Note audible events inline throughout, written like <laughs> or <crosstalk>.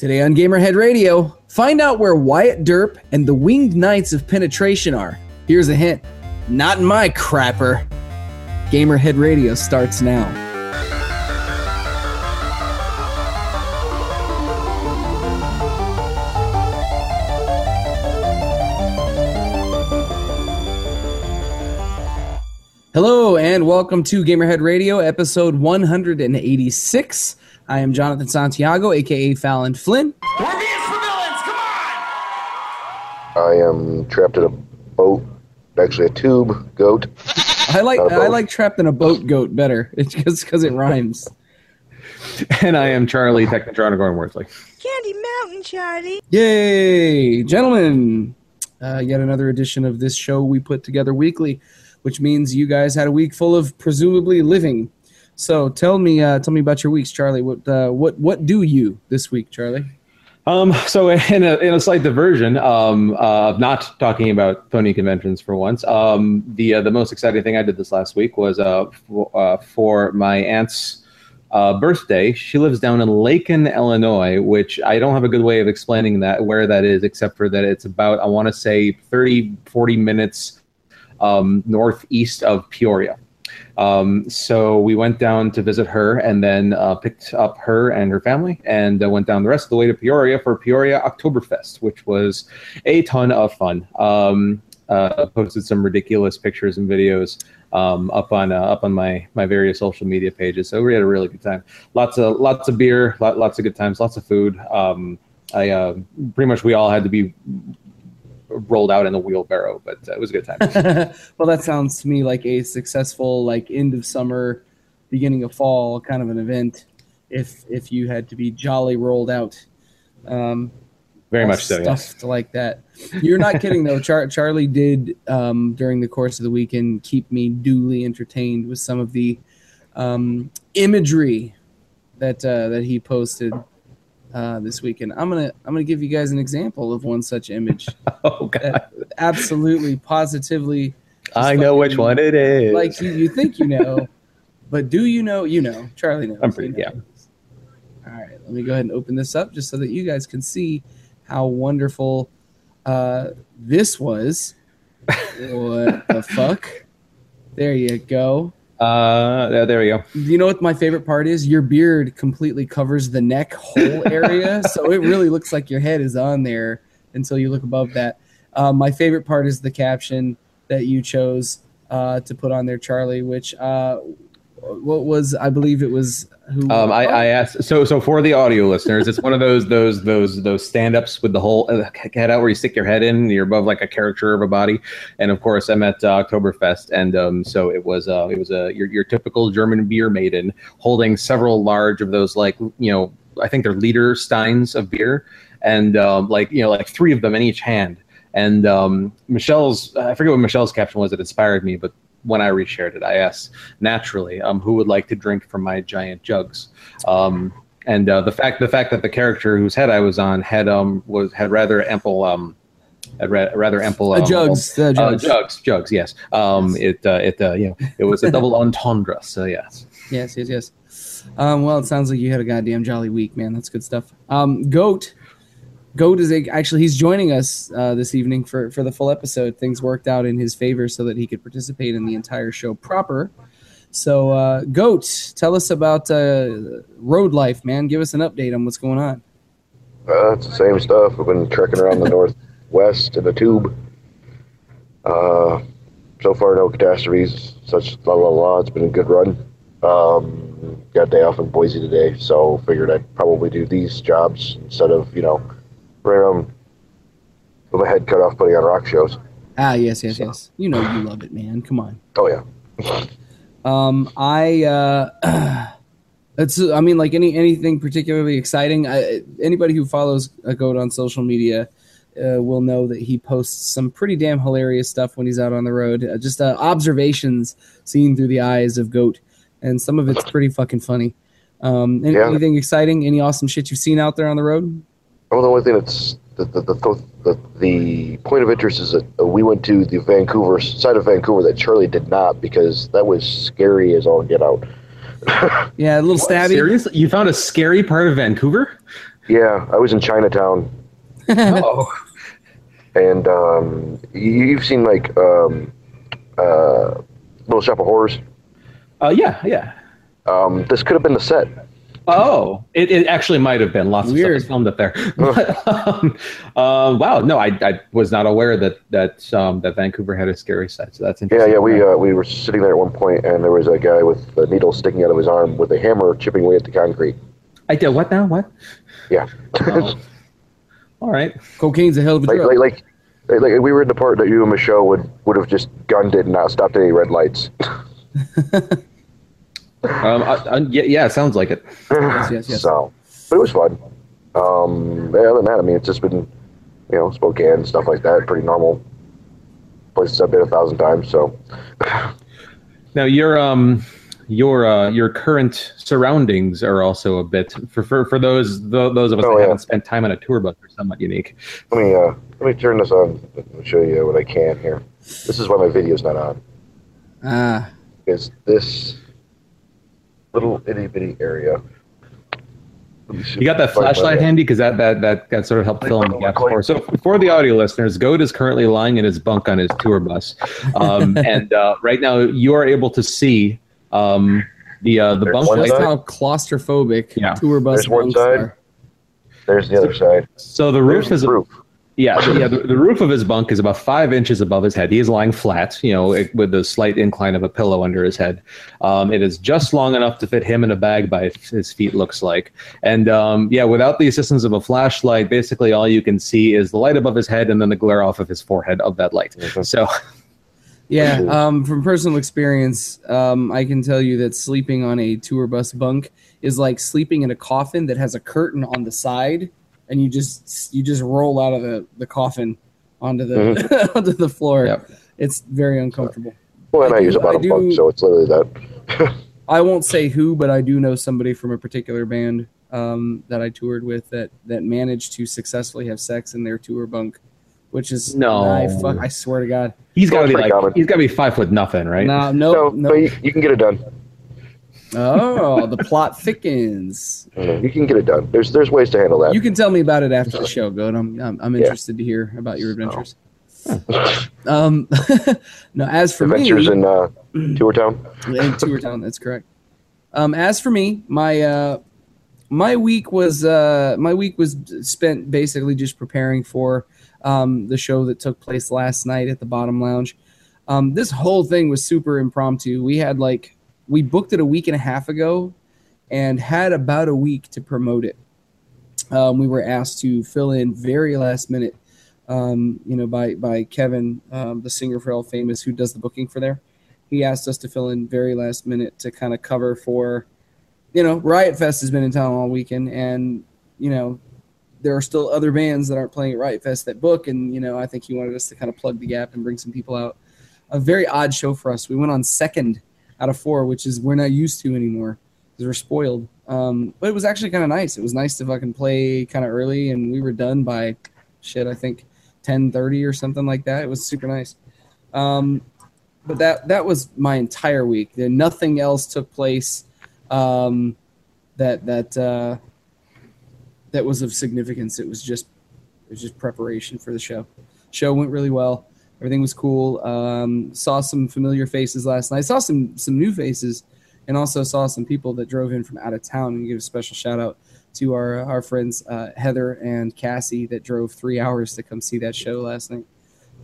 Today on Gamerhead Radio, find out where Wyatt Derp and the Winged Knights of Penetration are. Here's a hint not in my crapper. Gamerhead Radio starts now. Hello and welcome to Gamerhead Radio, episode 186. I am Jonathan Santiago, aka Fallon Flynn. We're being for villains. Come on! I am trapped in a boat, actually a tube goat. I like Not a I boat. like trapped in a boat goat better. <laughs> It's just because it rhymes. And I am Charlie Technotronic Wormworthly. Candy Mountain, Charlie. Yay, gentlemen! Uh, yet another edition of this show we put together weekly, which means you guys had a week full of presumably living. So tell me, uh, tell me about your weeks, Charlie. What uh, what what do you this week, Charlie? Um, so <laughs> in a, in a slight diversion um, uh, not talking about pony conventions for once, um, the uh, the most exciting thing I did this last week was uh, for, uh, for my aunt's uh, birthday. She lives down in Lacon, Illinois, which I don't have a good way of explaining that where that is, except for that it's about I want to say 30, 40 minutes um, northeast of Peoria. Um, so we went down to visit her and then uh, picked up her and her family and uh, went down the rest of the way to Peoria for Peoria Oktoberfest, which was a ton of fun. Um, uh, posted some ridiculous pictures and videos um, up on uh, up on my my various social media pages. So we had a really good time. Lots of lots of beer, lot, lots of good times, lots of food. Um, I uh, pretty much we all had to be rolled out in a wheelbarrow, but uh, it was a good time. <laughs> well, that sounds to me like a successful like end of summer, beginning of fall kind of an event. If if you had to be jolly rolled out, um, Very much so. Yes. Stuffed like that. You're not kidding though. Char- Charlie did um, during the course of the weekend keep me duly entertained with some of the um, imagery that uh, that he posted uh, this weekend. I'm gonna I'm gonna give you guys an example of one such image. <laughs> Oh God. absolutely, positively. I know which one it is. Like you, you think you know, but do you know? You know, Charlie knows. I'm pretty- He knows. All right, let me go ahead and open this up just so that you guys can see how wonderful uh, this was. <laughs> what the fuck? There you go. Uh, there we go. You know what my favorite part is? Your beard completely covers the neck hole area, <laughs> so it really looks like your head is on there until you look above that. Um, my favorite part is the caption that you chose uh, to put on there, Charlie. Which uh, what was I believe it was who? Um, I, I asked so so for the audio listeners, it's one of those those those those stand ups with the whole uh, head out where you stick your head in, and you're above like a caricature of a body. And of course, I'm at uh, Oktoberfest, and um, so it was uh, it was a your, your typical German beer maiden holding several large of those like you know I think they're liter steins of beer, and um, like you know like three of them in each hand. And um, Michelle's I forget what Michelle's caption was that inspired me, but when I reshared it, I asked naturally, um, who would like to drink from my giant jugs? Um, and uh, the fact the fact that the character whose head I was on had um was had rather ample um had ra- rather ample Uh, um, jugs, uh, uh, jugs. jugs jugs yes um it uh, it uh, you know it was a <laughs> double entendre so yes Yes, yes, yes. Um, well, it sounds like you had a goddamn jolly week, man. That's good stuff. Um, Goat, Goat is actually he's joining us uh, this evening for for the full episode. Things worked out in his favor so that he could participate in the entire show proper. So, uh, Goat, tell us about uh, road life, man. Give us an update on what's going on. Uh, it's the same stuff. I've been trekking around the northwest in a tube. Uh, so far, no catastrophes. Such blah blah blah. It's been a good run. Um, got a day off in Boise today, so figured I'd probably do these jobs instead of you know, running around with my head cut off putting on rock shows. Ah, yes, yes, So- yes. You know you love it, man. Come on. Oh yeah. Um, I uh, <clears throat> it's I mean like any anything particularly exciting. I, anybody who follows a goat on social media uh, will know that he posts some pretty damn hilarious stuff when he's out on the road. Uh, just uh, observations seen through the eyes of goat, and some of it's pretty fucking funny. Um, any- Yeah. anything exciting? Any awesome shit you've seen out there on the road? Well, the only thing that's the the, the, the, the point of interest is that uh, we went to the Vancouver side of Vancouver that Charlie did not because that was scary as all get out. <laughs> Yeah, a little stabby. Seriously, you found a scary part of Vancouver? Yeah, I was in Chinatown, <laughs> oh, and um, you- you've seen like um, uh, Little Shop of Horrors. uh, yeah, yeah. Um, this could have been the set. Oh, it, it actually might have been. Lots of Weird. stuff filmed up there. <laughs> But, um, uh, wow, no, I, I was not aware that that um, that Vancouver had a scary site. So that's interesting. Yeah, yeah. We uh, we were sitting there at one point, and there was a guy with a needle sticking out of his arm with a hammer chipping away at the concrete. I did what now? What? Yeah, Oh. <laughs> All right. Cocaine's a hell of a like, drug. like like like like we were in the part that you and Michelle would would have just gunned it and not stopped any red lights. <laughs> Um, I, I, yeah, yeah, it sounds like it. yes, yes, yes. So, but it was fun. Um, yeah, other than that, I mean, it's just been, you know, Spokane and stuff like that. Pretty normal places I've been a thousand times. So, <sighs> Now your um your uh, your current surroundings are also a bit for for, for those tho- those of us Oh, that yeah. haven't spent time on a tour bus are somewhat unique. let me uh, let me turn this on and show you what I can here. This is why my video's not on. Ah, Is this little itty bitty area? Let me see You got that if I can find flashlight handy because that that that that sort of helped fill in the gaps for. So for the audio listeners, Goat is currently lying in his bunk on his tour bus, um, <laughs> and uh, right now you are able to see um, the uh, the There's bunk one that's side. how claustrophobic Yeah. tour bus There's one bunks side. are. There's the other side. So the There's roof the is roof. Yeah, <laughs> yeah. The, the roof of his bunk is about five inches above his head. He is lying flat, you know, with the slight incline of a pillow under his head. Um, it is just long enough to fit him in a bag by his feet. Looks like, and um, yeah, without the assistance of a flashlight, basically all you can see is the light above his head and then the glare off of his forehead of that light. Mhm. So, Yeah, Mhm. um, from personal experience, um, I can tell you that sleeping on a tour bus bunk is like sleeping in a coffin that has a curtain on the side, and you just you just roll out of the, the coffin onto the <laughs> onto the floor. Yep. It's very uncomfortable. Well, and I I, do- use a bottom do- bunk, so it's literally that. <laughs> I won't say who, but I do know somebody from a particular band um, that I toured with that that managed to successfully have sex in their tour bunk, which is No. I, fuck, I swear to God, he's got to be Pretty like common. he's got to be five foot nothing, right? no, No, no, but no. you, you can get it done. Oh, the plot thickens. Mhm, You can get it done. There's there's ways to handle that. You can tell me about it after the show, Goat. I'm I'm, I'm Yeah. interested to hear about your adventures. <laughs> Um, <laughs> no, as for Adventures me, in uh, Tour Town. in Tour Town, that's correct. Um, as for me, my uh, my week was uh, my week was spent basically just preparing for um, the show that took place last night at the Bottom Lounge. Um, this whole thing was super impromptu. We had like we booked it a week and a half ago, and had about a week to promote it. Um, we were asked to fill in very last minute, um, you know, by by Kevin, um, the singer for All Famous, who does the booking for there. He asked us to fill in very last minute to kind of cover for you know riot fest has been in town all weekend and you know there are still other bands that aren't playing at riot fest that book and you know i think he wanted us to kind of plug the gap and bring some people out. A very odd show for us. We went on second out of four which is we're not used to anymore because we're spoiled um, but it was actually kind of nice it was nice to fucking play kind of early and we were done by shit i think 10.30 or something like that it was super nice um, but that that was my entire week. Then nothing else took place um, that that uh, that was of significance. It was just it was just preparation for the show. Show went really well. Everything was cool. Um, saw some familiar faces last night. Saw some some new faces, and also saw some people that drove in from out of town. And give a special shout out to our our friends uh, Heather and Cassie that drove three hours to come see that show last night.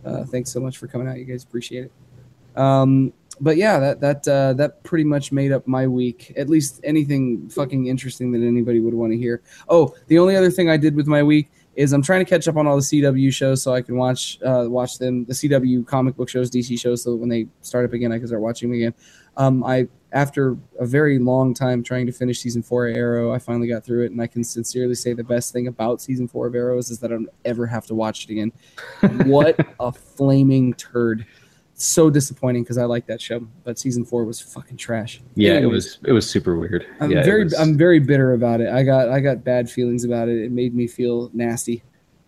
Uh, thanks so much for coming out. You guys appreciate it. Um, but yeah, that that uh, that pretty much made up my week. At least anything fucking interesting that anybody would want to hear. Oh, the only other thing I did with my week is I'm trying to catch up on all the CW shows so I can watch uh, watch them the CW comic book shows, DC shows, so that when they start up again, I can start watching them again. Um, I after a very long time trying to finish season four of Arrow, I finally got through it, and I can sincerely say the best thing about season four of Arrow is, is that I don't ever have to watch it again. <laughs> what a flaming turd! So disappointing because I like that show, but season four was fucking trash. Yeah, it was it was super weird. I'm yeah, very was- I'm very bitter about it. I got I got bad feelings about it. It made me feel nasty.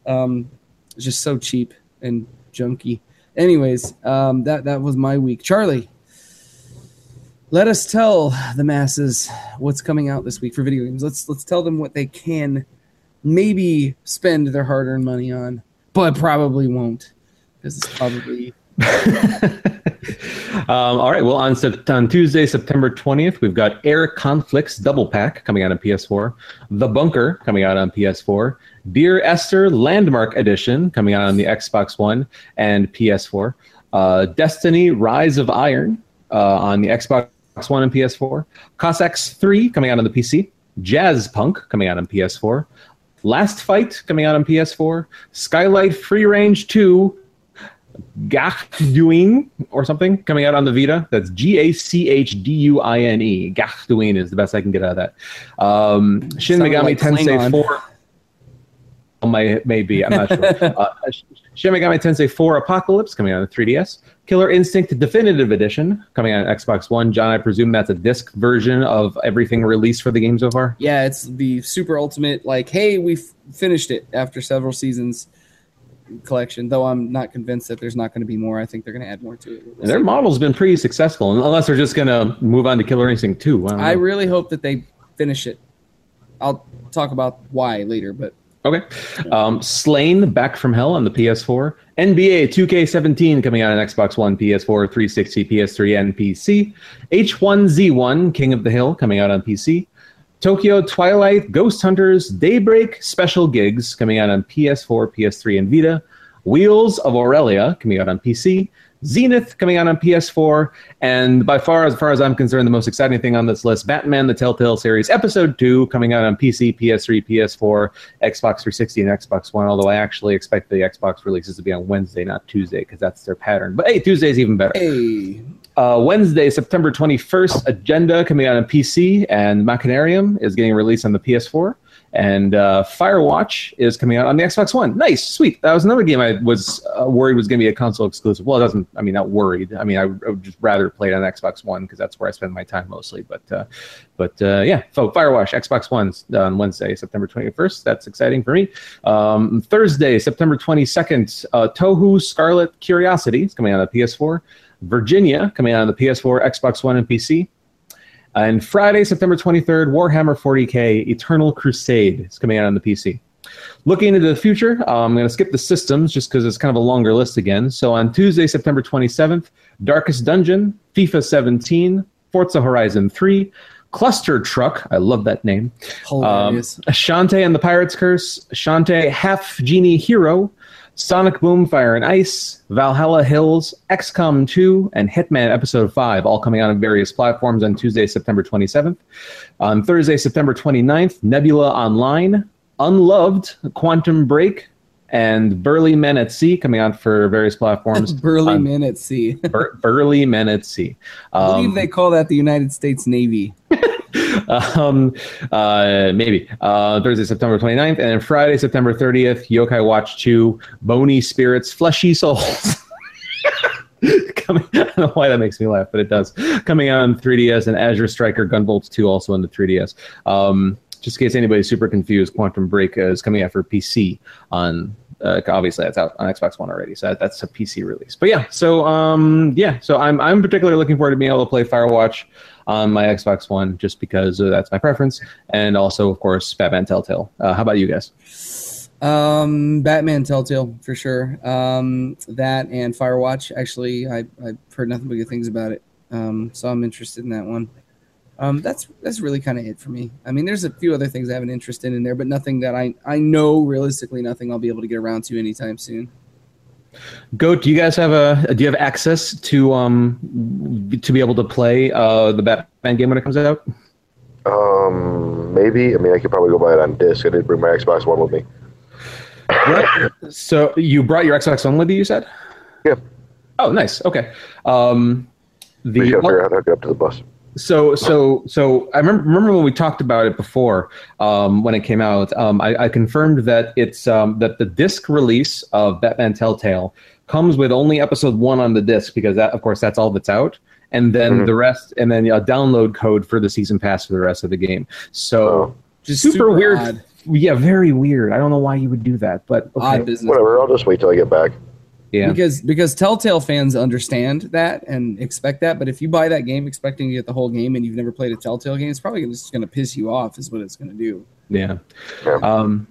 Um, it's just so cheap and junky. Anyways, um, that that was my week. Charlie, let us tell the masses what's coming out this week for video games. Let's let's tell them what they can maybe spend their hard-earned money on, but probably won't because it's probably <laughs> Um, all right. Well, on, on Tuesday, September 20th, we've got Air Conflicts Double Pack coming out on PS4, The Bunker coming out on PS4, Dear Esther Landmark Edition coming out on the Xbox One and PS4, uh, Destiny Rise of Iron uh, on the Xbox One and PS4, Cossacks 3 coming out on the PC, Jazz Punk coming out on PS4, Last Fight coming out on PS4, Skylight Free Range 2 Gachduin or something coming out on the Vita. That's G A C H D U I N E. Gachduin is the best I can get out of that. Um, Shin Sounded Megami like Tensei Klingon. 4. Oh, my, maybe, I'm not sure. <laughs> uh, Shin Megami Tensei 4 Apocalypse coming out on 3DS. Killer Instinct Definitive Edition coming out on Xbox One. John, I presume that's a disc version of everything released for the game so far? yeah, it's the super ultimate. Like, hey, we f- finished it after several seasons collection. Though I'm not convinced that there's not going to be more. I think they're going to add more to it. We'll their see. model's been pretty successful, unless they're just going to move on to Killer Instinct 2. I I really hope that they finish it. I'll talk about why later, but Okay. Um, Slain Back from Hell on the PS4. NBA 2K17 coming out on Xbox One, PS4, 360, PS3, and PC. H1Z1 King of the Hill coming out on PC. Tokyo Twilight Ghost Hunters Daybreak Special Gigs coming out on PS4, PS3, and Vita. Wheels of Aurelia coming out on PC. Zenith coming out on PS4, and by far, as far as I'm concerned, the most exciting thing on this list: Batman: The Telltale Series Episode Two coming out on PC, PS3, PS4, Xbox 360, and Xbox One. Although I actually expect the Xbox releases to be on Wednesday, not Tuesday, because that's their pattern. But hey, Tuesday's even better. hey, Uh, Wednesday, September 21st, Agenda coming out on PC, and Machinarium is getting released on the PS4. And uh, Firewatch is coming out on the Xbox One. Nice, sweet. That was another game I was uh, worried was going to be a console exclusive. Well, it doesn't. I mean, not worried. I mean, I, would- I would just rather play it on Xbox One because that's where I spend my time mostly. But, uh, but uh, yeah, so Firewatch, Xbox One on Wednesday, September 21st. That's exciting for me. Um, Thursday, September 22nd, uh, Touhou Scarlet Curiosity is coming out on the PS4. Virginia coming out on the PS4, Xbox One, and PC. And Friday, September 23rd, Warhammer 40k Eternal Crusade is coming out on the PC. Looking into the future, uh, I'm going to skip the systems just because it's kind of a longer list again. So on Tuesday, September 27th, Darkest Dungeon, FIFA 17, Forza Horizon 3, Cluster Truck, I love that name, um. Shantae and the Pirate's Curse, Shantae Half Genie Hero, Sonic Boom Fire and Ice, Valhalla Hills, XCOM 2, and Hitman Episode 5, all coming out on various platforms on Tuesday, September 27th. On Thursday, September 29th, Nebula Online, Unloved, Quantum Break, and Burly Men at Sea coming out for various platforms. <laughs> Burly um, men at sea. Bur- Burly Men at Sea. I believe Um, they call that the United States Navy. <laughs> <laughs> um, uh, maybe uh, Thursday, September 29th, and Friday, September 30th, Yokai Watch 2, Bony Spirits, Fleshy Souls. <laughs> Coming, <laughs> I don't know why that makes me laugh, but it does. Coming out on 3DS and Azure Striker Gunvolts 2 also on the 3DS. Um, just in case anybody's super confused, Quantum Break is coming out for PC on. Uh, obviously, that's out on Xbox One already, so that, that's a PC release. But yeah, so um, yeah, so I'm I'm particularly looking forward to being able to play Firewatch on my Xbox One just because uh, that's my preference, and also of course Batman Telltale. Uh, how about you guys? Um, Batman Telltale for sure. Um, that and Firewatch. Actually, I I've heard nothing but good things about it. Um, so I'm interested in that one. Um, that's that's really kind of it for me. I mean, there's a few other things I have an interest in in there, but nothing that I I know realistically nothing I'll be able to get around to anytime soon. Goat, do you guys have a do you have access to um to be able to play uh the Batman game when it comes out? Um, maybe. I mean, I could probably go buy it on disc. I did bring my Xbox One with me. Right. so you brought your Xbox One with you, you said? Yeah. Oh, nice. Okay. Um, We the gotta figure out how to get up to the bus. So so so I remember remember when we talked about it before um, when it came out. Um, I, I confirmed that it's um, that the disc release of Batman Telltale comes with only episode one on the disc because that of course that's all that's out, and then Mhm. the rest and then a download code for the season pass for the rest of the game. So Oh. Just super, weird. odd, Yeah, very weird. I don't know why you would do that, but okay. odd business. Whatever. I'll just wait till I get back. Yeah. Because because Telltale fans understand that and expect that, but if you buy that game expecting to get the whole game and you've never played a Telltale game, it's probably just going to piss you off. Is what it's going to do. Yeah. Yeah. Um,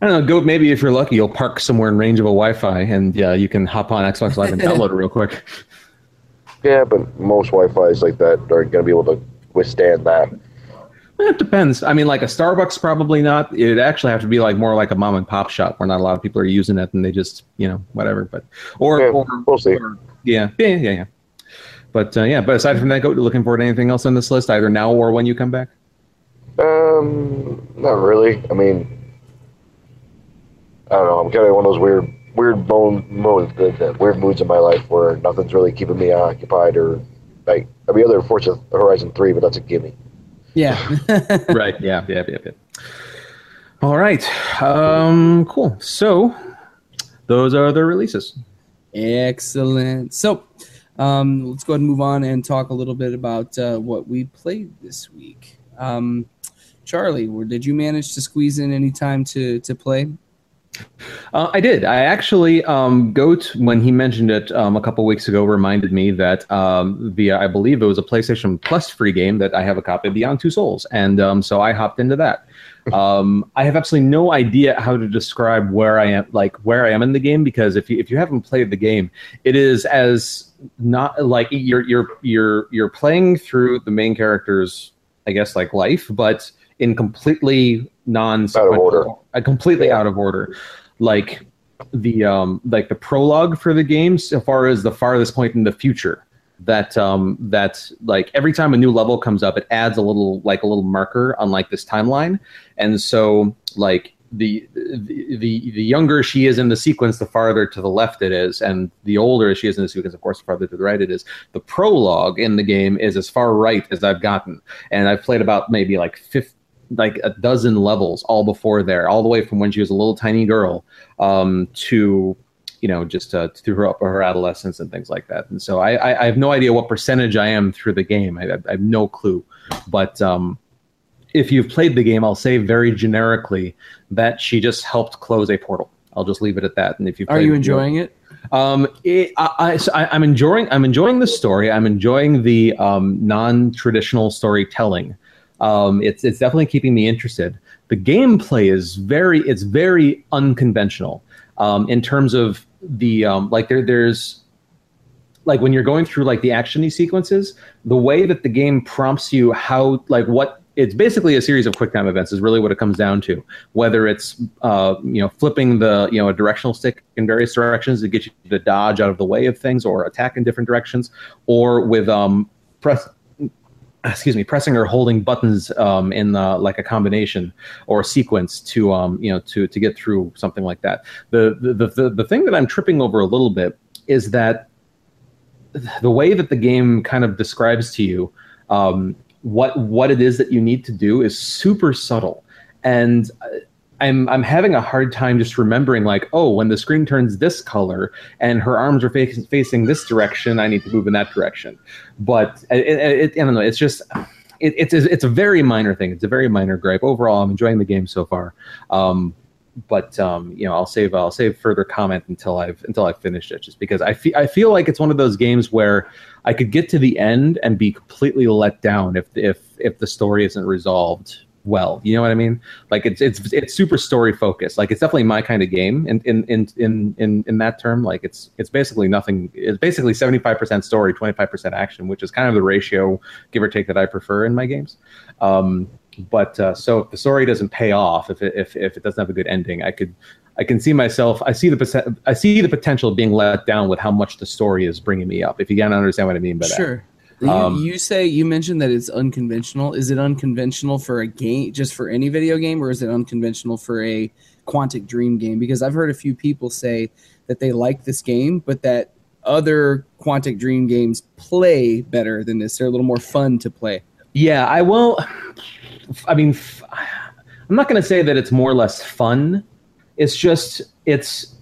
I don't know. Go maybe if you're lucky, you'll park somewhere in range of a Wi-Fi, and yeah, you can hop on Xbox Live and download it real quick. <laughs> Yeah, but most Wi-Fi's like that aren't going to be able to withstand that. It depends. I mean, like a Starbucks, probably not. It'd actually have to be like more like a mom and pop shop where not a lot of people are using it, and they just you know whatever. But or, Yeah, or we'll see. or- yeah, yeah, yeah, yeah. But uh, yeah, but aside from that, go looking forward to anything else on this list, either now or when you come back. Um, not really. I mean, I don't know. I'm kind of one of those weird, weird bone, mo- the, the weird moods in my life where nothing's really keeping me occupied, or like I'd be other Forza Horizon Three, but that's a gimme. Yeah. <laughs> right. Yeah. Yeah. Yeah. yeah. All right. Um, cool. So those are the releases. Excellent. So, um, let's go ahead and move on and talk a little bit about uh, what we played this week. Um, Charlie, where did you manage to squeeze in any time to to play? <laughs> Uh, I did. I actually, um, Goat, when he mentioned it um, a couple weeks ago, reminded me that um, via, I believe it was a PlayStation Plus free game that I have a copy of Beyond Two Souls. And um, so I hopped into that. <laughs> Um, I have absolutely no idea how to describe where I am, like where I am in the game, because if you, if you haven't played the game, it is as not like you're, you're, you're, you're playing through the main character's, I guess, like life, but in completely non order. uh, completely Yeah. out of order. Like the um like the prologue for the game, so far as the farthest point in the future. That um that like every time a new level comes up, it adds a little like a little marker on like this timeline, and so like the the the, the younger she is in the sequence, the farther to the left it is, and the older she is in the sequence, of course, the farther to the right it is. The prologue in the game is as far right as I've gotten, and I've played about maybe like 50, like a dozen levels all before there, all the way from when she was a little tiny girl um, to you know just uh, through her her adolescence and things like that. And so I, I, I have no idea what percentage I am through the game. I, I have no clue. But um, if you've played the game, I'll say very generically that she just helped close a portal. I'll just leave it at that. And if you Are you enjoying it? um, it, I, I, so I, I'm enjoying. I'm enjoying the story. I'm enjoying the um, non-traditional storytelling. Um, it's it's definitely keeping me interested. The gameplay is very. It's very unconventional um, in terms of the um, like. There there's like when you're going through like the actiony sequences, the way that the game prompts you how like what it's basically a series of quick time events is really what it comes down to. Whether it's uh, you know flipping the you know a directional stick in various directions to get you to dodge out of the way of things or attack in different directions, or with um, press excuse me pressing or holding buttons um, in the, like a combination or a sequence to um, you know to to get through something like that. The the, the the thing that I'm tripping over a little bit is that the way that the game kind of describes to you um, what what it is that you need to do is super subtle, and uh, I'm I'm having a hard time just remembering like oh when the screen turns this color and her arms are facing facing this direction, I need to move in that direction. But it, it, it, I don't know. It's just it, it's it's a very minor thing. It's a very minor gripe. Overall, I'm enjoying the game so far. Um, but um, you know, I'll save I'll save further comment until I've until I've finished it, just because I feel I feel like it's one of those games where I could get to the end and be completely let down if if if the story isn't resolved well. You know what I mean? Like it's it's it's super story focused. Like it's definitely my kind of game in in in in in, in that term. Like it's it's basically nothing. It's basically seventy five percent story, twenty five percent action, which is kind of the ratio, give or take, that I prefer in my games. Um, but uh, so if the story doesn't pay off, if it, if if it doesn't have a good ending, I could I can see myself. I see the I see the potential of being let down with how much the story is bringing me up. If you can understand what I mean by that. Sure. You, Um, you say you mentioned that it's unconventional. Is it unconventional for a game, just for any video game, or is it unconventional for a Quantic Dream game? Because I've heard a few people say that they like this game, but that other Quantic Dream games play better than this. They're a little more fun to play. Yeah, I won't. I mean, I'm not going to say that it's more or less fun. It's just it's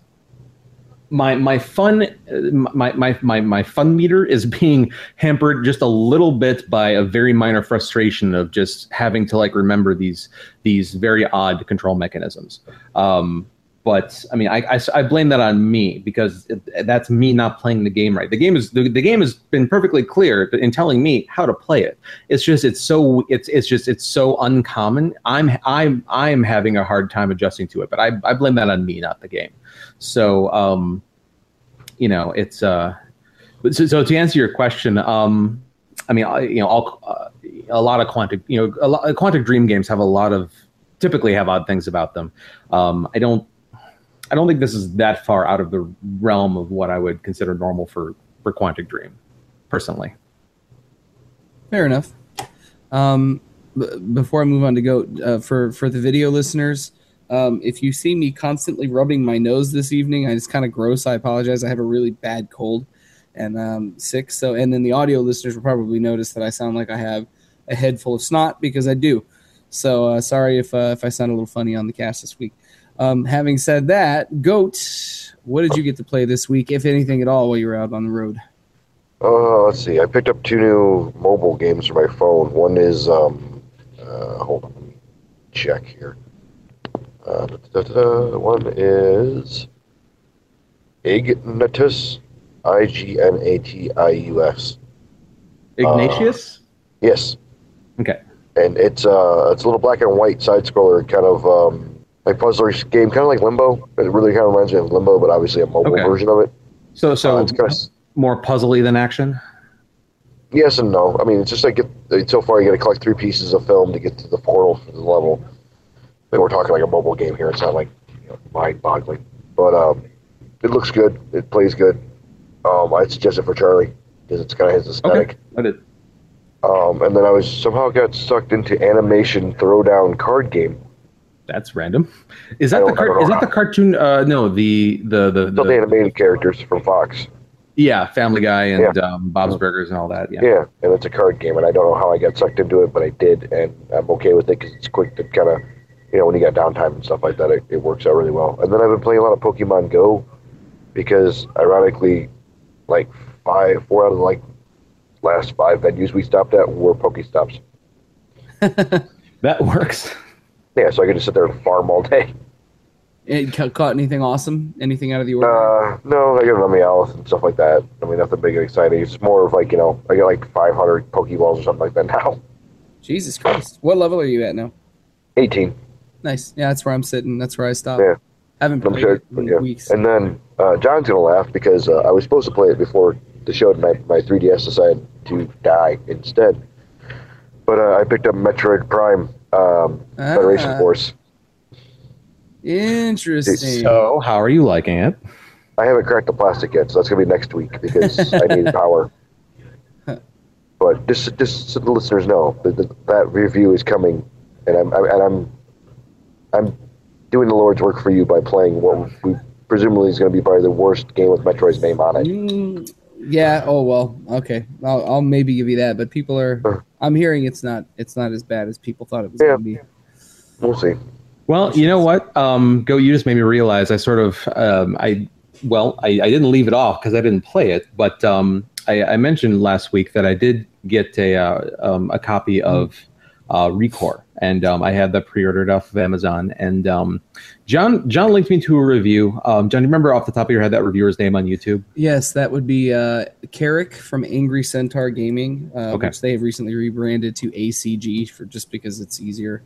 my my fun uh, my my my my fun meter is being hampered just a little bit by a very minor frustration of just having to like remember these these very odd control mechanisms. Um, but I mean, I, I, I blame that on me because it, that's me not playing the game right. The game is the, the game has been perfectly clear in telling me how to play it. It's just it's so it's it's just it's so uncommon. I'm I'm I'm having a hard time adjusting to it, but I I blame that on me, not the game. So um, you know, it's uh, so, so to answer your question, um, I mean, you know, all uh, a lot of Quantic, you know, a lot, Quantic Dream games have a lot of typically have odd things about them. Um, I don't I don't think this is that far out of the realm of what I would consider normal for for Quantic Dream, personally. Fair enough. Um, b- before I move on to go uh, for for the video listeners, um, if you see me constantly rubbing my nose this evening, I just kind of gross. I apologize. I have a really bad cold and um, sick. So, and then the audio listeners will probably notice that I sound like I have a head full of snot because I do. So, uh, sorry if uh, if I sound a little funny on the cast this week. Um, having said that, Goat, what did you get to play this week, if anything at all, while you were out on the road? Uh, let's see. I picked up two new mobile games for my phone. One is um, uh, hold on, check here. Uh, da, da, da, one is Ignatius, I G N A T I U S. Ignatius. Yes, okay. and it's uh, it's a little black and white side scroller, kind of um, like puzzler game, kind of like Limbo. It really kind of reminds me of Limbo, but obviously a mobile Okay. version of it. So so Uh, it's kind of more puzzly than action. Yes and no. I mean, it's just like get, so far you got to collect three pieces of film to get to the portal for the level. But we're talking like a mobile game here. It's not like you know, mind-boggling, but um, it looks good. It plays good. Um, I suggest it for Charlie because it's kind of his aesthetic. Okay. I did. Um, and then I was somehow got sucked into animation throwdown card game. That's random. Is that the don't- I don't car- is that the cartoon? Uh, no, the the the, the the animated characters from Fox. yeah, Family Guy and um, Bob's Burgers and all that. Yeah. Yeah, and it's a card game, and I don't know how I got sucked into it, but I did, and I'm okay with it because it's quick to kind of, you know, when you got downtime and stuff like that, it, it works out really well. And then I've been playing a lot of Pokemon Go because, ironically, like five, four out of the like last five venues we stopped at were Pokestops. <laughs> That works. Yeah, so I could just sit there and farm all day. It ca- caught anything awesome? Anything out of the ordinary? Uh, no, I get a Meowth and stuff like that. I mean, nothing big and exciting. It's more of like, you know, I get like 500 Pokeballs or something like that now. Jesus Christ! What level are you at now? 18. Nice. Yeah, that's where I'm sitting. That's where I stopped. Yeah. Haven't played sure. it in Yeah. weeks. And then uh, John's gonna laugh because uh, I was supposed to play it before the show, and my, my 3DS decided to die instead. But uh, I picked up Metroid Prime um, Federation Ah. Force. Interesting. So, how are you liking it? I haven't cracked the plastic yet, so that's gonna be next week because I need <laughs> power. But just just so the listeners know that that, that review is coming, and I'm, I'm and I'm I'm doing the Lord's work for you by playing what we presumably is going to be probably the worst game with Metroid's name on it. Mm, yeah. Oh well. Okay. I'll, I'll maybe give you that. But people are. Sure. I'm hearing it's not. It's not as bad as people thought it was Yeah. going to be. We'll see. Well, you know what? Um, Go, you just made me realize I sort of, um, I, well, I, I didn't leave it off because I didn't play it, but um, I, I mentioned last week that I did get a, uh, um, a copy of uh, Recore, and um, I had that pre-ordered off of Amazon. And um, John, John linked me to a review. Um, John, do you remember off the top of your head that reviewer's name on YouTube? Yes, that would be uh, Karak from Angry Centaur Gaming, uh, Okay. which they have recently rebranded to ACG for just because it's easier.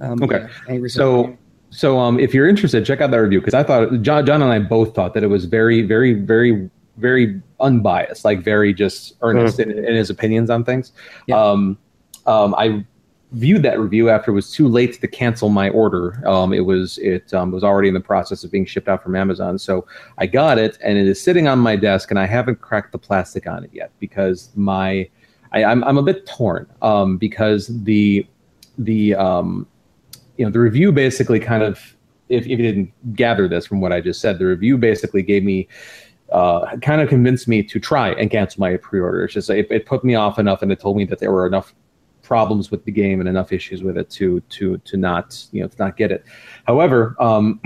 Um, Okay. yeah, Angry Centaur. So, so um, if you're interested, check out that review because I thought John, John and I both thought that it was very, very, very, very unbiased, like very just earnest in, in his opinions on things. Yeah. Um, um, I viewed that review after it was too late to cancel my order. Um, it was it um, was already in the process of being shipped out from Amazon, so I got it and it is sitting on my desk, and I haven't cracked the plastic on it yet because my I, I'm I'm a bit torn um, because the the um, you know the review basically kind of if, if you didn't gather this from what i just said the review basically gave me uh, kind of convinced me to try and cancel my pre-order it's just it, it put me off enough and it told me that there were enough problems with the game and enough issues with it to to to not you know to not get it. However um,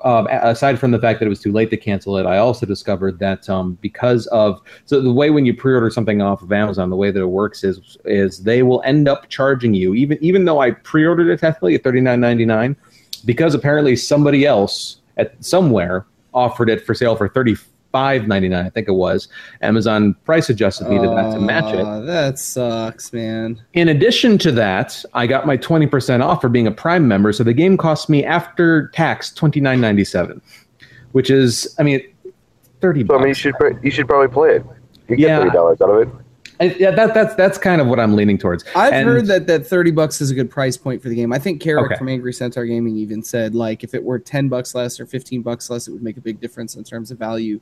a- <clears throat> aside from the fact that it was too late to cancel it i also discovered that um, because of so the way when you pre-order something off of amazon the way that it works is is they will end up charging you even even though i pre-ordered it technically at $39.99 because apparently somebody else at somewhere offered it for sale for thirty five ninety nine. I think it was. Amazon price adjusted me to that to match it. Aw, That sucks, man. In addition to that, I got my 20% off for being a Prime member. So the game cost me after tax $29.97, which is, I mean, 30 So I mean, you should you should probably play it. You get Yeah. thirty dollars out of it. I- yeah, that, that's that's kind of what I'm leaning towards. I've And- heard that that thirty bucks is a good price point for the game. I think Karak Okay. from Angry Centaur Gaming even said like if it were ten bucks less or fifteen bucks less, it would make a big difference in terms of value.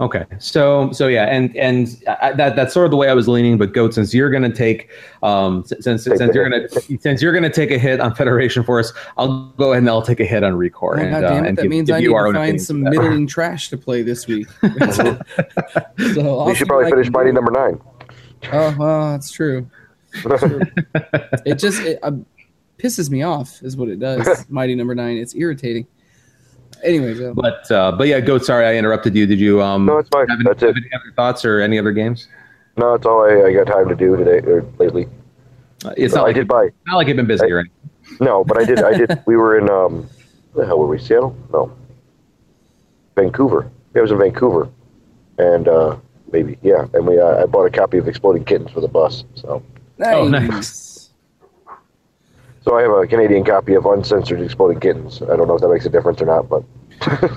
Okay, so so yeah, and and I, that that's sort of the way I was leaning. But goat, since you're going to take, um, since Take <laughs> since you're going to since you're going to take a hit on Federation Force, I'll go ahead and I'll take a hit on Recore. Oh, and, God uh, damn it! and That give- means give I you need to find some of <laughs> middling trash to play this week. <laughs> so I'll you should probably finish Mighty. Number Nine. Oh well, that's true. That's true. it just it, uh, pisses me off, is what it does. Mighty Number Nine. It's irritating. Anyways, uh, But uh, but yeah, goat. Sorry, I interrupted you. Did you um No, it's fine. have, any, That's it. any other thoughts or any other games? No, that's all I, I got time to do today or lately. Uh, It's No, not I like did you, buy. not like you've been busy or anything. No, but I did. I did. We were in um, where the hell were we? Seattle? No, Vancouver. Yeah, it was in Vancouver, and uh, maybe yeah. And we uh, I bought a copy of Exploding Kittens for the bus. So Oh, nice. Nice. so I have a Canadian copy of Uncensored Exploding Kittens. I don't know if that makes a difference or not, but <laughs>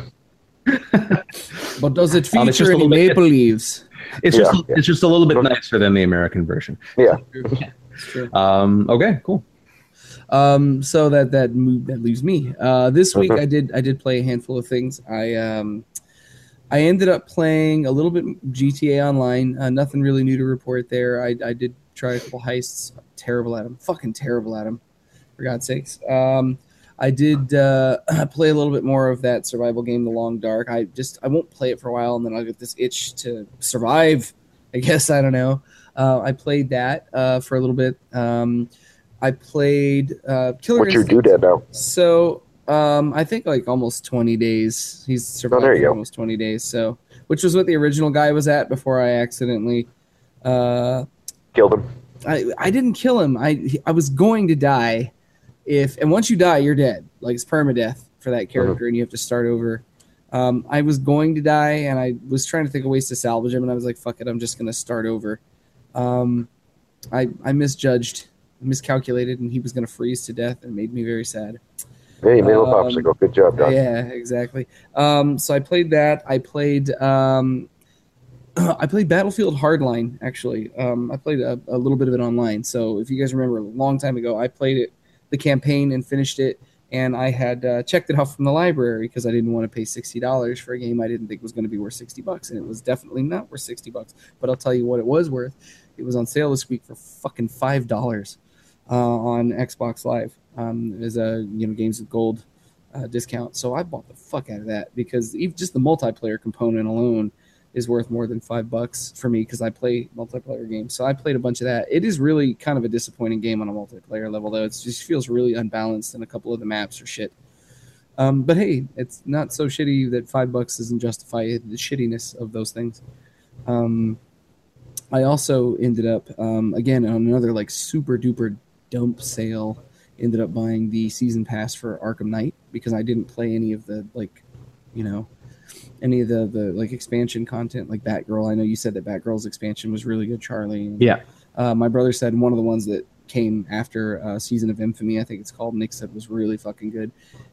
But does it Um, it's just feature any little bit- maple leaves? It's Yeah, just yeah. it's just a little bit nicer than the American version. yeah. Um, okay, cool. Um, so that that move that leaves me. Uh, this week Mhm. I did I did play a handful of things. I um, I ended up playing a little bit GTA Online. Uh, nothing really new to report there. I I did try a couple heists. Terrible at them. Fucking terrible at them. For God's sakes. Um, I did uh, <clears throat> play a little bit more of that survival game, The Long Dark. I just I won't play it for a while, and then I'll get this itch to survive. I guess <laughs> I don't know. Uh, I played that uh, for a little bit. Um, I played uh, Killer What's your now? So um, I think like almost 20 days. He's survived Oh, for go. almost 20 days. So which was what the original guy was at before I accidentally. Uh, Killed him. I I didn't kill him. I I was going to die if and once you die you're dead. Like it's permadeath for that character and you have to start over. Um, I was going to die and I was trying to think of ways to salvage him and I was like fuck it I'm just going to start over. Um, I I misjudged, miscalculated and he was going to freeze to death and it made me very sad. Hey, a Um, popsicle. Good job, Doc. Yeah, exactly. Um, so I played that. I played. Um, <clears throat> I played Battlefield Hardline. Actually, um, I played a, a little bit of it online. So if you guys remember, a long time ago, I played it, the campaign, and finished it. And I had uh, checked it out from the library because I didn't want to pay sixty dollars for a game I didn't think was going to be worth sixty bucks, and it was definitely not worth sixty bucks. But I'll tell you what it was worth. It was on sale this week for fucking five dollars uh, on Xbox Live. Um, as a you know games with gold uh, discount. So I bought the fuck out of that because even just the multiplayer component alone is worth more than five bucks for me because I play multiplayer games. So I played a bunch of that. It is really kind of a disappointing game on a multiplayer level, though. It just feels really unbalanced, and a couple of the maps are shit. Um, but hey, it's not so shitty that five bucks doesn't justify the shittiness of those things. Um, I also ended up um, again on another like super duper dump sale. Ended up buying the season pass for Arkham Knight because I didn't play any of the like, you know, any of the the like expansion content like Batgirl. I know you said that Batgirl's expansion was really good, Charlie. Yeah. Uh, my brother said one of the ones that came after uh, Season of Infamy, I think it's called. Nick said was really fucking good,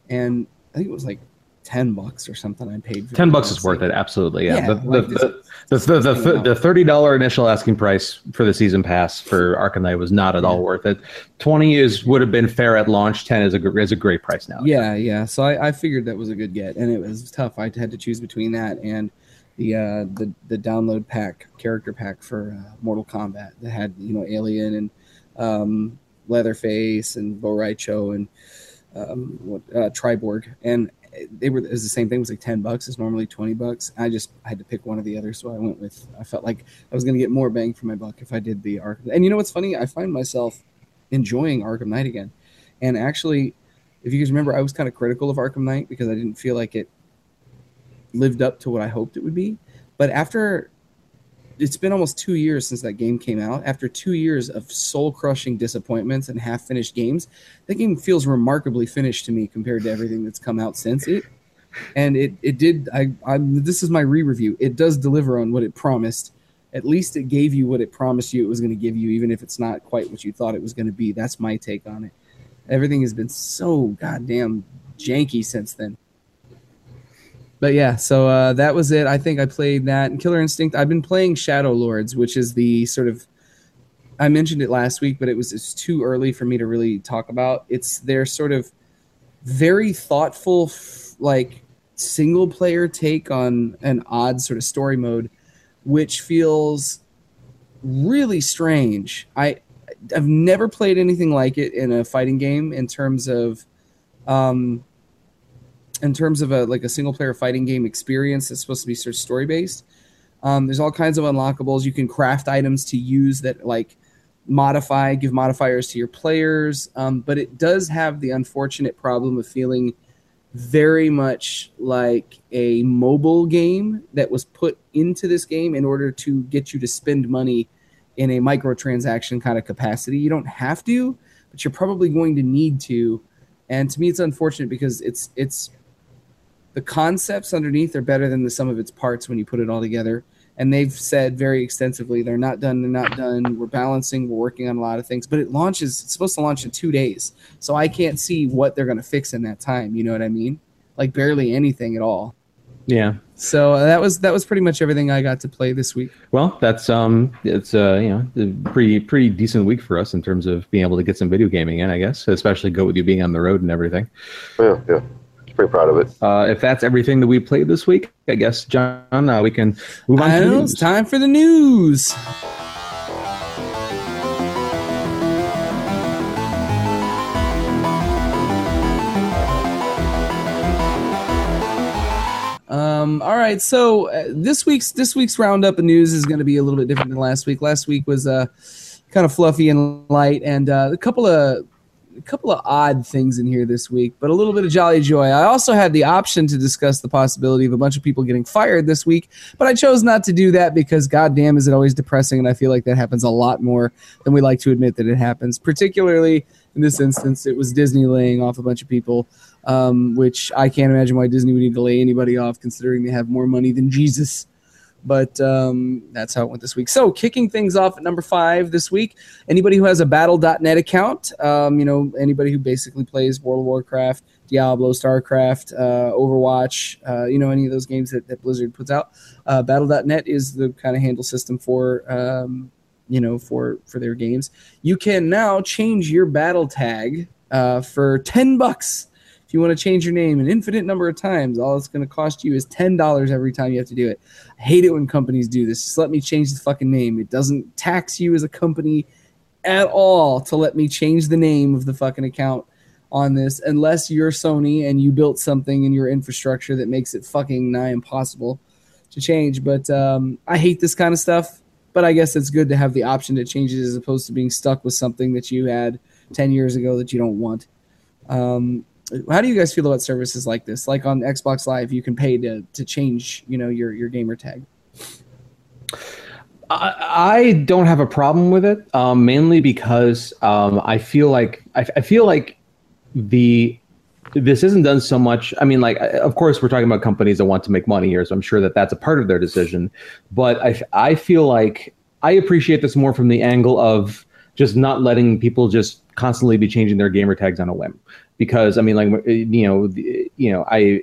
and I think it was like ten bucks or something. I paid for Ten bucks is worth it, absolutely. Yeah. Yeah, the, like the, the, the, the, the, the thirty dollar initial asking price for the season pass for Knight was not at all worth it. Twenty is would have been fair at launch. Ten is a is a great price now. Yeah, yeah. So I, I figured that was a good get, and it was tough. I had to choose between that and the uh, the the download pack, character pack for uh, Mortal Kombat that had you know Alien and um, Leatherface and Bo' Rai Cho and um, what uh, Triborg, and they were it was the same thing. It was like ten bucks. It's normally twenty bucks. I just I had to pick one or the other, so I went with. I felt like I was going to get more bang for my buck if I did the Arkham. And you know what's funny? I find myself enjoying Arkham Knight again, and actually if you guys remember, I was kind of critical of Arkham Knight because I didn't feel like it lived up to what I hoped it would be. But after it's been almost two years since that game came out. After two years of soul crushing disappointments and half finished games, that game feels remarkably finished to me compared to everything that's come out since it. And it it did. I I this is my re review. It does deliver on what it promised. At least it gave you what it promised you it was going to give you, even if it's not quite what you thought it was going to be. That's my take on it. Everything has been so goddamn janky since then but yeah, so uh, that was it. I think I played that and Killer Instinct. I've been playing Shadow Lords, which is the sort of I mentioned it last week, but it was it's too early for me to really talk about. It's their sort of very thoughtful, like single player take on an odd sort of story mode, which feels really strange. I I've never played anything like it in a fighting game in terms of um, in terms of a like a single player fighting game experience that's supposed to be sort of story based. Um, there's all kinds of unlockables. You can craft items to use that like modify, give modifiers to your players. Um, but it does have the unfortunate problem of feeling very much like a mobile game that was put into this game in order to get you to spend money in a microtransaction kind of capacity. You don't have to, but you're probably going to need to. And to me, it's unfortunate because it's it's the concepts underneath are better than the sum of its parts when you put it all together. And they've said very extensively they're not done, they're not done. We're balancing, we're working on a lot of things, but it launches. It's supposed to launch in two days, so I can't see what they're going to fix in that time. You know what I mean? Like barely anything at all. Yeah. So uh, that was that was pretty much everything I got to play this week. Well, that's um, it's uh, you know, a pretty pretty decent week for us in terms of being able to get some video gaming in, I guess. Especially go with you being on the road and everything. Yeah, yeah. Pretty proud of it. Uh, if that's everything that we played this week, I guess John, uh, we can move on I to the know news. it's time for the news. Um, all right, so uh, this week's this week's roundup of news is going to be a little bit different than last week. Last week was uh, kind of fluffy and light, and uh, a couple of a couple of odd things in here this week, but a little bit of jolly joy. I also had the option to discuss the possibility of a bunch of people getting fired this week, but I chose not to do that because goddamn is it always depressing, and I feel like that happens a lot more than we like to admit that it happens. Particularly in this instance, it was Disney laying off a bunch of people, um, which I can't imagine why Disney would need to lay anybody off, considering they have more money than Jesus. But um, that's how it went this week. So, kicking things off at number five this week, anybody who has a Battle.net account, um, you know, anybody who basically plays World of Warcraft, Diablo, StarCraft, uh, Overwatch, uh, you know, any of those games that, that Blizzard puts out, uh, Battle.net is the kind of handle system for, um, you know, for for their games. You can now change your battle tag uh, for ten bucks. You want to change your name an infinite number of times, all it's going to cost you is ten dollars every time you have to do it. I hate it when companies do this. Just let me change the fucking name. It doesn't tax you as a company at all to let me change the name of the fucking account on this unless you're Sony and you built something in your infrastructure that makes it fucking nigh impossible to change. But um, I hate this kind of stuff. But I guess it's good to have the option to change it as opposed to being stuck with something that you had 10 years ago that you don't want. Um, how do you guys feel about services like this? Like on Xbox Live, you can pay to, to change, you know, your, your gamer tag. I, don't have a problem with it, um, mainly because um, I feel like I, I feel like the this isn't done so much. I mean, like, of course, we're talking about companies that want to make money here, so I'm sure that that's a part of their decision. But I, I feel like I appreciate this more from the angle of just not letting people just constantly be changing their gamer tags on a whim. Because I mean, like, you know, you know, I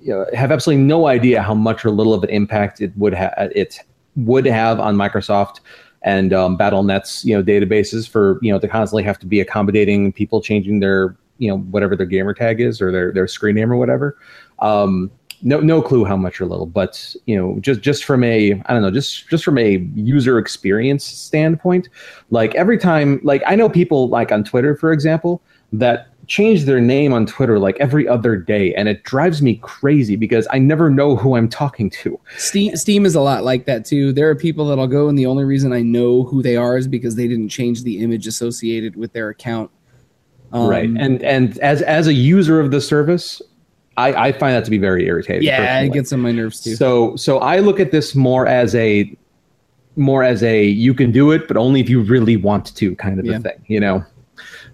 you know, have absolutely no idea how much or little of an impact it would have it would have on Microsoft and um, BattleNet's you know databases for you know to constantly have to be accommodating people changing their you know whatever their gamer tag is or their their screen name or whatever. Um, no no clue how much or little, but you know just just from a I don't know just just from a user experience standpoint, like every time like I know people like on Twitter for example that change their name on Twitter like every other day, and it drives me crazy because I never know who I'm talking to. Steam, Steam is a lot like that too. There are people that I'll go, and the only reason I know who they are is because they didn't change the image associated with their account. Um, right, and and as as a user of the service, I, I find that to be very irritating. yeah, personally. it gets on my nerves too. So so I look at this more as a more as a you can do it, but only if you really want to kind of Yeah. a thing, you know.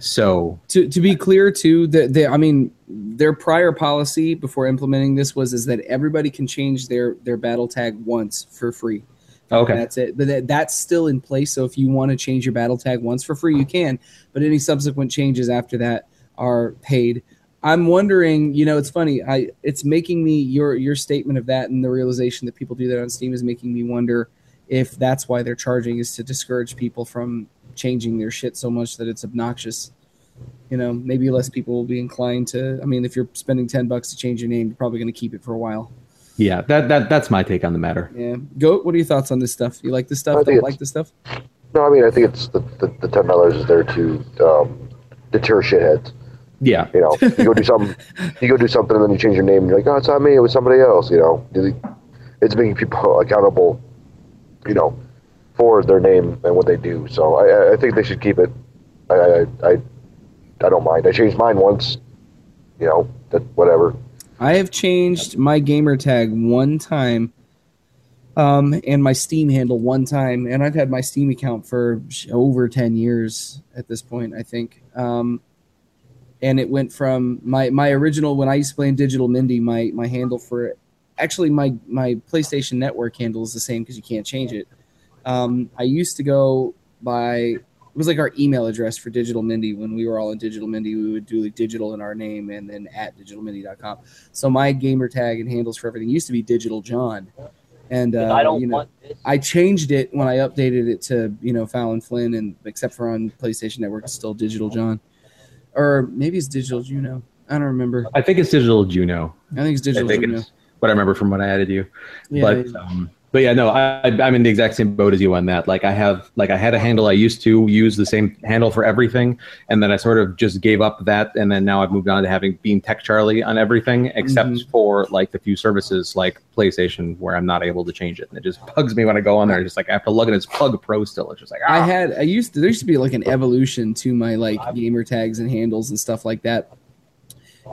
So to to be clear too that they i mean their prior policy before implementing this was is that everybody can change their their battle tag once for free. Um, okay, that's it. But that, that's still in place so if you want to change your battle tag once for free you can. But any subsequent changes after that are paid. I'm wondering you know it's funny i it's making me your your statement of that and the realization that people do that on steam is making me wonder if that's why they're charging is to discourage people from changing their shit so much that it's obnoxious you know maybe less people will be inclined to i mean if you're spending 10 bucks to change your name you're probably going to keep it for a while yeah, that that that's my take on the matter. yeah goat what are your thoughts on this stuff you like this stuff I don't like this stuff No, I mean I think it's the the, the ten dollars is there to um, deter shitheads. Yeah, You know, you go do something, <laughs> you go do something, and then you change your name. And you're like, oh, it's not me. It was somebody else. You know, it's making people accountable. You know, for their name and what they do. So I, I- I think they should keep it. I, I, I, I don't mind. I changed mine once. You know, that whatever. I have changed my gamer tag one time, um, and my Steam handle one time, and I've had my Steam account for over ten years at this point. I think, um, and it went from my my original when I used to play in Digital Mindy. My my handle for actually my my PlayStation Network handle is the same because you can't change it. Um, I used to go by it was like our email address for Digital Mindy when we were all in Digital Mindy. We would do like digital in our name and then at digitalmindy.com. So my gamer tag and handles for everything used to be Digital John, and uh, I don't you know, want this. I changed it when I updated it to you know Fallon Flynn, and except for on PlayStation Network, it's still Digital John, or maybe it's Digital Juno. I don't remember. I think it's digital Juno. I think it's Digital I think Juno. it's what I remember from when I added you. Yeah, but um, but yeah, no, I, I'm in the exact same boat as you on that. Like I have, like I had a handle I used to use the same handle for everything, and then I sort of just gave up that, and then now I've moved on to having being Tech Charlie on everything except Mhm. for like the few services like PlayStation where I'm not able to change it, and it just bugs me when I go on there. Just like I have to log in as Plug Pro still. It's just like I ah. had I used to there used to be like an evolution to my like gamer tags and handles and stuff like that.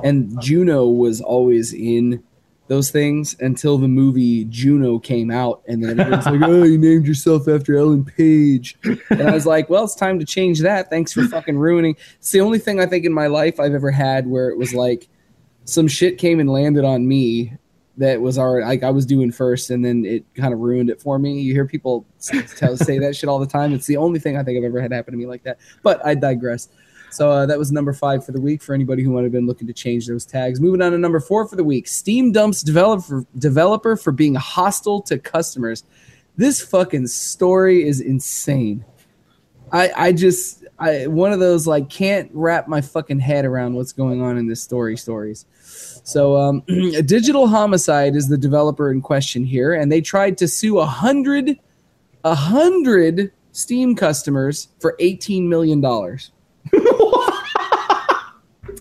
And Juno was always in those things until the movie Juno came out and then everyone's like, Oh, you named yourself after Ellen Page. And I was like, Well, it's time to change that. Thanks for fucking ruining it's the only thing I think in my life I've ever had where it was like some shit came and landed on me that was our like I was doing first, and then it kind of ruined it for me. You hear people tell, say that shit all the time. It's the only thing I think I've ever had happen to me like that. But I digress. So uh, that was number five for the week for anybody who might have been looking to change those tags. Moving on to number four for the week: Steam dumps developer developer for being hostile to customers. This fucking story is insane. I I just I one of those like can't wrap my fucking head around what's going on in this story stories. So, um, <clears throat> Digital Homicide is the developer in question here, and they tried to sue a hundred, a hundred Steam customers for eighteen million dollars.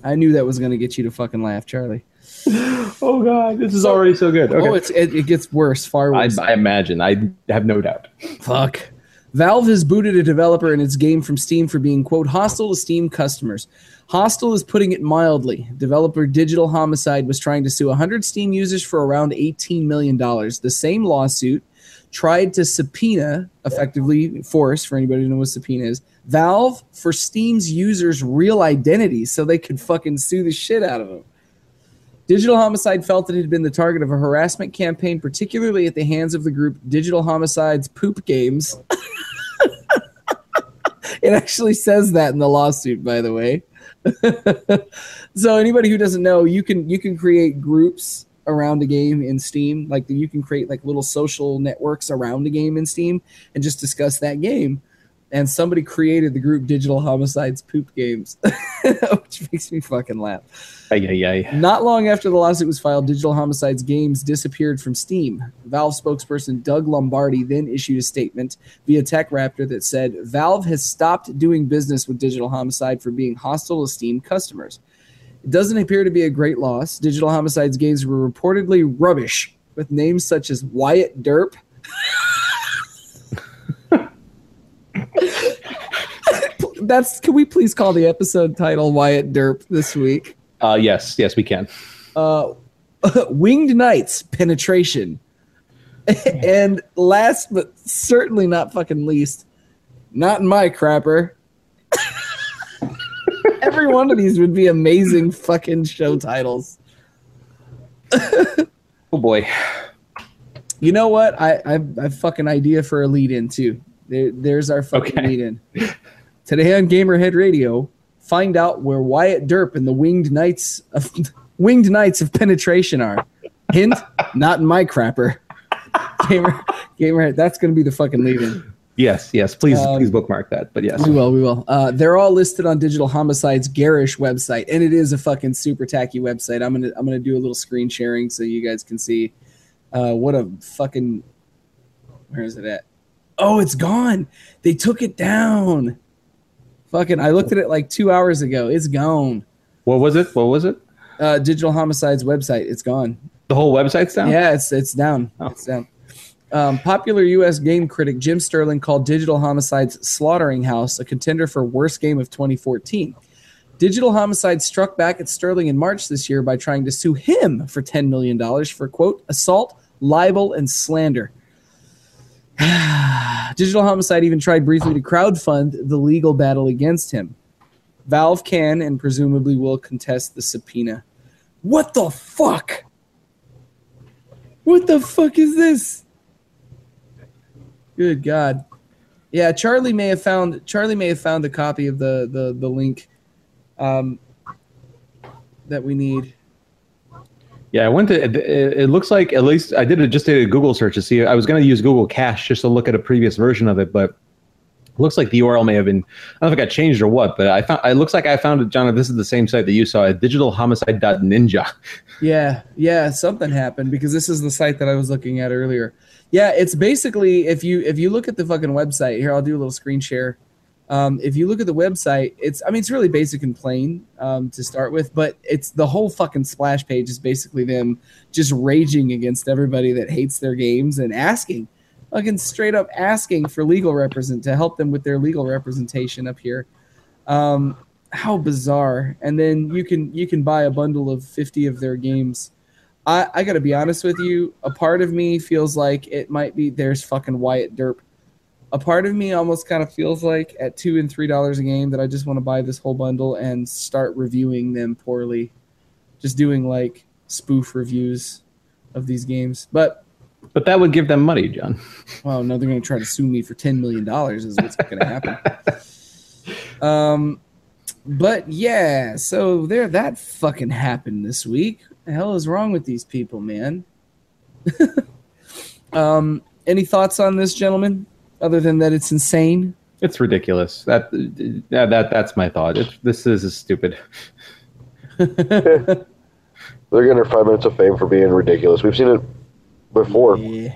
I knew that was going to get you to fucking laugh, Charlie. <gasps> oh god, this is already so good. Okay. Oh, it's it, it gets worse, far worse. I imagine. I have no doubt. Fuck. Valve has booted a developer in its game from Steam for being, quote, hostile to Steam customers. Hostile is putting it mildly. Developer Digital Homicide was trying to sue 100 Steam users for around $18 million. The same lawsuit tried to subpoena, effectively force, for anybody who knows what subpoena is, Valve for Steam's users' real identities so they could fucking sue the shit out of them. Digital Homicide felt that it had been the target of a harassment campaign, particularly at the hands of the group Digital Homicide's Poop Games. <laughs> it actually says that in the lawsuit, by the way. <laughs> so anybody who doesn't know, you can you can create groups around a game in Steam. Like you can create like little social networks around a game in Steam and just discuss that game. And somebody created the group Digital Homicides Poop Games, <laughs> which makes me fucking laugh. Ay, ay, ay. Not long after the lawsuit was filed, Digital Homicide's games disappeared from Steam. Valve spokesperson Doug Lombardi then issued a statement via TechRaptor that said Valve has stopped doing business with Digital Homicide for being hostile to Steam customers. It doesn't appear to be a great loss. Digital Homicide's games were reportedly rubbish, with names such as Wyatt Derp. <laughs> <laughs> That's can we please call the episode title Wyatt Derp this week? Uh, yes, yes, we can. uh, <laughs> Winged Knights penetration, <laughs> and last but certainly not fucking least, not in my crapper. Every one of these would be amazing fucking show titles. Oh boy. You know what? I I have fucking idea for a lead in too. There, there's our fucking Okay. lead in. Today on Gamerhead Radio, find out where Wyatt Derp and the Winged Knights of <laughs> Winged Knights of Penetration are. Hint: not in my crapper. Gamer, Gamerhead. That's gonna be the fucking lead in. Yes, yes. Please, Um, please bookmark that. But yes, We will, we will. Uh, they're all listed on Digital Homicide's garish website, and it is a fucking super tacky website. I'm gonna I'm gonna do a little screen sharing so you guys can see uh, what a fucking where is it at? Oh, it's gone. They took it down. Fucking, I looked at it like two hours ago. It's gone. what was it? What was it? Uh, Digital Homicide's website. It's gone. The whole website's down. Yeah, it's it's down. Oh. It's down. Um, popular U.S. game critic Jim Sterling called Digital Homicide's Slaughtering House a contender for worst game of 2014. Digital Homicide struck back at Sterling in March this year by trying to sue him for $10 million for, quote, assault, libel, and slander. <sighs> Digital Homicide even tried briefly to crowdfund the legal battle against him. Valve can and presumably will contest the subpoena. What the fuck? What the fuck is this? Good God. Yeah, Charlie may have found Charlie may have found a copy of the the the link um, that we need. Yeah, I went to. It, it looks like at least I did a, just did a Google search to see. I was going to use Google Cache just to look at a previous version of it, but it looks like the URL may have been. I don't know if it got changed or what, but I found. It looks like I found it, John. This is the same site that you saw at digitalhomicide.ninja. <laughs> Yeah, yeah, something happened because this is the site that I was looking at earlier. Yeah, it's basically if you if you look at the fucking website here, I'll do a little screen share. Um, if you look at the website, it's I mean it's really basic and plain um, to start with, but it's the whole fucking splash page is basically them just raging against everybody that hates their games and asking, fucking straight up asking for legal represent to help them with their legal representation up here. Um, how bizarre! And then you can you can buy a bundle of fifty of their games. I, I got to be honest with you. A part of me feels like it might be there's fucking Wyatt Derp. A part of me almost kind of feels like at two and three dollars a game that I just want to buy this whole bundle and start reviewing them poorly, just doing like spoof reviews of these games. But But that would give them money, John. <laughs> well, no, they're going to try to sue me for ten million dollars. Is what's going to happen. <laughs> Um, but yeah, so there, that fucking happened this week. The hell is wrong with these people, man? <laughs> um, any thoughts on this, gentlemen? Other than that, it's insane. It's ridiculous. That yeah, that that's my thought. It, this is stupid. <laughs> They're getting their five minutes of fame for being ridiculous. We've seen it before. Yeah.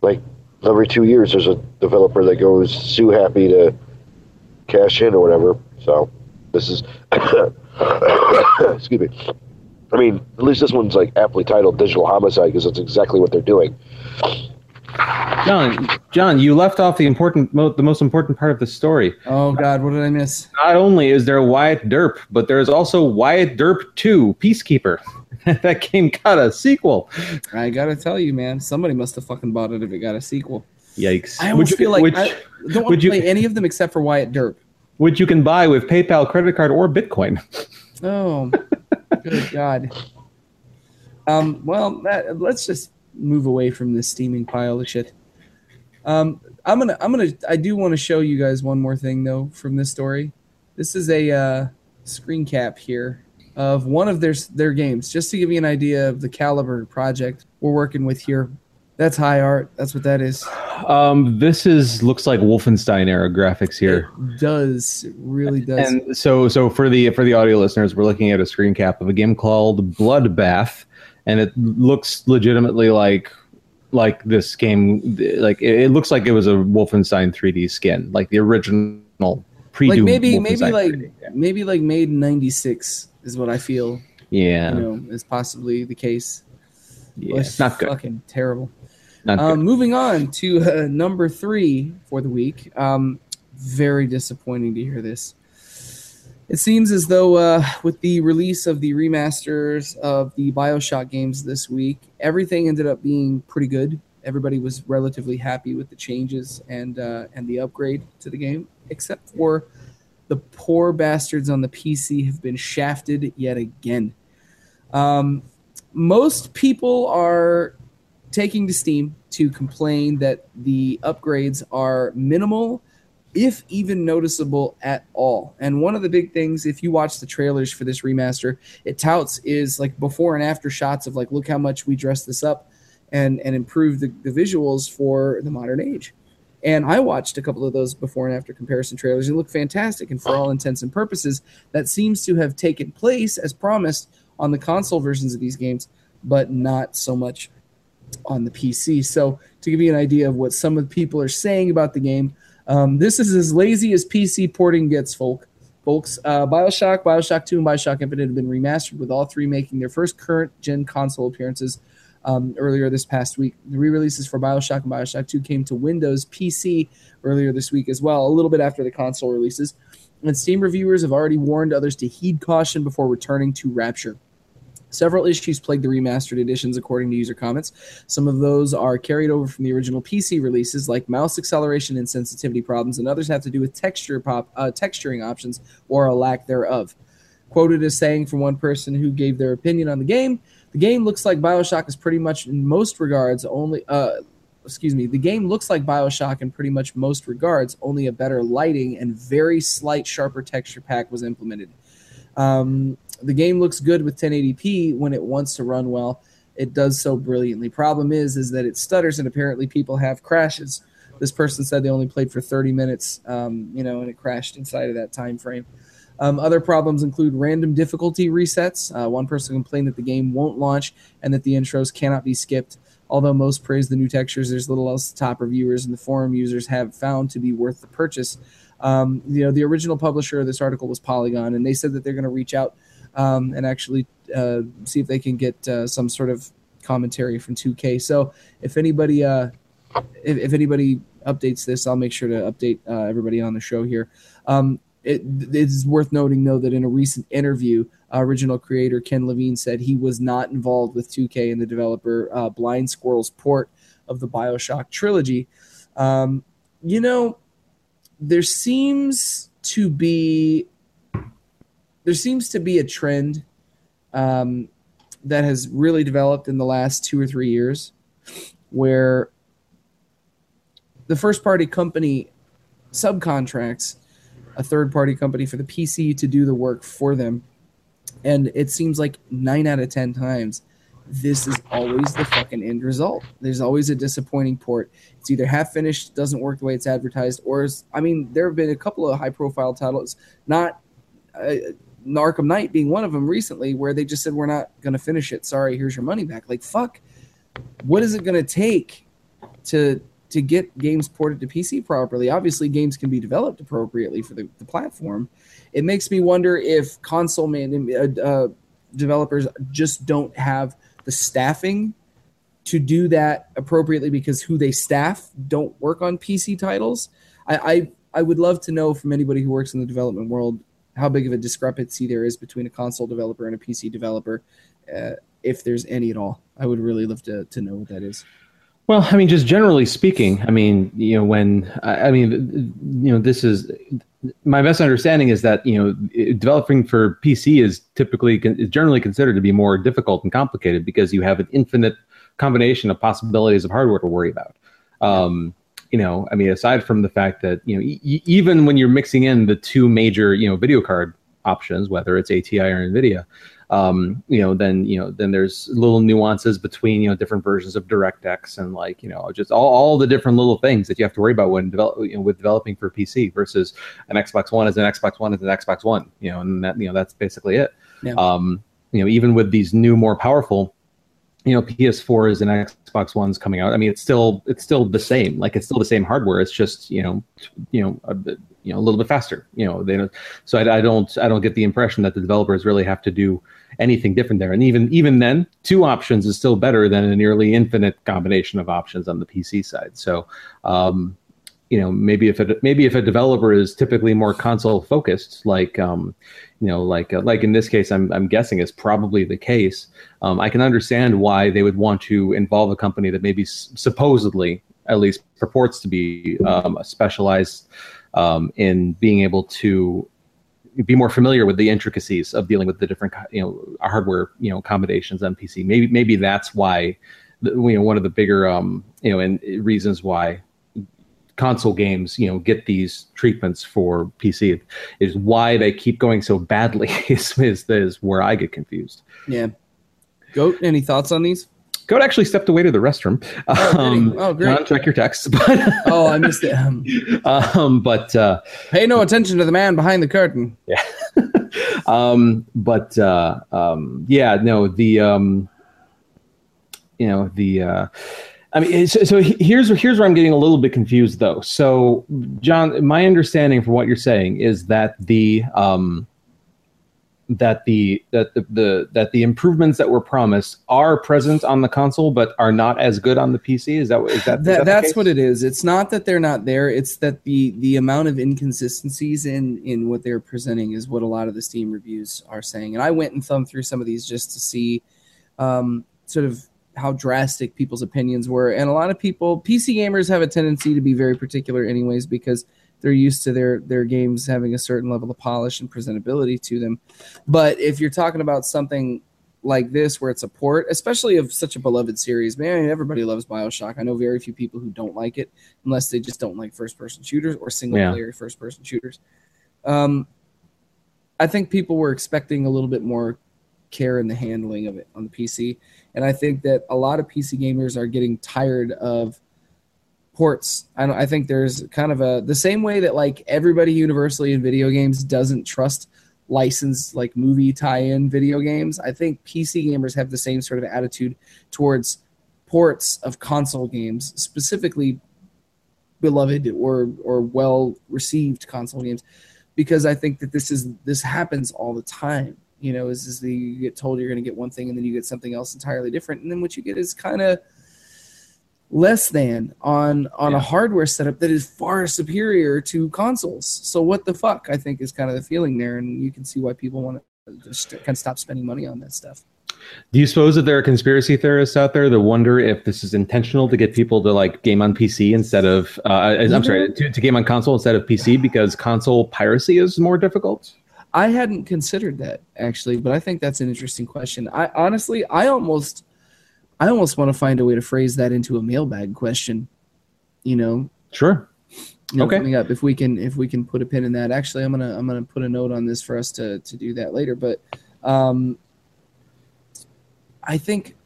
Like every two years, there's a developer that goes sue happy to cash in or whatever. So this is, <coughs> excuse me. I mean, at least this one's like aptly titled "Digital Homicide" because that's exactly what they're doing. John, John, you left off the important, mo- the most important part of the story. Oh God, what did I miss? Not only is there Wyatt Derp, but there is also Wyatt Derp Two: Peacekeeper. <laughs> that game got a sequel. I gotta tell you, man, somebody must have fucking bought it if it got a sequel. Yikes! I almost Which- feel like which, I don't want would to you- play any of them except for Wyatt Derp. which you can buy with PayPal, credit card, or Bitcoin. Oh, good <laughs> God. Um, well, that, let's just move away from this steaming pile of shit. Um, I'm gonna, I'm gonna, I do want to show you guys one more thing though from this story. This is a uh, screen cap here of one of their their games, just to give you an idea of the caliber project we're working with here. That's high art. That's what that is. Um, this is looks like Wolfenstein era graphics here. It does it really does. And so, so for the for the audio listeners, we're looking at a screen cap of a game called Bloodbath, and it looks legitimately like like this game. Like it, it looks like it was a Wolfenstein 3D skin, like the original pre like maybe maybe like maybe like made 96 is what i feel yeah, you know is possibly the case yeah, it's not good. fucking terrible Not um, good. moving on to uh, number three for the week um, very disappointing to hear this it seems as though uh, with the release of the remasters of the bioshock games this week everything ended up being pretty good everybody was relatively happy with the changes and uh, and the upgrade to the game, except for the poor bastards on the PC have been shafted yet again. Um, most people are taking to Steam to complain that the upgrades are minimal, if even noticeable at all. And one of the big things, if you watch the trailers for this remaster, it touts is like before and after shots of like, look how much we dressed this up and and improve the, the visuals for the modern age. And I watched a couple of those before and after comparison trailers and look fantastic. And for all intents and purposes, that seems to have taken place as promised on the console versions of these games, but not so much on the PC. So, to give you an idea of what some of the people are saying about the game, um, this is as lazy as PC porting gets, folk. Folks, uh, Bioshock, Bioshock 2, and Bioshock Infinite have been remastered, with all three making their first current gen console appearances um, earlier this past week. The re releases for Bioshock and Bioshock 2 came to Windows PC earlier this week as well, a little bit after the console releases. And Steam reviewers have already warned others to heed caution before returning to Rapture. Several issues plague the remastered editions, according to user comments. Some of those are carried over from the original PC releases, like mouse acceleration and sensitivity problems, and others have to do with texture pop, uh, texturing options or a lack thereof. Quoted as saying from one person who gave their opinion on the game, the game looks like Bioshock is pretty much in most regards only. Uh, excuse me. The game looks like Bioshock in pretty much most regards. Only a better lighting and very slight sharper texture pack was implemented. Um, the game looks good with 1080p when it wants to run well. It does so brilliantly. Problem is, is that it stutters and apparently people have crashes. This person said they only played for 30 minutes, um, you know, and it crashed inside of that time frame. Um, other problems include random difficulty resets. Uh, one person complained that the game won't launch and that the intros cannot be skipped. Although most praise the new textures, there's little else the top reviewers and the forum users have found to be worth the purchase. Um, you know, the original publisher of this article was Polygon, and they said that they're going to reach out um, and actually uh, see if they can get uh, some sort of commentary from 2K. So if anybody, uh, if, if, anybody updates this, I'll make sure to update uh, everybody on the show here. Um, it, is worth noting, though, that in a recent interview, uh, original creator Ken Levine said he was not involved with 2K and the developer uh, Blind Squirrel's port of the Bioshock trilogy. Um, you know, there seems to be there seems to be a trend um, that has really developed in the last two or three years where the first party company subcontracts a third party company for the PC to do the work for them. And it seems like nine out of 10 times, this is always the fucking end result. There's always a disappointing port. It's either half finished, doesn't work the way it's advertised, or I mean, there have been a couple of high profile titles, not uh, Arkham Knight being one of them recently, where they just said, We're not going to finish it. Sorry, here's your money back. Like, fuck. What is it going to take to to get games ported to PC properly. Obviously, games can be developed appropriately for the, the platform. It makes me wonder if console man uh, uh, developers just don't have the staffing to do that appropriately because who they staff don't work on PC titles. I, I, I would love to know from anybody who works in the development world how big of a discrepancy there is between a console developer and a PC developer, uh, if there's any at all. I would really love to, to know what that is. Well, I mean, just generally speaking, I mean, you know, when I, mean, you know, this is my best understanding is that you know developing for PC is typically is generally considered to be more difficult and complicated because you have an infinite combination of possibilities of hardware to worry about. Um, you know, I mean, aside from the fact that you know, e- even when you're mixing in the two major you know video card options, whether it's ATI or NVIDIA, um, you know, then you know, then there's little nuances between you know different versions of DirectX and like you know just all, all the different little things that you have to worry about when develop you know, with developing for PC versus an Xbox One as an Xbox One as an Xbox One, you know, and that you know that's basically it. Yeah. Um, you know, even with these new, more powerful, you know, PS4s and Xbox Ones coming out, I mean, it's still it's still the same. Like it's still the same hardware. It's just you know, you know, a bit, you know a little bit faster. You know, they don't. So I, I don't I don't get the impression that the developers really have to do anything different there. And even even then, two options is still better than a nearly infinite combination of options on the PC side. So. Um, you know maybe if it maybe if a developer is typically more console focused like um you know like uh, like in this case i'm i'm guessing is probably the case um, i can understand why they would want to involve a company that maybe s- supposedly at least purports to be um, specialized um, in being able to be more familiar with the intricacies of dealing with the different you know hardware you know accommodations on PC. Maybe maybe that's why you know one of the bigger um you know and reasons why console games you know get these treatments for PC is why they keep going so badly <laughs> is is, is where I get confused. Yeah. Goat, any thoughts on these? Goat actually stepped away to the restroom. Oh? Um, Oh, great. Check your texts. <laughs> But, Oh, I missed it. Um, um, but uh, pay no attention to the man behind the curtain. <laughs> um, but uh, um, yeah, no, the um, you know the uh, I mean, so, so here's here's where I'm getting a little bit confused though. So, John, my understanding from what you're saying is that the um, that the that the, the that the improvements that were promised are present on the console, but are not as good on the PC. Is that what is that? is That, that that's what it is. It's not that they're not there. It's that the the amount of inconsistencies in in what they're presenting is what a lot of the Steam reviews are saying. And I went and thumbed through some of these just to see um, sort of how drastic people's opinions were. And a lot of people, PC gamers, have a tendency to be very particular, anyways, because they're used to their their games having a certain level of polish and presentability to them. But if you're talking about something like this where it's a port, especially of such a beloved series. Man, everybody loves BioShock. I know very few people who don't like it unless they just don't like first person shooters or single Yeah. player first person shooters. Um, I think people were expecting a little bit more care in the handling of it on the PC. And I think that a lot of PC gamers are getting tired of ports. I, I think there's kind of a the same way that like everybody universally in video games doesn't trust licensed like movie tie-in video games. I think PC gamers have the same sort of attitude towards ports of console games, specifically beloved or or well received console games, because I think that this is this happens all the time. You know, is is the you get told you're going to get one thing and then you get something else entirely different, and then what you get is kind of less than on on Yeah. a hardware setup that is far superior to consoles. So what the fuck? I think is kind of the feeling there, and you can see why people want to just kind of stop spending money on that stuff. Do you suppose that there are conspiracy theorists out there that wonder if this is intentional to get people to like game on PC instead of uh, I'm sorry to, to game on console instead of PC because console piracy is more difficult? I hadn't considered that actually, but I think that's an interesting question. I honestly, I almost, I almost want to find a way to phrase that into a mailbag question. You know, Sure. you know, Okay. coming up if we can if we can put a pin in that. Actually, I'm gonna I'm gonna put a note on this for us to to do that later. But um, I think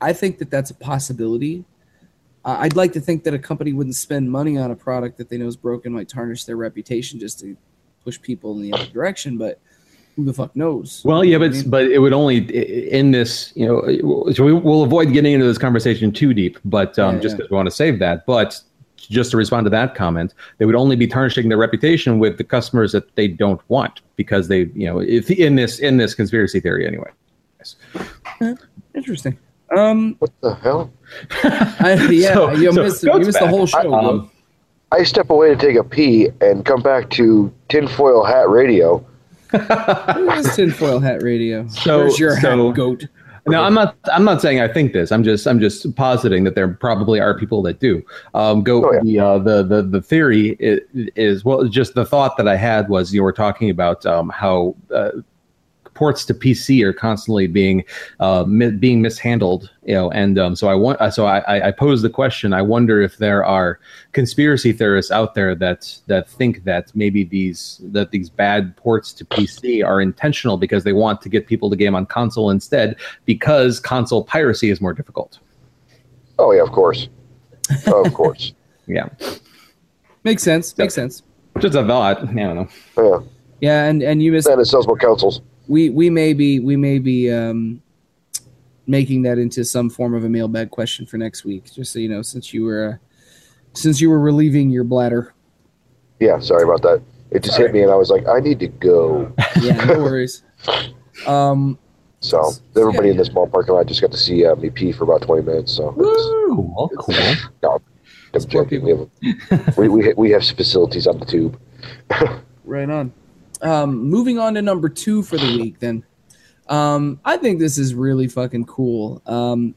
I think that that's a possibility. Uh, I'd like to think that a company wouldn't spend money on a product that they know is broken, might tarnish their reputation just to push people in the other direction. But who the fuck knows? Well, yeah, You know but I mean? but it would only in this, you know, so we, we'll avoid getting into this conversation too deep, but um, Yeah, just yeah. because we want to save that. But just to respond to that comment, they would only be tarnishing their reputation with the customers that they don't want because they, you know, if in this in this conspiracy theory anyway. interesting. Um, What the hell? I, yeah, <laughs> So- you so missed, you Goat's missed the whole show. Um, I step away to take a pee and come back to tinfoil hat radio. What is tinfoil hat radio? So- Where's your so- hat, goat? No, I'm not. I'm not saying I think this. I'm just. I'm just positing that there probably are people that do. Um, go. Oh, yeah. The uh, the the the theory is, is well. Just the thought that I had was you were talking about um, how uh, ports to PC are constantly being uh, mi- being mishandled. You know, and um, so I want. uh, So I, I I pose the question. I wonder if there are conspiracy theorists out there that that think that maybe these that these bad ports to PC are intentional because they want to get people to game on console instead because console piracy is more difficult. Oh yeah, of course, of course. <laughs> Yeah, Makes sense. Makes sense. just a thought. I don't know. Yeah, Yeah, and and you missed. and it sells more consoles. We we may be we may be um, making that into some form of a mailbag question for next week. Just so you know, since you were uh, since you were relieving your bladder. Yeah, sorry about that. It just hit me, and I was like, I need to go. Yeah, no worries. Um, So everybody in this small parking lot just got to see uh, me pee for about twenty minutes. So it's, Cool, cool. <laughs> no, I'm joking. We have, we, we, we have facilities on the tube. <laughs> Right on. Um, moving on to number two for the week, then. Um, I think this is really fucking cool. Um,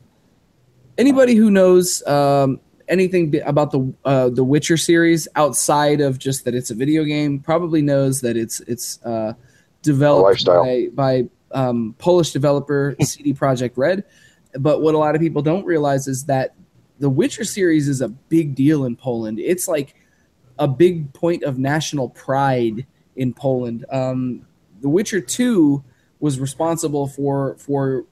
anybody who knows um, anything about the uh, the Witcher series outside of just that it's a video game probably knows that it's it's uh, developed by by um, Polish developer <laughs> CD Projekt Red. But what a lot of people don't realize is that the Witcher series is a big deal in Poland. It's like a big point of national pride in Poland. Um, the Witcher Two was responsible for for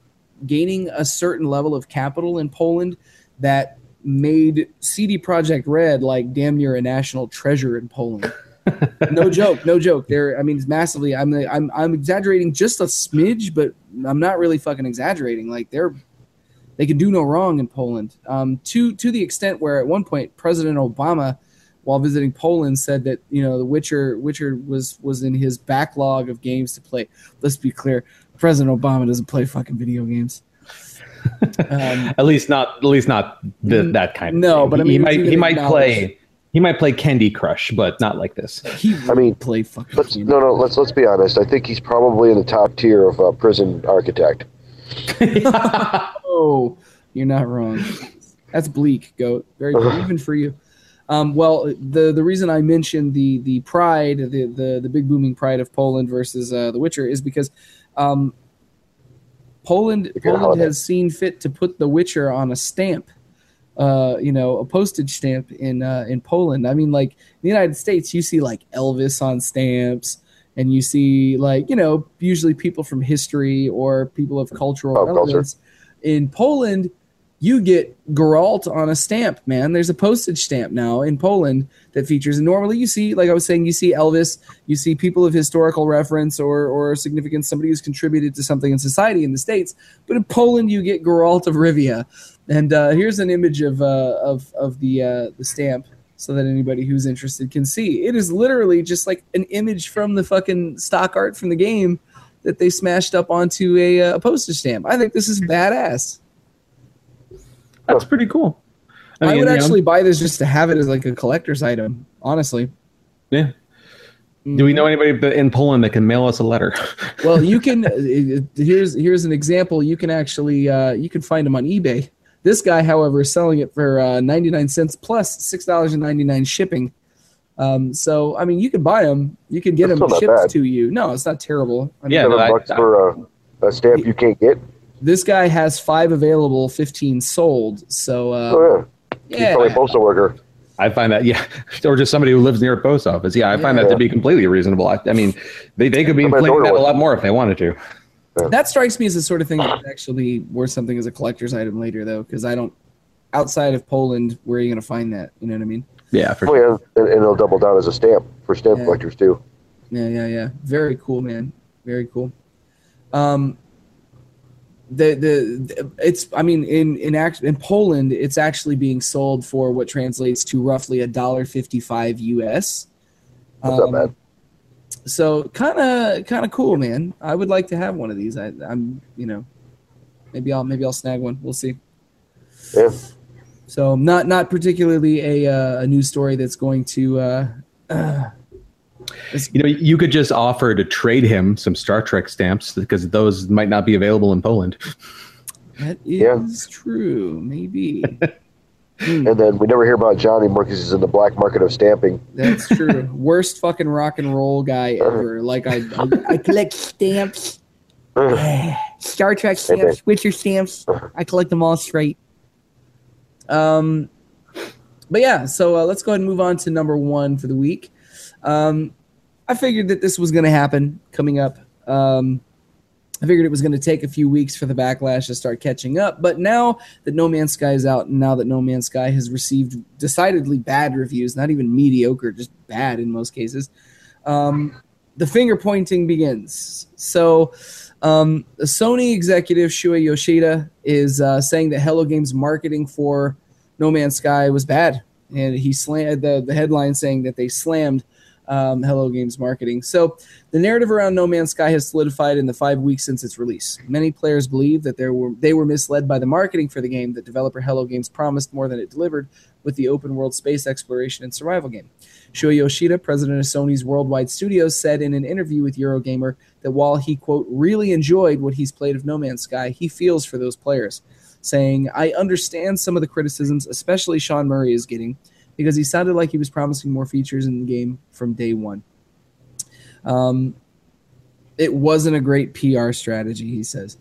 gaining a certain level of capital in Poland that made CD Projekt Red like damn near a national treasure in Poland. <laughs> no joke, no joke. There, I mean, it's massively. I'm, I'm, I'm exaggerating just a smidge, but I'm not really fucking exaggerating. Like they're, they can do no wrong in Poland. Um, to to the extent where at one point President Obama, while visiting Poland, said that you know the Witcher Witcher was was in his backlog of games to play. Let's be clear, President Obama doesn't play fucking video games. <laughs> Um, At least not. At least not the, Mm, that kind. Of no, thing. but I he might. He might play. He might play Candy Crush, but not like this. he I mean, play fucking. Let's no no. Let's let's be honest. I think he's probably in the top tier of uh, prison architect. <laughs> <laughs> Oh, you're not wrong. That's bleak, goat. Very good, even for you. Um, well, the the reason I mentioned the the pride, the the the big booming pride of Poland versus uh, The Witcher is because um, Poland Poland has seen fit to put The Witcher on a stamp. Uh, you know, a postage stamp in uh, in Poland. I mean, like in the United States, you see like Elvis on stamps, and you see like you know usually people from history or people of cultural Pop culture. In Poland, you get Geralt on a stamp, man. There's a postage stamp now in Poland that features. And normally, you see, like I was saying, you see Elvis, you see people of historical reference or or significance, somebody who's contributed to something in society in the states. But in Poland, you get Geralt of Rivia, and uh, here's an image of uh, of of the uh, the stamp. So that anybody who's interested can see, it is literally just like an image from the fucking stock art from the game that they smashed up onto a, uh, a postage stamp. I think this is badass. That's pretty cool. I, mean, would you know, actually buy this just to have it as like a collector's item. Honestly. yeah. Do we know anybody in Poland that can mail us a letter? <laughs> Well, you can. <laughs> uh, uh, here's here's an example. You can actually uh, you can find them on eBay. This guy, however, is selling it for uh, 99 cents plus six dollars and 99 shipping. Um, so I mean, you can buy them. You can get That's them shipped bad. to you. No, it's not terrible. I mean, Yeah, Seven no, I- bucks for a, a stamp you can't get. This guy has five available, 15 sold. So uh, Oh yeah, he's yeah, probably a postal worker. I find that, yeah, <laughs> or just somebody who lives near a post office. Yeah, I find that to be completely reasonable. I, I mean, they, they could be Somebody claiming order that a lot more if they wanted to. that strikes me as the sort of thing that's actually worth something as a collector's item later, though, because I don't. Outside of Poland, where are you going to find that? You know what I mean? Yeah, for Oh sure. yeah, and, and it'll double down as a stamp for stamp Yeah. collectors too. Yeah, yeah, yeah. Very cool, man. Very cool. Um, the, the it's I mean in in act in Poland it's actually being sold for what translates to roughly a dollar fifty five US. That's not bad. So kind of kind of cool, man. I would like to have one of these. I, I'm you know maybe I'll maybe I'll snag one. We'll see. Yeah. So not not particularly a uh, a news story that's going to. Uh, uh, You know, you could just offer to trade him some Star Trek stamps because those might not be available in Poland. That is Yeah. true. Maybe. <laughs> And then we never hear about John anymore because he's in the black market of stamping. That's true. <laughs> Worst fucking rock and roll guy ever. Like I, I, I collect stamps, <sighs> Star Trek stamps, Witcher stamps. I collect them all straight. Um, but yeah. So uh, let's go ahead and move on to number one for the week. Um, I figured that this was going to happen coming up. Um, I figured it was going to take a few weeks for the backlash to start catching up. But now that No Man's Sky is out, and now that No Man's Sky has received decidedly bad reviews, not even mediocre, just bad in most cases, um, the finger pointing begins. So, um, the Sony executive Shuhei Yoshida is uh, saying that Hello Games marketing for No Man's Sky was bad, and he slammed the the headline saying that they slammed um, Hello Games marketing. So the narrative around No Man's Sky has solidified in the five weeks since its release. Many players believe that there were they were misled by the marketing for the game that developer Hello Games promised more than it delivered with the open world space exploration and survival game. Shuhei Yoshida, president of Sony's Worldwide Studios, said in an interview with Eurogamer that while he quote really enjoyed what he's played of No Man's Sky, he feels for those players, saying, "I understand some of the criticisms, especially Sean Murray is getting." Because he sounded like he was promising more features in the game from day one. Um, it wasn't a great PR strategy, he says.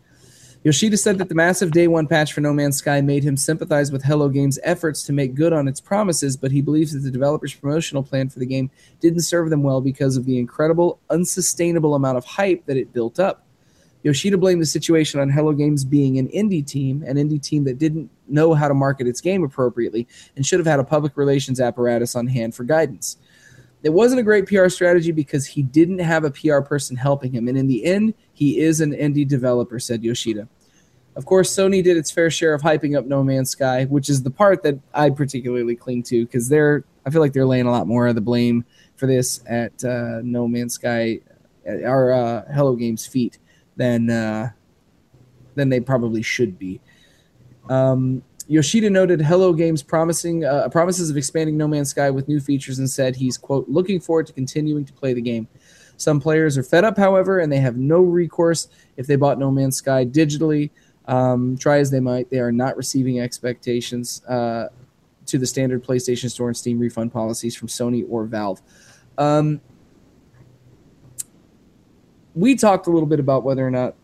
Yoshida said that the massive day one patch for No Man's Sky made him sympathize with Hello Games' efforts to make good on its promises, but he believes that the developer's promotional plan for the game didn't serve them well because of the incredible, unsustainable amount of hype that it built up. Yoshida blamed the situation on Hello Games being an indie team, an indie team that didn't know how to market its game appropriately and should have had a public relations apparatus on hand for guidance. It wasn't a great PR strategy because he didn't have a PR person helping him, and in the end, he is an indie developer, said Yoshida. Of course, Sony did its fair share of hyping up No Man's Sky, which is the part that I particularly cling to because they're I feel like they're laying a lot more of the blame for this at uh, No Man's Sky, or uh, Hello Games' feet than uh, than they probably should be. Um, Yoshida noted Hello Games promising uh, promises of expanding No Man's Sky with new features and said he's quote looking forward to continuing to play the game. Some players are fed up, however, and they have no recourse if they bought No Man's Sky digitally. Um, try as they might, they are not receiving expectations uh, to the standard PlayStation Store and Steam refund policies from Sony or Valve. Um, we talked a little bit about whether or not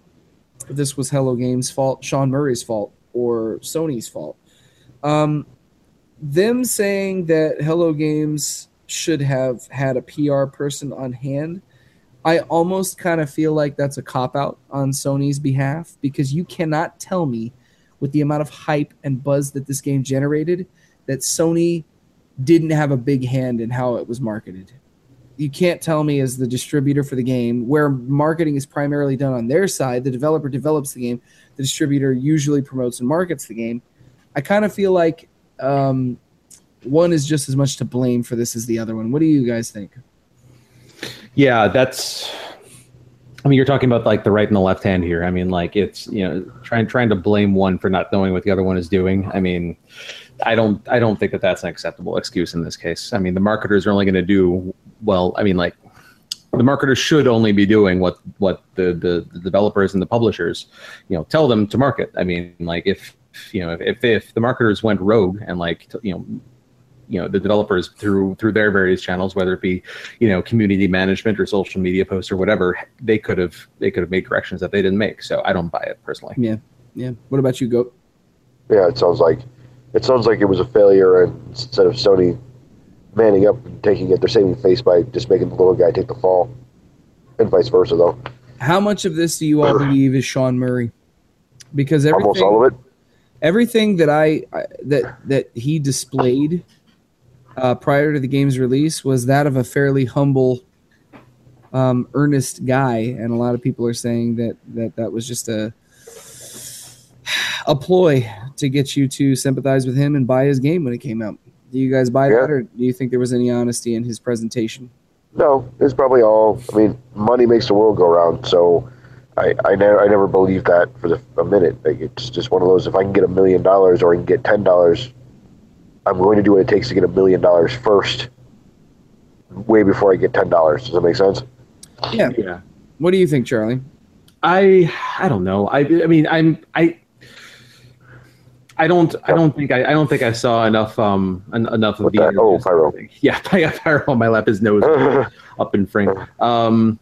this was Hello Games' fault, Sean Murray's fault, or Sony's fault. Um, them saying that Hello Games should have had a PR person on hand, I almost kind of feel like that's a cop out on Sony's behalf because you cannot tell me with the amount of hype and buzz that this game generated that Sony didn't have a big hand in how it was marketed you can't tell me as the distributor for the game where marketing is primarily done on their side the developer develops the game the distributor usually promotes and markets the game i kind of feel like um, one is just as much to blame for this as the other one what do you guys think yeah that's I mean, you're talking about like the right and the left hand here. I mean, like it's you know trying trying to blame one for not knowing what the other one is doing. I mean, I don't I don't think that that's an acceptable excuse in this case. I mean, the marketers are only going to do well, I mean, like the marketers should only be doing what what the, the, the developers and the publishers, you know, tell them to market. I mean, like if you know if if the marketers went rogue and like you know you know the developers through through their various channels whether it be you know community management or social media posts or whatever they could have they could have made corrections that they didn't make. So i don't buy it personally. Yeah. Yeah. What about you goat? Yeah it sounds like it sounds like it was a failure and instead of sony manning up and taking it. They're saving face by just making the little guy take the fall, and vice versa, though. How much of this do you all believe is Sean Murray? Because everything, almost all of it. Everything that I, I that that he displayed uh, prior to the game's release was that of a fairly humble, um, earnest guy, and a lot of people are saying that that that was just a <sighs> a ploy to get you to sympathize with him and buy his game when it came out. Do you guys buy yeah. that, or do you think there was any honesty in his presentation? No, it's probably all. I mean, money makes the world go round. So, I I never I never believed that for the, a minute. Like it's just one of those. If I can get a million dollars or I can get ten dollars, I'm going to do what it takes to get a million dollars first, way before I get ten dollars. Does that make sense? Yeah. Yeah. What do you think, Charlie? I I don't know. I I mean I'm I I don't. I don't think. I, I don't think I saw enough. Um, en- enough of the. Oh, pyro. <laughs> <laughs> Yeah, pyro on my lap. His nose <laughs> up in frame. Um,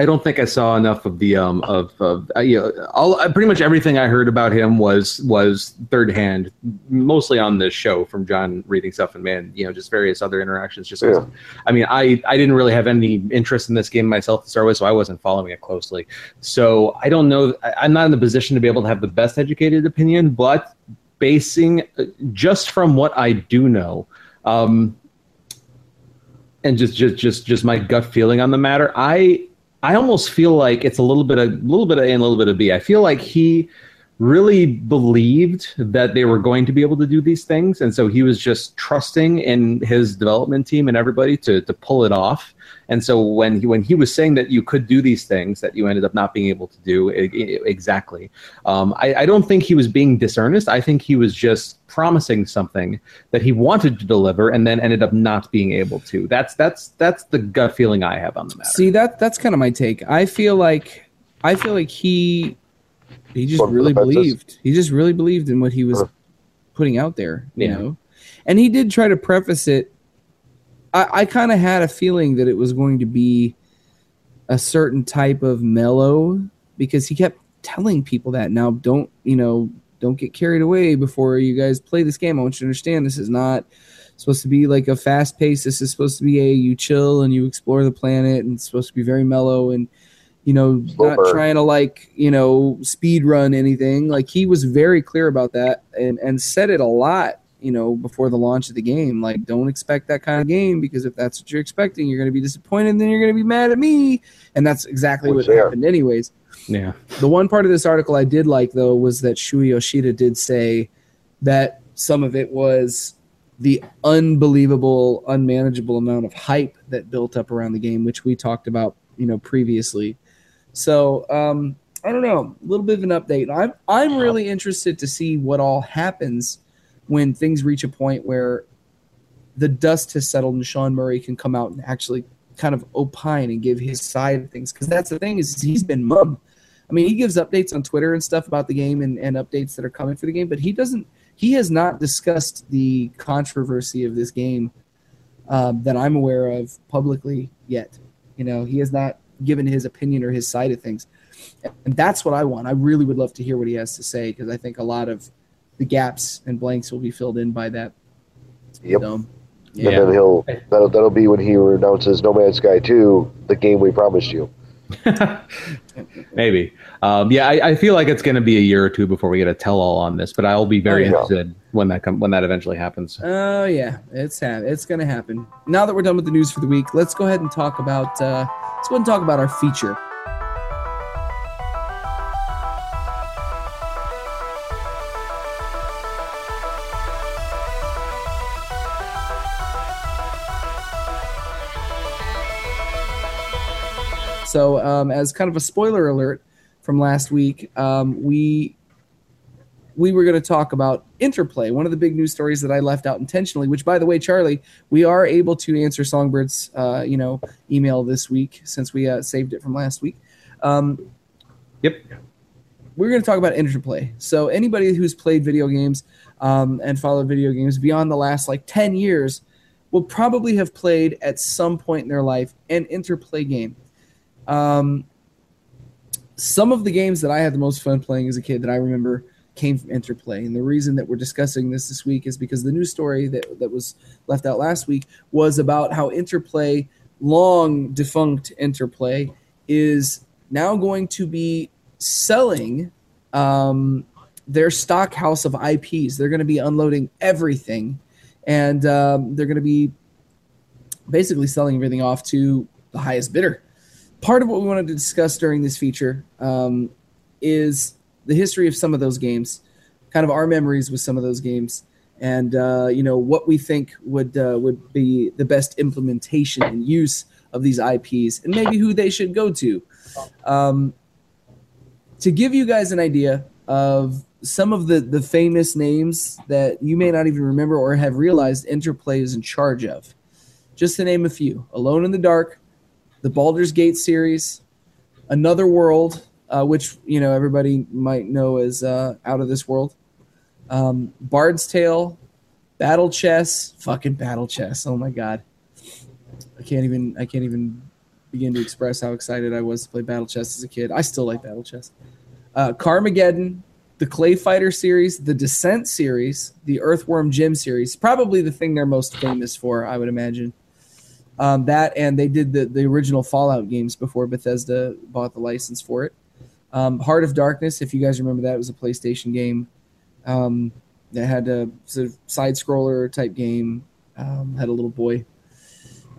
I don't think I saw enough of the um of of uh, you know all uh, pretty much everything I heard about him was was third hand, mostly on this show from John reading stuff and man, you know, just various other interactions. Just, yeah. I mean, I I didn't really have any interest in this game myself to start with, so I wasn't following it closely. So I don't know. I'm not in the position to be able to have the best educated opinion, but basing uh, just from what I do know. Um, and just just just just my gut feeling on the matter, I I almost feel like it's a little bit of a little bit of A and a little bit of B. I feel like he really believed that they were going to be able to do these things, and so he was just trusting in his development team and everybody to to pull it off. And so when he, when he was saying that you could do these things that you ended up not being able to do I- I- exactly, um, I, I don't think he was being dishonest. I think he was just promising something that he wanted to deliver and then ended up not being able to. That's that's that's the gut feeling I have on the matter. See that that's kind of my take. I feel like I feel like he he just really believed. He just really believed in what he was Sure. putting out there, you Yeah. know. And he did try to preface it. I, I kind of had a feeling that it was going to be a certain type of mellow because he kept telling people that. Now, don't you know? Don't get carried away before you guys play this game. I want you to understand this is not supposed to be like a fast pace. This is supposed to be a you chill and you explore the planet, and it's supposed to be very mellow and you know Slow not burn. trying to like you know speed run anything. Like he was very clear about that and and said it a lot. You know, before the launch of the game, like don't expect that kind of game because if that's what you're expecting, you're going to be disappointed. And then you're going to be mad at me, and that's exactly Which what they are. happened, anyways. yeah. The one part of this article I did like though was that Shuhei Yoshida did say that some of it was the unbelievable, unmanageable amount of hype that built up around the game, which we talked about, you know, previously. So um, I don't know, a little bit of an update. I'm I'm really interested to see what all happens when things reach a point where the dust has settled and Sean Murray can come out and actually kind of opine and give his side of things. Because that's the thing is he's been mum. I mean, he gives updates on Twitter and stuff about the game and, and updates that are coming for the game, but he doesn't. He has not discussed the controversy of this game um, that I'm aware of publicly yet. You know, he has not given his opinion or his side of things, and that's what I want. I really would love to hear what he has to say because I think a lot of the gaps and blanks will be filled in by that. Yep. So, And Yeah. then he'll that'll that'll be when he announces No Man's Sky 2, the game we promised you. <laughs> Maybe. Um, yeah, I, I feel like it's going to be a year or two before we get a tell-all on this, but I'll be very Oh, yeah. interested when that come when that eventually happens. Oh yeah, it's ha- it's gonna happen. Now that we're done with the news for the week, let's go ahead and talk about uh, let's go ahead and talk about our feature. So, um, as kind of a spoiler alert from last week, um, we we were going to talk about interplay, one of the big news stories that I left out intentionally. Which, by the way, Charlie, we are able to answer Songbird's, uh, you know, email this week since we uh, saved it from last week. Um, Yep. we're going to talk about interplay. So anybody who's played video games um, and followed video games beyond the last like ten years will probably have played at some point in their life an interplay game. Um, some of the games that I had the most fun playing as a kid that I remember came from Interplay. And the reason that we're discussing this this week is because the news story that, that was left out last week was about how Interplay, long defunct Interplay, is now going to be selling um, their stock house of IPs. They're going to be unloading everything. And um, they're going to be basically selling everything off to the highest bidder part of what we wanted to discuss during this feature um, is the history of some of those games, kind of our memories with some of those games, and uh, you know what we think would uh, would be the best implementation and use of these IPs, and maybe who they should go to. Um, to give you guys an idea of some of the the famous names that you may not even remember or have realized Interplay is in charge of, just to name a few: Alone in the Dark, the Baldur's Gate series, Another World, uh, which you know everybody might know as uh, Out of This World, um, Bard's Tale, Battle Chess, fucking Battle Chess. Oh my god, I can't even I can't even begin to express how excited I was to play Battle Chess as a kid. I still like Battle Chess. Uh, Carmageddon, the Clay Fighter series, the Descent series, the Earthworm Jim series, probably the thing they're most famous for, I would imagine. Um, that and they did the, the original Fallout games before Bethesda bought the license for it. Um, Heart of Darkness, if you guys remember that, it was a PlayStation game um, that had a sort of side scroller type game. Um, had a little boy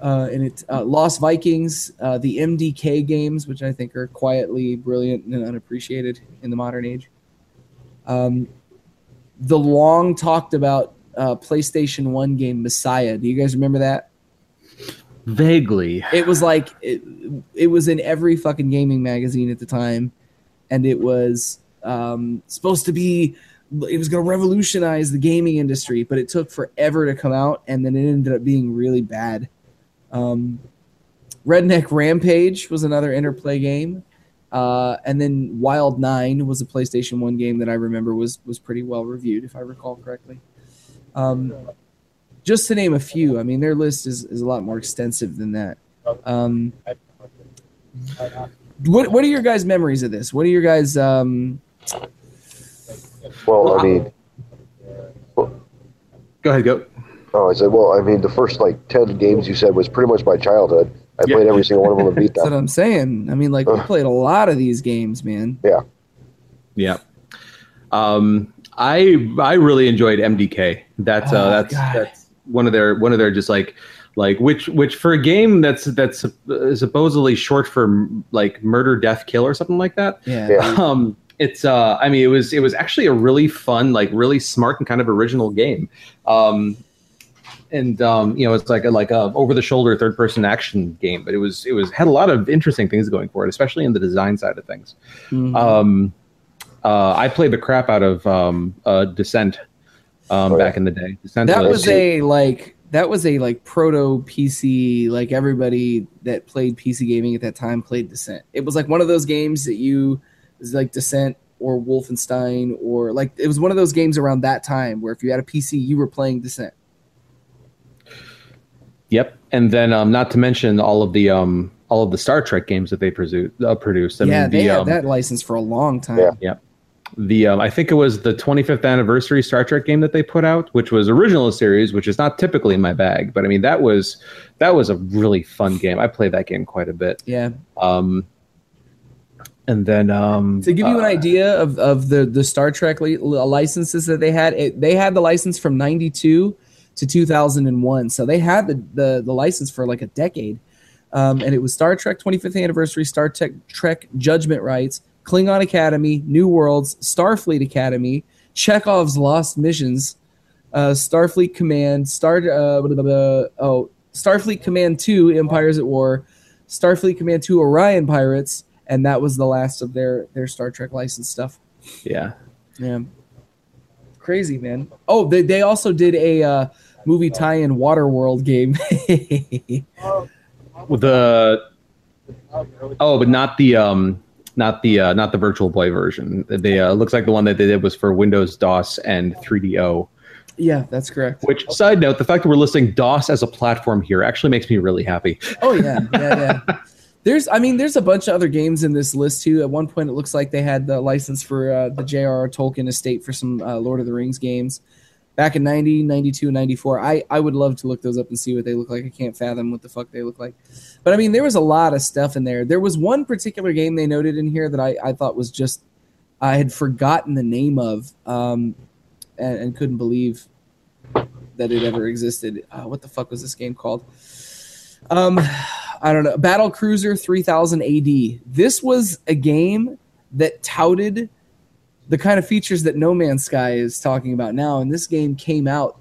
uh, in it. Uh, Lost Vikings, uh, the MDK games, which I think are quietly brilliant and unappreciated in the modern age. Um, the long talked about uh, PlayStation One game Messiah. Do you guys remember that? Vaguely. It was like it, it was in every fucking gaming magazine at the time, and it was um, supposed to be. It was going to revolutionize the gaming industry, but it took forever to come out, and then it ended up being really bad. Um, Redneck Rampage was another interplay game, uh, and then Wild Nine was a PlayStation One game that I remember was was pretty well reviewed, if I recall correctly. Um, just to name a few, I mean, their list is, is a lot more extensive than that. Um, what what are your guys' memories of this? What are your guys? Um, Well, I mean, Go ahead, go. oh, I said, well, I mean, the first like ten games you said was pretty much my childhood. I Yeah. played every single one of them and beat that's what. I'm saying. I mean, like we played a lot of these games, man. Yeah. Yeah. Um, I I really enjoyed MDK. That's uh, Oh, that's God. that's one of their one of their just like like which which for a game that's that's uh, supposedly short for like murder death kill or something like that. Yeah. Yeah. <laughs> Um, it's uh, I mean, it was it was actually a really fun, like really smart and kind of original game. Um, and um, you know, it's like a like a over the shoulder third person action game, but it was it was had a lot of interesting things going for it, especially in the design side of things. Mhm. Um, uh, I played the crap out of um, uh, Descent um, Oh, yeah. back in the day. Descent that let's was a like that was a like proto PC. Like everybody that played PC gaming at that time played Descent. It was like one of those games that you was like Descent or Wolfenstein or like it was one of those games around that time where if you had a PC, you were playing Descent. Yep, and then um, not to mention all of the um, all of the Star Trek games that they produ- uh, produced. I yeah, mean, they the, had um, that license for a long time. Yeah. The um, I think it was the 25th anniversary Star Trek game that they put out, which was original series, which is not typically in my bag, but I mean that was that was a really fun game. I played that game quite a bit. Yeah. Um, and then um, To give you an uh, idea of, of the, the Star Trek li- licenses that they had, it, they had the license from 92 to 2001. So they had the, the, the license for like a decade. Um, and it was Star Trek 25th Anniversary, Star Trek, Trek Judgment Rites, Klingon Academy, New Worlds, Starfleet Academy, Chekov's Lost Missions, uh, Starfleet Command, Star uh, blah, blah, blah, oh Starfleet Command 2, Empires at War, Starfleet Command 2, Orion Pirates, and that was the last of their their Star Trek license stuff. yeah, Yeah, crazy man. Oh, they they also did a uh, movie tie-in Waterworld game. <laughs> with the oh, but not the um, not the uh, not the Virtual Boy version. They uh, looks like the one that they did was for Windows DOS and 3DO. yeah, that's correct. Which side note, the fact that we're listing DOS as a platform here actually makes me really happy. Oh yeah, yeah, yeah. <laughs> There's, I mean, there's a bunch of other games in this list too. At one point, it looks like they had the license for uh, the J.R.R. Tolkien estate for some uh, Lord of the Rings games back in 90, 92, 94. I, I would love to look those up and see what they look like. I can't fathom what the fuck they look like. But I mean, there was a lot of stuff in there. There was one particular game they noted in here that I, I thought was just, I had forgotten the name of um, and, and couldn't believe that it ever existed. Uh, what the fuck was this game called? Um, I don't know. Battle Cruiser 3000 AD. This was a game that touted the kind of features that No Man's Sky is talking about now. And this game came out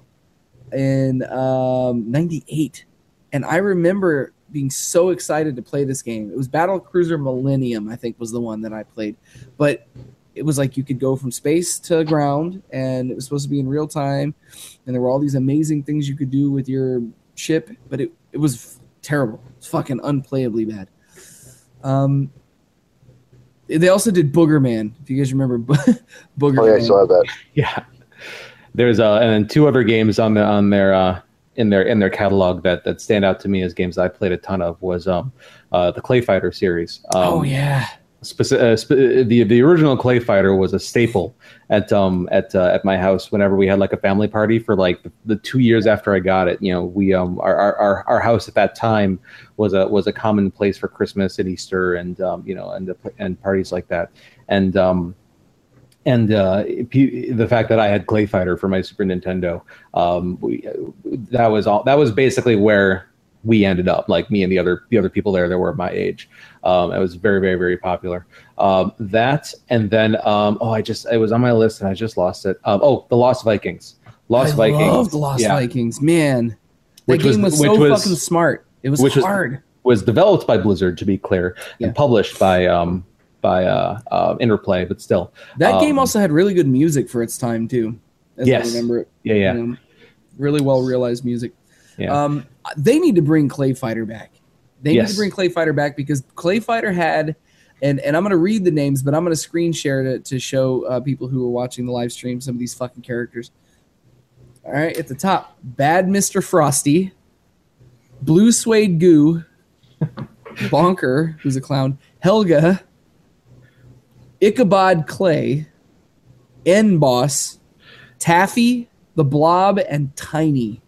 in um, 98. And I remember being so excited to play this game. It was Battle Cruiser Millennium, I think, was the one that I played. But it was like you could go from space to ground, and it was supposed to be in real time. And there were all these amazing things you could do with your ship, but it, it was terrible. It's fucking unplayably bad. Um, they also did Booger Man. If you guys remember <laughs> Booger Oh yeah, I Man. still have that. <laughs> Yeah, there's uh, and then two other games on the on their uh, in their in their catalog that that stand out to me as games I played a ton of was um uh, the Clay Fighter series. Um, oh yeah, speci- uh, sp- uh, the the original Clay Fighter was a staple at um at uh, at my house whenever we had like a family party for like the, the two years after I got it. You know, we um our, our our our house at that time was a was a common place for Christmas and Easter and um you know and the, and parties like that and um and uh, the fact that I had Clay Fighter for my Super Nintendo, um, we, that was all. That was basically where we ended up. Like me and the other the other people there that were my age. Um, it was very very very popular. Um, that and then um, oh, I just it was on my list and I just lost it. Um, oh, the Lost Vikings. Lost I Vikings. love the Lost yeah, Vikings, man. That Which game was, which so was- fucking smart. It was which was- hard. was developed by Blizzard to be clear Yeah. and published by um, by uh, uh, Interplay, but still. that um, game also had really good music for its time too. As Yes. I remember it. Yeah, yeah, you know, really well realized music. yeah. Um, they need to bring Clay Fighter back. They need to bring Clay Fighter back because Clay Fighter had, and and I'm going to read the names, but I'm going to screen share to to show uh, people who are watching the live stream some of these fucking characters. All right, at the top, Bad Mister Frosty, Blue Suede Goo, <laughs> Bonker, who's a clown, Helga, Ichabod Clay, N Boss, Taffy, the Blob, and Tiny.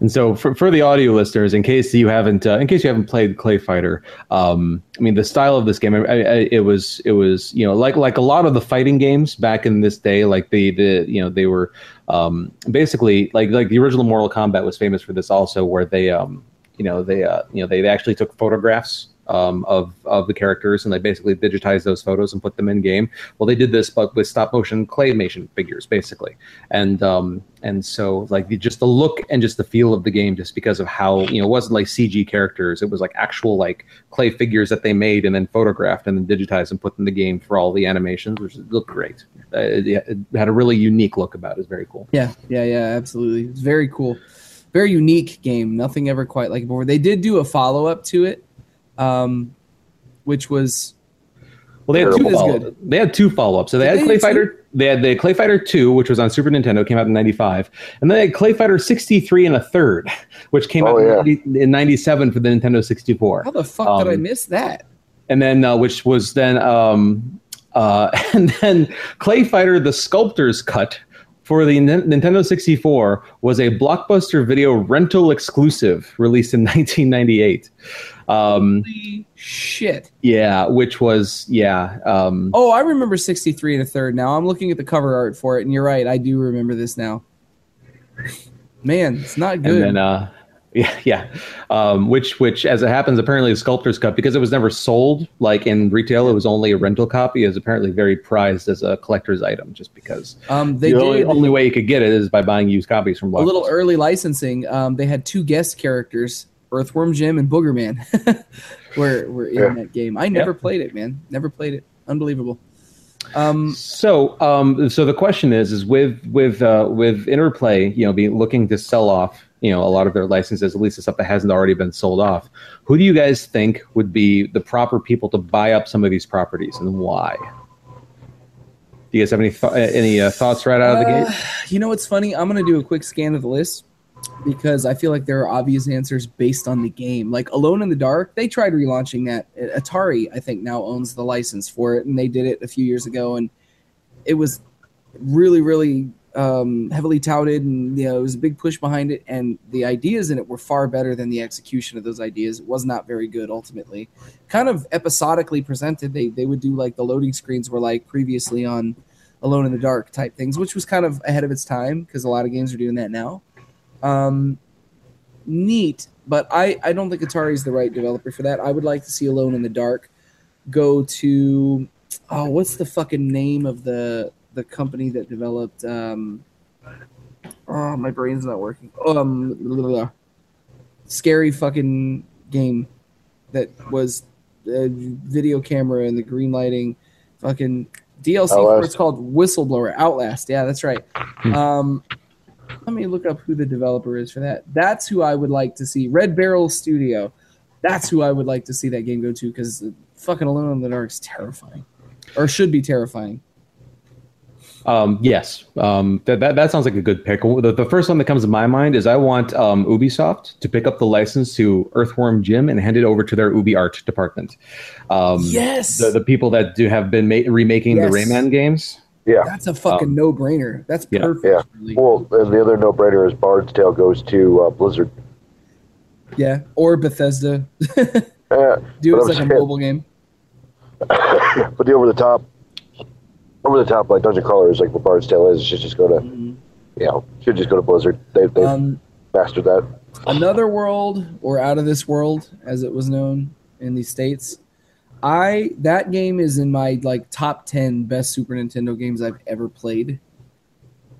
And so, for, for the audio listeners, in case you haven't, uh, in case you haven't played Clay Fighter, um, I mean, the style of this game, I, I, it was, it was, you know, like like a lot of the fighting games back in this day, like the the, you know, they were um, basically like like the original Mortal Kombat was famous for this also, where they, um, you know, they, uh, you know, they, they actually took photographs. Um, of of the characters and they basically digitized those photos and put them in game. Well, they did this, but with stop motion claymation figures, basically, and um, and so like just the look and just the feel of the game, just because of how you know it wasn't like CG characters, it was like actual like clay figures that they made and then photographed and then digitized and put in the game for all the animations, which looked great. Uh, it, it had a really unique look about it. It's very cool. Yeah, yeah, yeah, absolutely. It's very cool. Very unique game. Nothing ever quite like before. They did do a follow up to it, um, which was Well, they had Two two follow. good. They had two follow ups. So they Did had they Clay do two? Fighter. They had the Clay Fighter Two, which was on Super Nintendo, came out in '95, and then they had Clay Fighter '63 and a third, <laughs> which came Oh, out yeah. in 90 in '97 for the Nintendo 64. how the fuck did I Um, miss that? and then uh, which was then um, uh, <laughs> and then Clay Fighter: The Sculptor's Cut for the Nin- Nintendo 64 was a blockbuster video rental exclusive released in <laughs> 1998. Um, Holy shit. yeah, which was yeah. Um, Oh, I remember 63 and a third now. I'm looking at the cover art for it, and you're right. I do remember this now. Man, it's not good. And then, uh, <laughs> yeah, yeah. Um, which, which, as it happens, apparently the sculptor's cut because it was never sold like in retail. It was only a rental copy. Is apparently very prized as a collector's item, just because um, they the only, did only way you could get it is by buying used copies from a little early licensing. Um, they had two guest characters, Earthworm Jim and Boogerman, <laughs> were were in Yeah. that game. I never played it, man. Never played it. Unbelievable. Um, So, um, so the question is, is with with uh, with Interplay, you know, be looking to sell off, you know, a lot of their licenses, at least the stuff that hasn't already been sold off. Who do you guys think would be the proper people to buy up some of these properties, and why? Do you guys have any th- any uh, thoughts right out of the Uh, gate? You know what's funny? I'm gonna do a quick scan of the list because I feel like there are obvious answers based on the game. Like Alone in the Dark, they tried relaunching that. Atari, I think, now owns the license for it, and they did it a few years ago, and it was really, really um, heavily touted, and you know, it was a big push behind it, and the ideas in it were far better than the execution of those ideas. It was not very good ultimately. Kind of episodically presented. They they would do like the loading screens were like previously on Alone in the Dark type things, which was kind of ahead of its time because a lot of games are doing that now. Um, neat, but I, I don't think Atari is the right developer for that. I would like to see Alone in the Dark go to oh, what's the fucking name of the the company that developed um oh my brain's not working um blah, blah, blah. scary fucking game that was a video camera and the green lighting fucking DLC for it's called Whistleblower Outlast. Yeah, that's right. Hmm. Um, let me look up who the developer is for that. That's who I would like to see. Red Barrel Studio. That's who I would like to see that game go to because fucking Alone in the Dark is terrifying, or should be terrifying. Um, yes, um, that, that that sounds like a good pick. The, the first one that comes to my mind is I want um, Ubisoft to pick up the license to Earthworm Jim and hand it over to their Ubi Art department. Um, Yes, the, the people that do have been ma- remaking Yes. the Rayman games. Yeah. that's a fucking no brainer. That's Um, yeah. perfect. Yeah. really. Well, and the other no-brainer is Bard's Tale goes to uh, Blizzard. yeah, or Bethesda. <laughs> Uh, Do it But as I'm like a mobile game. <laughs> but the over-the-top, over-the-top like Dungeon Crawler is like what Bard's Tale is. It should just go to, Mhm. you know, should just go to Blizzard. They they Um, mastered that. Another World or Out of This World, as it was known in the states. I that game is in my like top ten best Super Nintendo games I've ever played.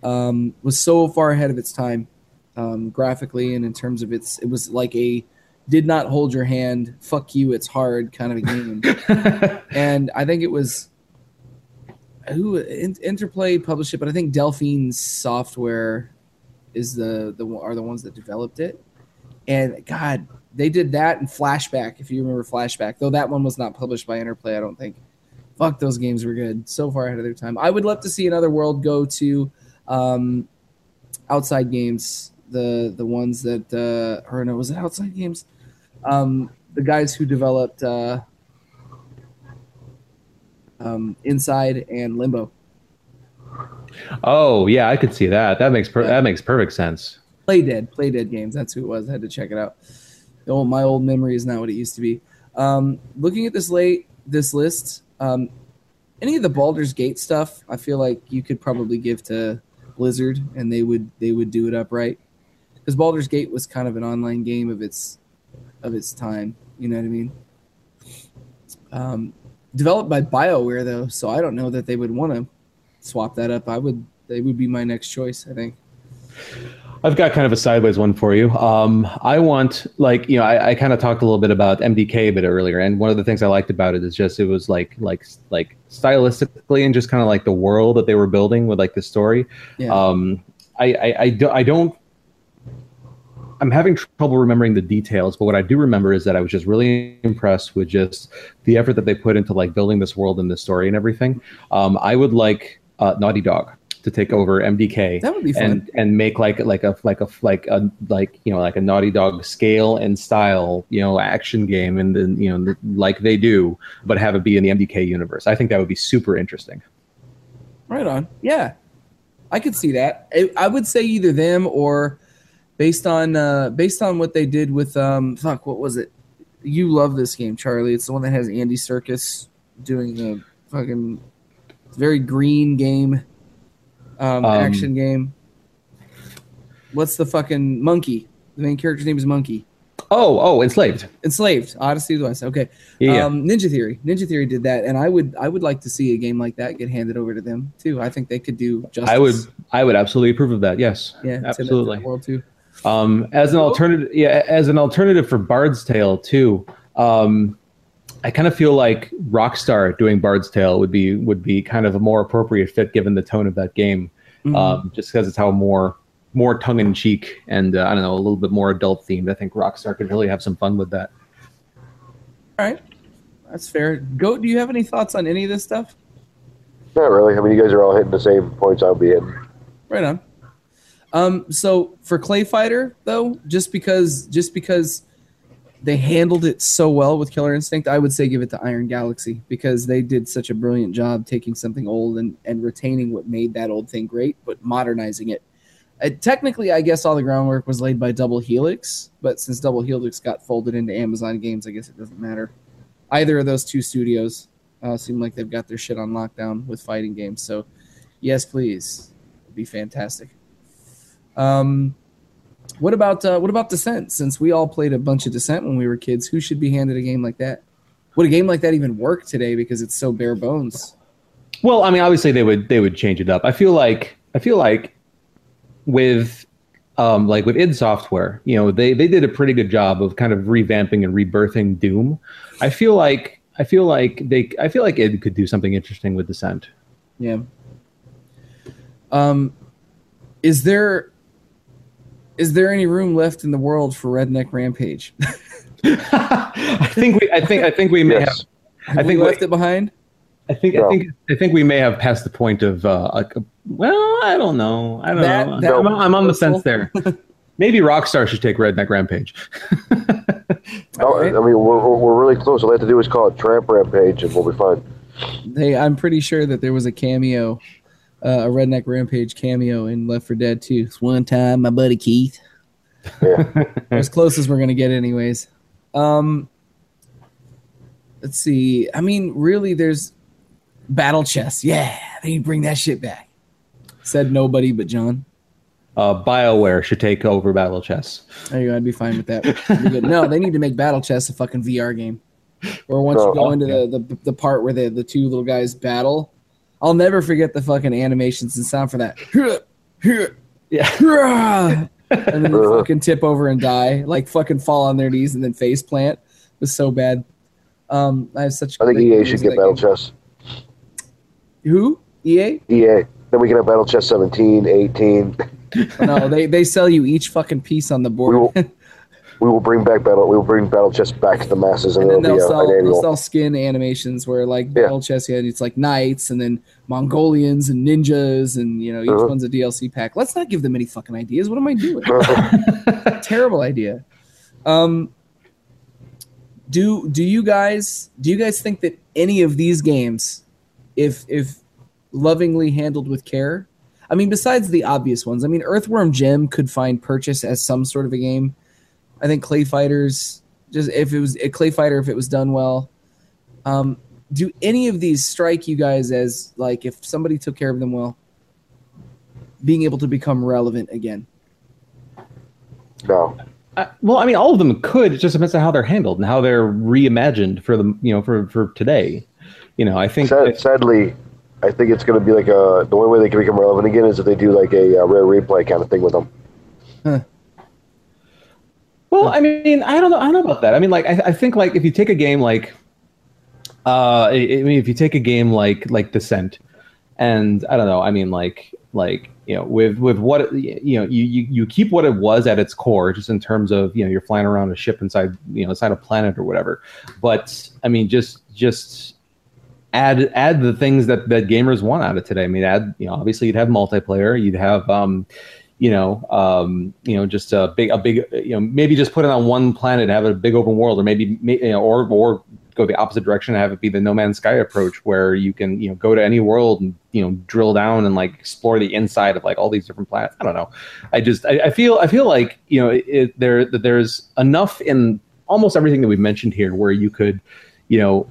Um, was so far ahead of its time, um, graphically and in terms of its. It was like a did not hold your hand, fuck you, it's hard kind of a game. <laughs> and I think it was who Interplay published it, but I think Delphine Software is the the are the ones that developed it. And God, they did that in Flashback, if you remember Flashback. Though that one was not published by Interplay, I don't think. Fuck, those games were good. So far ahead of their time. I would love to see another world go to um, outside games. The the ones that uh, or no, was it outside games? Um, the guys who developed uh, um, Inside and Limbo. Oh yeah, I could see that. That makes per- that makes perfect sense. Play Dead, Play Dead games. That's who it was. I had to check it out. Old, my old memory is not what it used to be. Um, looking at this late this list, um, any of the Baldur's Gate stuff, I feel like you could probably give to Blizzard, and they would they would do it upright. Because Baldur's Gate was kind of an online game of its of its time. You know what I mean? Um, developed by BioWare though, so I don't know that they would want to swap that up. I would. They would be my next choice. I think. I've got kind of a sideways one for you. Um, I want like you know I, I kind of talked a little bit about MDK a bit earlier, and one of the things I liked about it is just it was like like like stylistically and just kind of like the world that they were building with like the story. Yeah. Um, I, I, I, do, I don't. I'm having trouble remembering the details, but what I do remember is that I was just really impressed with just the effort that they put into like building this world and this story and everything. Um, I would like uh, Naughty Dog to take over MDK That would be fun. and and make like like a like a like a like you know like a Naughty Dog scale and style you know action game and then you know like they do, but have it be in the MDK universe. I think that would be super interesting. Right on. Yeah, I could see that. I, I would say either them or based on uh, based on what they did with um fuck what was it? You love this game, Charlie. It's the one that has Andy Serkis doing the fucking very green game, um, Um, action game. What's the fucking monkey? The main character's name is Monkey. Oh oh, enslaved. Enslaved, Odyssey of the West. Okay, Yeah. um, Ninja Theory. Ninja Theory did that, and I would I would like to see a game like that get handed over to them too. I think they could do justice. I would I would absolutely approve of that. Yes. yeah, to that- to absolutely. world too. Um, as an alternative, yeah, as an alternative for Bard's Tale too. Um, I kind of feel like Rockstar doing Bard's Tale would be would be kind of a more appropriate fit given the tone of that game, Mhm. um, just because it's how more more tongue in cheek and uh, I don't know a little bit more adult themed. I think Rockstar could really have some fun with that. All right, that's fair. Goat, do you have any thoughts on any of this stuff? Not really. I mean, you guys are all hitting the same points I'll be hitting. Right on. Um, so for Clay Fighter though, just because just because they handled it so well with Killer Instinct, I would say give it to Iron Galaxy because they did such a brilliant job taking something old and, and retaining what made that old thing great, but modernizing it. Uh, technically, I guess all the groundwork was laid by Double Helix, but since Double Helix got folded into Amazon Games, I guess it doesn't matter. Either of those two studios uh, seem like they've got their shit on lockdown with fighting games. So, yes, please, It'd be fantastic. Um, what about uh, what about Descent? Since we all played a bunch of Descent when we were kids, who should be handed a game like that? Would a game like that even work today because it's so bare bones? Well, I mean, obviously they would they would change it up. I feel like I feel like with um, like with id Software, you know, they they did a pretty good job of kind of revamping and rebirthing Doom. I feel like I feel like they I feel like id could do something interesting with Descent. Yeah. Um, is there is there any room left in the world for Redneck Rampage? <laughs> <laughs> I think we I think I think we may Yes. have Have I think we we- left it behind. I think I think I think we may have passed the point of uh, like, well, I don't know. I don't That- know. that I'm, I'm on the fence there. <laughs> Maybe Rockstar should take Redneck Rampage. Oh, Alright. I mean, we're, we're we're really close. All they have to do is call it Tramp Rampage, and we'll be fine. Hey, I'm pretty sure that there was a cameo, uh, a Redneck Rampage cameo in Left 4 Dead 2. It's one time, my buddy Keith. Yeah. as close as we're gonna get, anyways. Um, let's see. I mean, really, there's battle chess. Yeah, they bring that shit back. Said nobody but John. Uh, BioWare should take over Battle Chess. There you go. I'd be fine with that. Good. No, they need to make battle chess a fucking VR game. Or once you Oh, go into the, the the part where the the two little guys battle, I'll never forget the fucking animations and sound for that. <laughs> Yeah. and then they <laughs> fucking tip over and die, like fucking fall on their knees and then face plant. It was so bad. Um, I have such. I think EA should get Battle game. Chess. Who? EA? EA. Then we can have Battle Chess 17, 18. no, they they sell you each fucking piece on the We board, will, <laughs> we will bring back Battle. We will bring Battle Chess back to the masses, and, and then they'll a, sell an they'll sell skin animations where like Yeah. Battle Chess, yeah, it's like knights and then Mongolians and ninjas, and you know each Uh-huh. one's a DLC pack. Let's not give them any fucking ideas. What am I doing? <laughs> terrible idea. Um, do do you guys do you guys think that any of these games, if if lovingly handled with care, I mean, besides the obvious ones, I mean, Earthworm Jim could find purchase as some sort of a game. I think Clay Fighters, just if it was a Clay Fighter, if it was done well. Um, do any of these strike you guys as like if somebody took care of them well, being able to become relevant again? no. Uh, well, I mean, all of them could. It just depends on how they're handled and how they're reimagined for the you know for for today. You know, I think Sad, that- sadly, I think it's going to be like a. The only way they can become relevant again is if they do like a, uh rare replay kind of thing with them. Well, I mean, I don't know. I don't know about that. I mean, like, I, I think like if you take a game like, uh, I, I mean, if you take a game like like Descent, and I don't know. I mean, like like you know, with with what you know, you, you you keep what it was at its core, just in terms of you know, you're flying around a ship inside you know inside a planet or whatever. But I mean, just just add add the things that that gamers want out of today. I mean, add you know, obviously you'd have multiplayer, you'd have um, you know, um, you know, just a big, a big, you know, maybe just put it on one planet, and have a big open world, or maybe, you know, or or go the opposite direction and have it be the No Man's Sky approach, where you can, you know, go to any world and you know, drill down and like explore the inside of like all these different planets. I don't know. I just, I, I feel, I feel like you know, it, there, that there's enough in almost everything that we've mentioned here where you could, you know,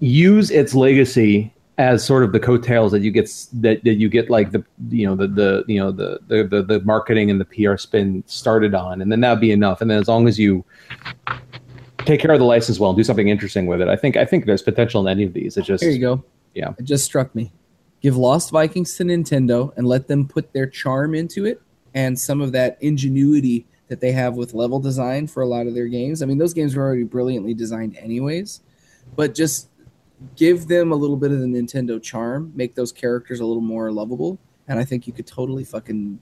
use its legacy as sort of the coattails that you get that, that you get like the you know the the you know the, the the the marketing and the PR spin started on, and then that'd be enough. And then as long as you take care of the license well and do something interesting with it, I think I think there's potential in any of these. It just Here you go. Yeah. It just struck me. Give Lost Vikings to Nintendo and let them put their charm into it and some of that ingenuity that they have with level design for a lot of their games. I mean, those games were already brilliantly designed, anyways, but just give them a little bit of the Nintendo charm, make those characters a little more lovable, and I think you could totally fucking,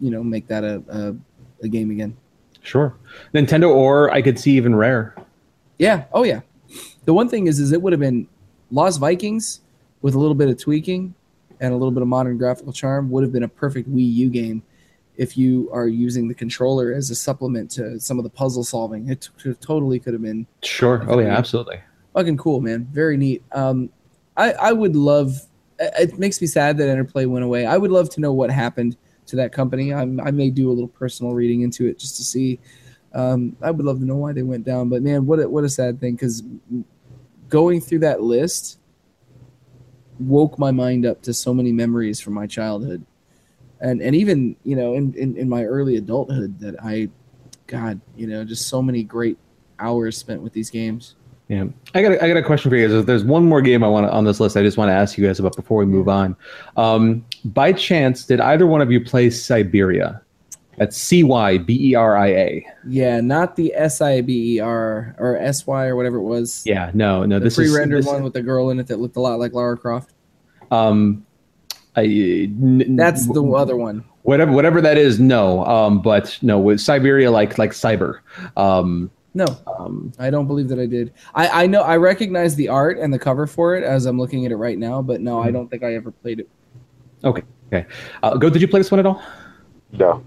you know, make that a, a, a game again. sure Nintendo or I could see even Rare. Yeah. Oh yeah. The one thing is, is it would have been Lost Vikings with a little bit of tweaking and a little bit of modern graphical charm would have been a perfect Wii U game if you are using the controller as a supplement to some of the puzzle solving. It t- totally could have been Sure. Oh yeah, absolutely. Fucking cool, man. Very neat. Um, I I would love. It makes me sad that Interplay went away. I would love to know what happened to that company. I'm, I may do a little personal reading into it just to see. Um, I would love to know why they went down. But man, what a, what a sad thing because going through that list woke my mind up to so many memories from my childhood, and and even you know in, in, in my early adulthood that I, God, you know, just so many great hours spent with these games. Yeah, I got a, I got a question for you guys. There's one more game I want to, on this list. I just want to ask you guys about before we move on. Um, by chance, did either one of you play Cyberia? That's C Y B E R I A. Yeah, not the S I B E R or S Y or whatever it was. Yeah, no, no. the This pre-rendered this- one with the girl in it that looked a lot like Lara Croft. Um, I, n- That's the other one. whatever whatever that is. No, um, but no, with Cyberia like like cyber. Um, No, um, I don't believe that I did. I, I know I recognize the art and the cover for it as I'm looking at it right now, but no, Mm-hmm. I don't think I ever played it. okay, okay. Uh, go. Did you play this one at all? No.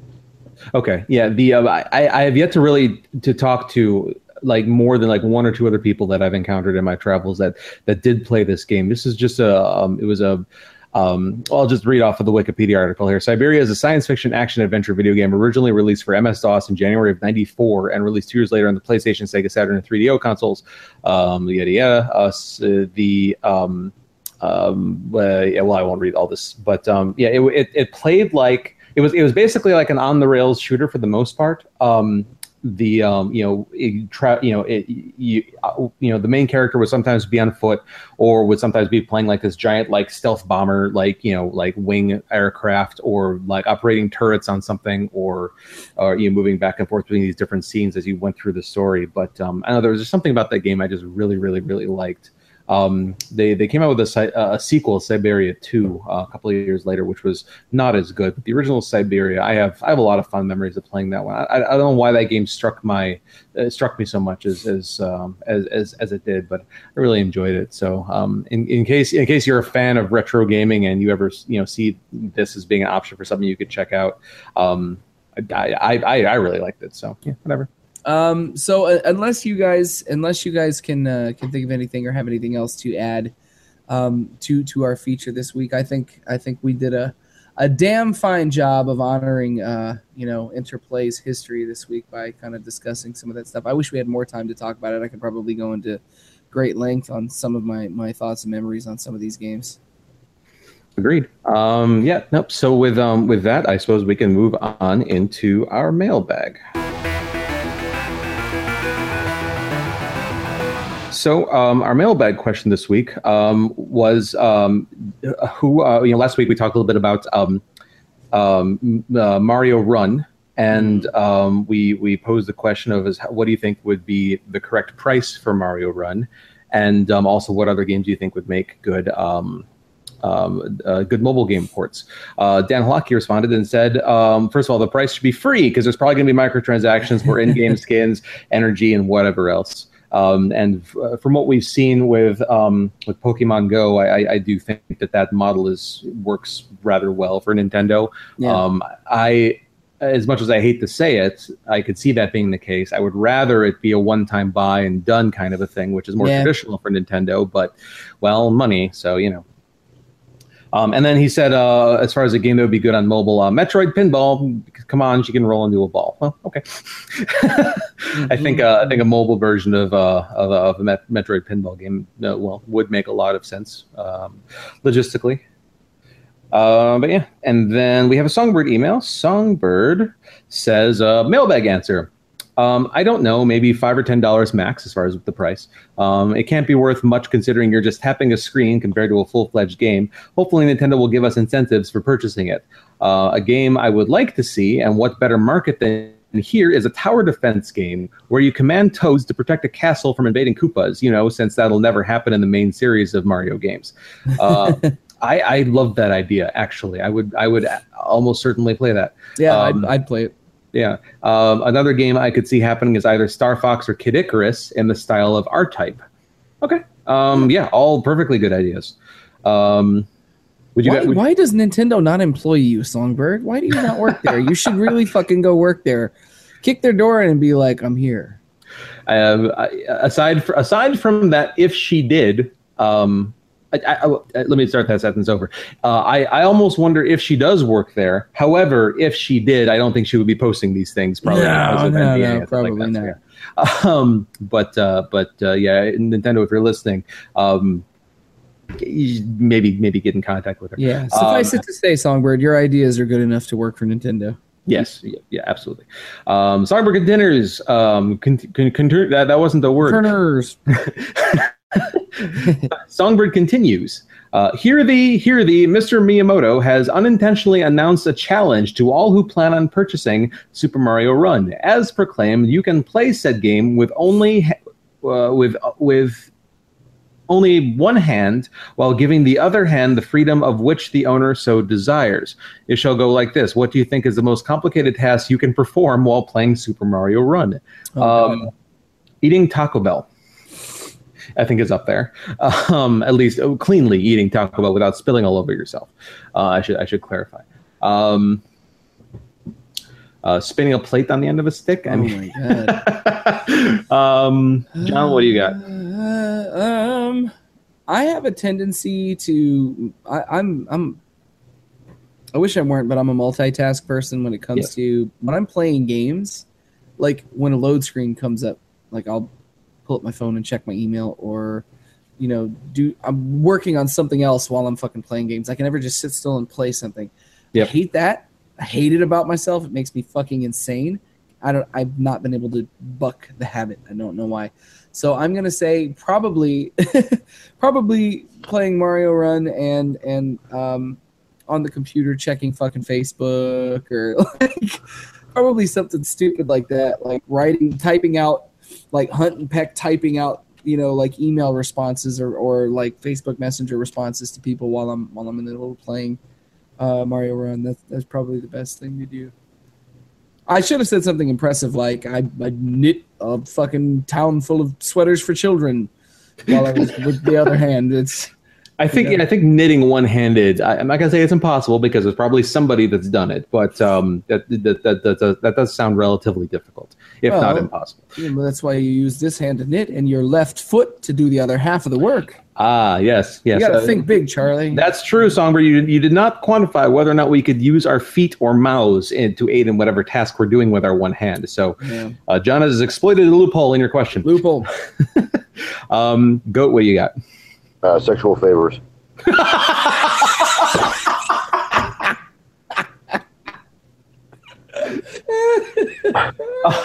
Okay, yeah. The uh, I I have yet to really to talk to like more than like one or two other people that I've encountered in my travels that that did play this game. This is just a um, it was a um, I'll just read off of the Wikipedia article here. Cyberia is a science fiction action adventure video game originally released for MS DOS in January of '94 and released two years later on the PlayStation, Sega Saturn, and 3DO consoles. Um, yada yada. Uh, the um, um, uh, yeah, well, I won't read all this, but um, yeah, it, it it played like it was it was basically like an on the rails shooter for the most part. Um, the um, you know it, tra- you know it, you uh, you know the main character would sometimes be on foot or would sometimes be playing like this giant like stealth bomber like you know like wing aircraft or like operating turrets on something or or you know moving back and forth between these different scenes as you went through the story. But um, I know there was just something about that game I just really really really liked um, they they came out with a, a sequel, Cyberia Two, uh, a couple of years later, which was not as good. But the original Cyberia, I have I have a lot of fun memories of playing that one. I, I don't know why that game struck my uh, struck me so much as as, um, as as as it did, but I really enjoyed it. So um, in in case in case you're a fan of retro gaming and you ever you know see this as being an option for something you could check out, um, I, I I I really liked it. So yeah, whatever. Um, so uh, unless you guys, unless you guys can uh, can think of anything or have anything else to add um, to to our feature this week, I think I think we did a a damn fine job of honoring uh, you know Interplay's history this week by kind of discussing some of that stuff. I wish we had more time to talk about it. I could probably go into great length on some of my my thoughts and memories on some of these games. Agreed. Um, yeah. Nope. So with um with that, I suppose we can move on into our mailbag. So um, our mailbag question this week um, was um, who uh, you know last week we talked a little bit about um, um, uh, Mario Run and um, we we posed the question of is what do you think would be the correct price for Mario Run and um, also what other games do you think would make good um, um, uh, good mobile game ports. Uh, Dan Hlocky responded and said, um, first of all, the price should be free because there's probably going to be microtransactions for in-game <laughs> skins, energy, and whatever else. Um, and f- uh, from what we've seen with um, with Pokemon Go, I, I, I do think that that model is works rather well for Nintendo. Yeah. Um, I, as much as I hate to say it, I could see that being the case. I would rather it be a one-time buy and done kind of a thing, which is more Yeah. traditional for Nintendo. But well, money, so you know. Um, and then he said, uh, as far as a game that would be good on mobile, uh, Metroid Pinball. Come on, she can roll into a ball. Well, okay. <laughs> I think uh, I think a mobile version of uh, of, of a Met- Metroid Pinball game, uh, well, would make a lot of sense um, logistically. Uh, but yeah, and then we have a Songbird email. Songbird says, uh, mailbag answer. Um, I don't know, maybe five or ten dollars max as far as the price. Um, it can't be worth much considering you're just tapping a screen compared to a full-fledged game. Hopefully, Nintendo will give us incentives for purchasing it. Uh, a game I would like to see, and what better market than here is a tower defense game where you command Toads to protect a castle from invading Koopas. You know, since that'll never happen in the main series of Mario games. Uh, <laughs> I, I love that idea. Actually, I would I would almost certainly play that. Yeah, Um, I'd, I'd play it. Yeah. Um, another game I could see happening is either Star Fox or Kid Icarus in the style of R Type. Okay. Um, yeah, all perfectly good ideas. Um, would you Why, would, why does Nintendo not employ you, Songbird? Why do you not work there? you should really <laughs> fucking go work there. Kick their door in and be like, "I'm here." um, I- aside fr- aside from that, if she did, um, I, I, let me start that sentence over. Uh, I, I almost wonder if she does work there. However, if she did, I don't think she would be posting these things. Probably No, no, NDA no, probably so not. yeah. <laughs> Um, but uh, but uh, yeah, Nintendo, if you're listening, um, maybe maybe get in contact with her. Yeah. Suffice Um, it to say, Songbird, your ideas are good enough to work for Nintendo. Yes, yeah, yeah absolutely. Um, Songbird Containers. Um, con- con- con- that that wasn't the word. Turners. <laughs> <laughs> Songbird continues. Uh, hear thee, hear thee, Mr. Miyamoto has unintentionally announced a challenge to all who plan on purchasing Super Mario Run. As proclaimed, you can play said game with only uh, with with only one hand while giving the other hand the freedom of which the owner so desires. It shall go like this. What do you think is the most complicated task you can perform while playing Super Mario Run? Oh, um, eating Taco Bell. I think is up there. <laughs> Um, at least oh, cleanly eating Taco Bell without spilling all over yourself. Uh, I should I should clarify. Um, uh, spinning a plate on the end of a stick. I Oh mean, <laughs> um, John, what do you got? Uh, um, I have a tendency to. I, I'm. I'm. I wish I weren't, but I'm a multitask person when it comes to when I'm playing games. Like when a load screen comes up, like I'll pull up my phone and check my email, or you know, do I'm working on something else while I'm fucking playing games. I can never just sit still and play something. Yep. I hate that. I hate it about myself. It makes me fucking insane. I don't. I've not been able to buck the habit. I don't know why. So I'm gonna say probably, <laughs> probably playing Mario Run and and um, on the computer checking fucking Facebook or <laughs> like probably something stupid like that, like writing, typing out, like Hunt and Peck typing out, you know, like email responses or, or like Facebook Messenger responses to people while I'm while I'm in the middle of playing uh, Mario Run. That's that's probably the best thing to do. I should have said something impressive like I, I knit a fucking town full of sweaters for children while I was with the other hand. It's I think Yeah. I think knitting one handed. I'm not gonna say it's impossible because there's probably somebody that's done it, but um, that, that, that, that, that, that does sound relatively difficult, if not impossible. that's why you use this hand to knit and your left foot to do the other half of the work. Ah, yes, yes. You got to uh, think big, Charlie. That's true, Songbird. You, you did not quantify whether or not we could use our feet or mouths in, to aid in whatever task we're doing with our one hand. So, Yeah. uh, John has exploited a loophole in your question. Loophole. <laughs> Um, Goat, what you got? Uh, sexual favors. <laughs>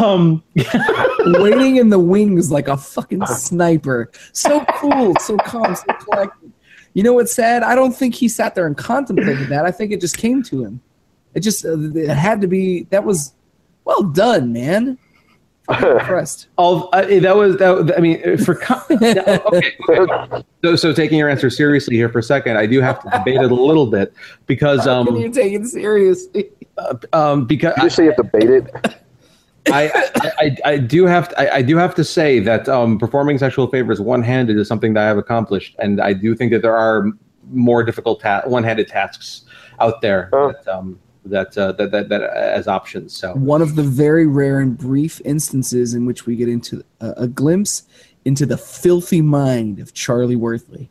Um, <laughs> waiting in the wings like a fucking sniper. So cool, so calm, so collected. You know what's sad? I don't think he sat there and contemplated that. I think it just came to him. It just uh, it had to be. That was well done, man. I'm impressed. all, uh, that was that. I mean, for okay, <laughs> okay. So, so taking your answer seriously here for a second, I do have to debate it a little bit because How can you um, take it seriously? um because You just say you have to debate it. I, I, I, I do have to, I, I do have to say that um, performing sexual favors one-handed is something that I have accomplished, and I do think that there are more difficult ta- one-handed tasks out there Oh. that, um, that, uh, that, that that as options. So One of the very rare and brief instances in which we get into a, a glimpse into the filthy mind of Charlie Worthley.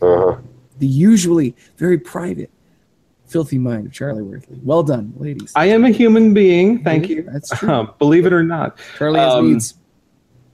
Uh-huh. The usually very private, filthy mind of Charlie Worthley. Well done, ladies. I am a human being. Thank you. That's true. Um, <laughs> believe it or not. Charlie has um, needs.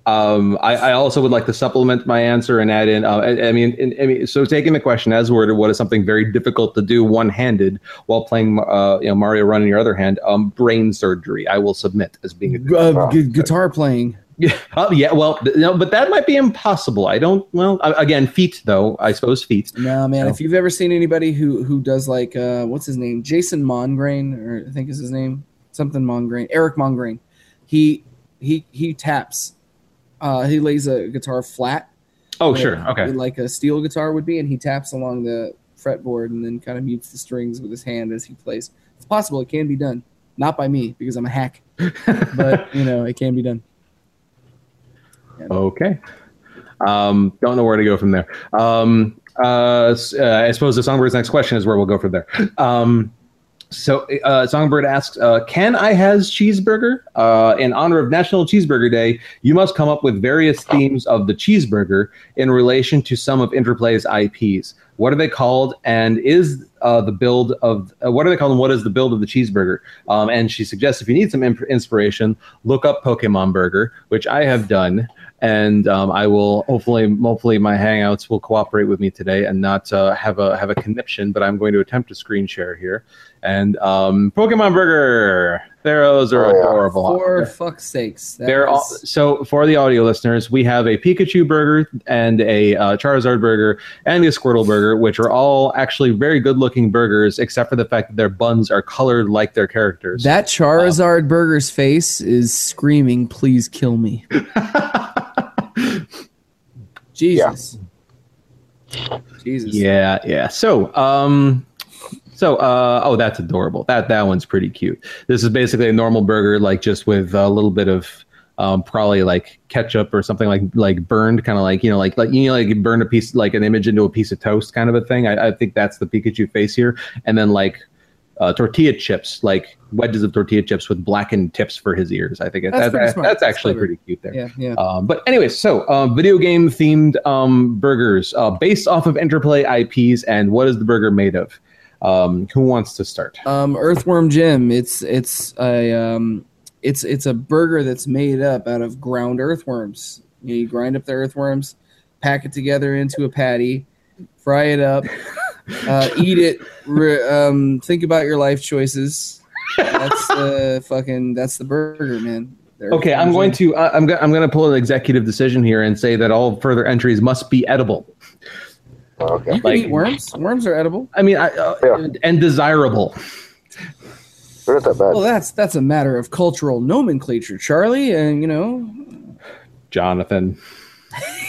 Um, I, I also would like to supplement my answer and add in. Uh, I, I mean, in, I mean, so taking the question as worded, what is something very difficult to do one-handed while playing, uh, you know, Mario Run in your other hand? Um, brain surgery. I will submit as being a Uh, gu- guitar playing. Yeah, oh, yeah. Well, no, but that might be impossible. I don't. Well, uh, again, feet though. I suppose feet. No, man. No. If you've ever seen anybody who who does like uh, what's his name, Jason Mongrain, or I think is his name, something Mongrain, Erik Mongrain. He he he taps. Uh, he lays a guitar flat. Oh, uh, sure. Okay. Like a steel guitar would be, and he taps along the fretboard and then kind of mutes the strings with his hand as he plays. It's possible. It can be done. Not by me because I'm a hack, <laughs> but you know it can be done. Okay. Um, don't know where to go from there. Um, uh, uh, I suppose the Songbird's next question is where we'll go from there. Um, so uh, Songbird asks, uh, "Can I has cheeseburger? Uh, in honor of National Cheeseburger Day, you must come up with various themes of the cheeseburger in relation to some of Interplay's IPs. What are they called? And is uh, the build of uh, what are they called? And what is the build of the cheeseburger?" Um, and she suggests, if you need some imp- inspiration, look up Pokemon Burger, which I have done and um, I will hopefully hopefully my hangouts will cooperate with me today and not uh, have a have a conniption. But I'm going to attempt to screen share here. And um, Pokemon Burger, those are Oh, yeah. adorable. For fuck's sakes, They're all, so for the audio listeners, we have a Pikachu burger and a uh, Charizard burger and a Squirtle burger, which are all actually very good looking burgers, except for the fact that their buns are colored like their characters. That Charizard burger's face is screaming, "Please kill me!" <laughs> Jesus, Jesus. Yeah, yeah. So, um, so, uh, oh, that's adorable. That that one's pretty cute. This is basically a normal burger, like just with a little bit of, um, probably like ketchup or something like like burned, kind of like you know, like like you know, like you burn a piece, like an image into a piece of toast, kind of a thing. I, I think that's the Pikachu face here, and then like. Uh, tortilla chips, like wedges of tortilla chips with blackened tips for his ears. I think it, That's that, that's That's actually clever. pretty cute there. Yeah, yeah. Um, but anyway, so uh, video game themed um, burgers uh, based off of Interplay IPs, and what is the burger made of? Um, who wants to start? Um, Earthworm Jim. It's it's a um, it's it's a burger that's made up out of ground earthworms. You, know, you grind up the earthworms, pack it together into a patty, fry it up, <laughs> uh, eat it. Re- um, think about your life choices. That's the fucking. That's the burger, man. The Okay, I'm going Jim. to uh, I'm go- I'm going to pull an executive decision here and say that all further entries must be edible. Oh, okay. You can like- eat worms. Worms are edible. I mean, I, uh, Yeah. and desirable. They're not that bad. Well, that's that's a matter of cultural nomenclature, Charlie. And you know, Jonathan.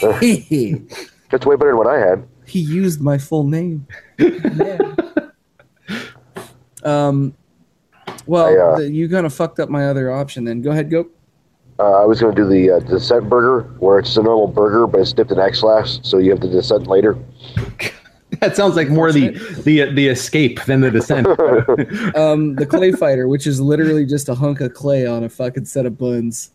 <laughs> That's way better than what I had. He used my full name. <laughs> Yeah. Um. Well, I, uh, the, you kind of fucked up my other option. Then go ahead, go. Uh, I was going to do the uh, descent burger, where it's a normal burger, but it's dipped in Ex-Lax, so you have the descent later. That sounds like more the the the escape than the descent. <laughs> Um, the clay fighter, which is literally just a hunk of clay on a fucking set of buns.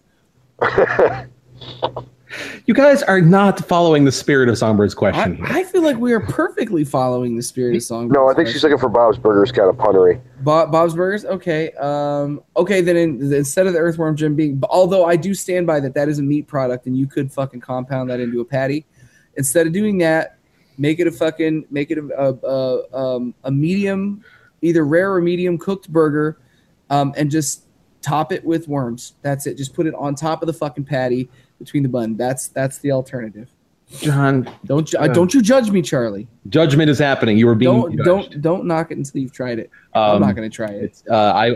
you guys are not following the spirit of Songbird's question. here. I feel like we are perfectly following the spirit of song. No, I think she's looking for Bob's Burgers, kind of punnery. Bob, Bob's Burgers. Okay. Um. Okay. Then in, instead of the Earthworm Jim being, although I do stand by that, that is a meat product, and you could fucking compound that into a patty. Instead of doing that, make it a fucking make it a a, a, um, a medium, either rare or medium cooked burger, um, and just top it with worms. That's it. Just put it on top of the fucking patty between the bun. That's that's the alternative. John, Don't ju- uh, don't you judge me, Charlie. judgment is happening. You were being Don't judged. don't don't knock it until you've tried it. I'm Um, not going to try it. Uh, I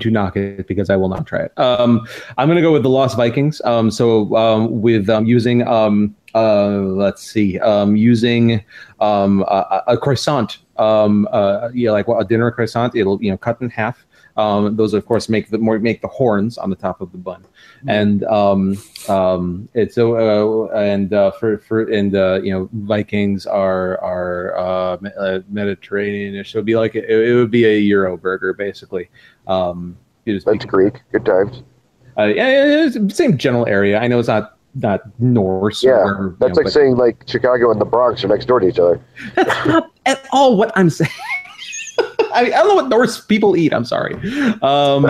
do knock it because I will not try it. Um, I'm going to go with the Lost Vikings. Um, so um, with um, using um, uh, let's see, um, using a, a croissant. Uh, yeah, like a dinner croissant. It'll you know cut in half. Um, those of course make the more make the horns on the top of the bun, and um, um, it's so uh, and uh, for for and uh, you know Vikings are are uh, uh, Mediterranean-ish. So it'd be like it, it would be a Euro burger basically. Um, you just That's Greek. Good times. uh, yeah, yeah, it's the same general area. I know it's not not Norse. Yeah, or, that's know, like but saying like Chicago and the Bronx are next door to each other. <laughs> that's not at all what I'm saying. <laughs> I, mean, I don't know what Norse people eat. I'm sorry. Um,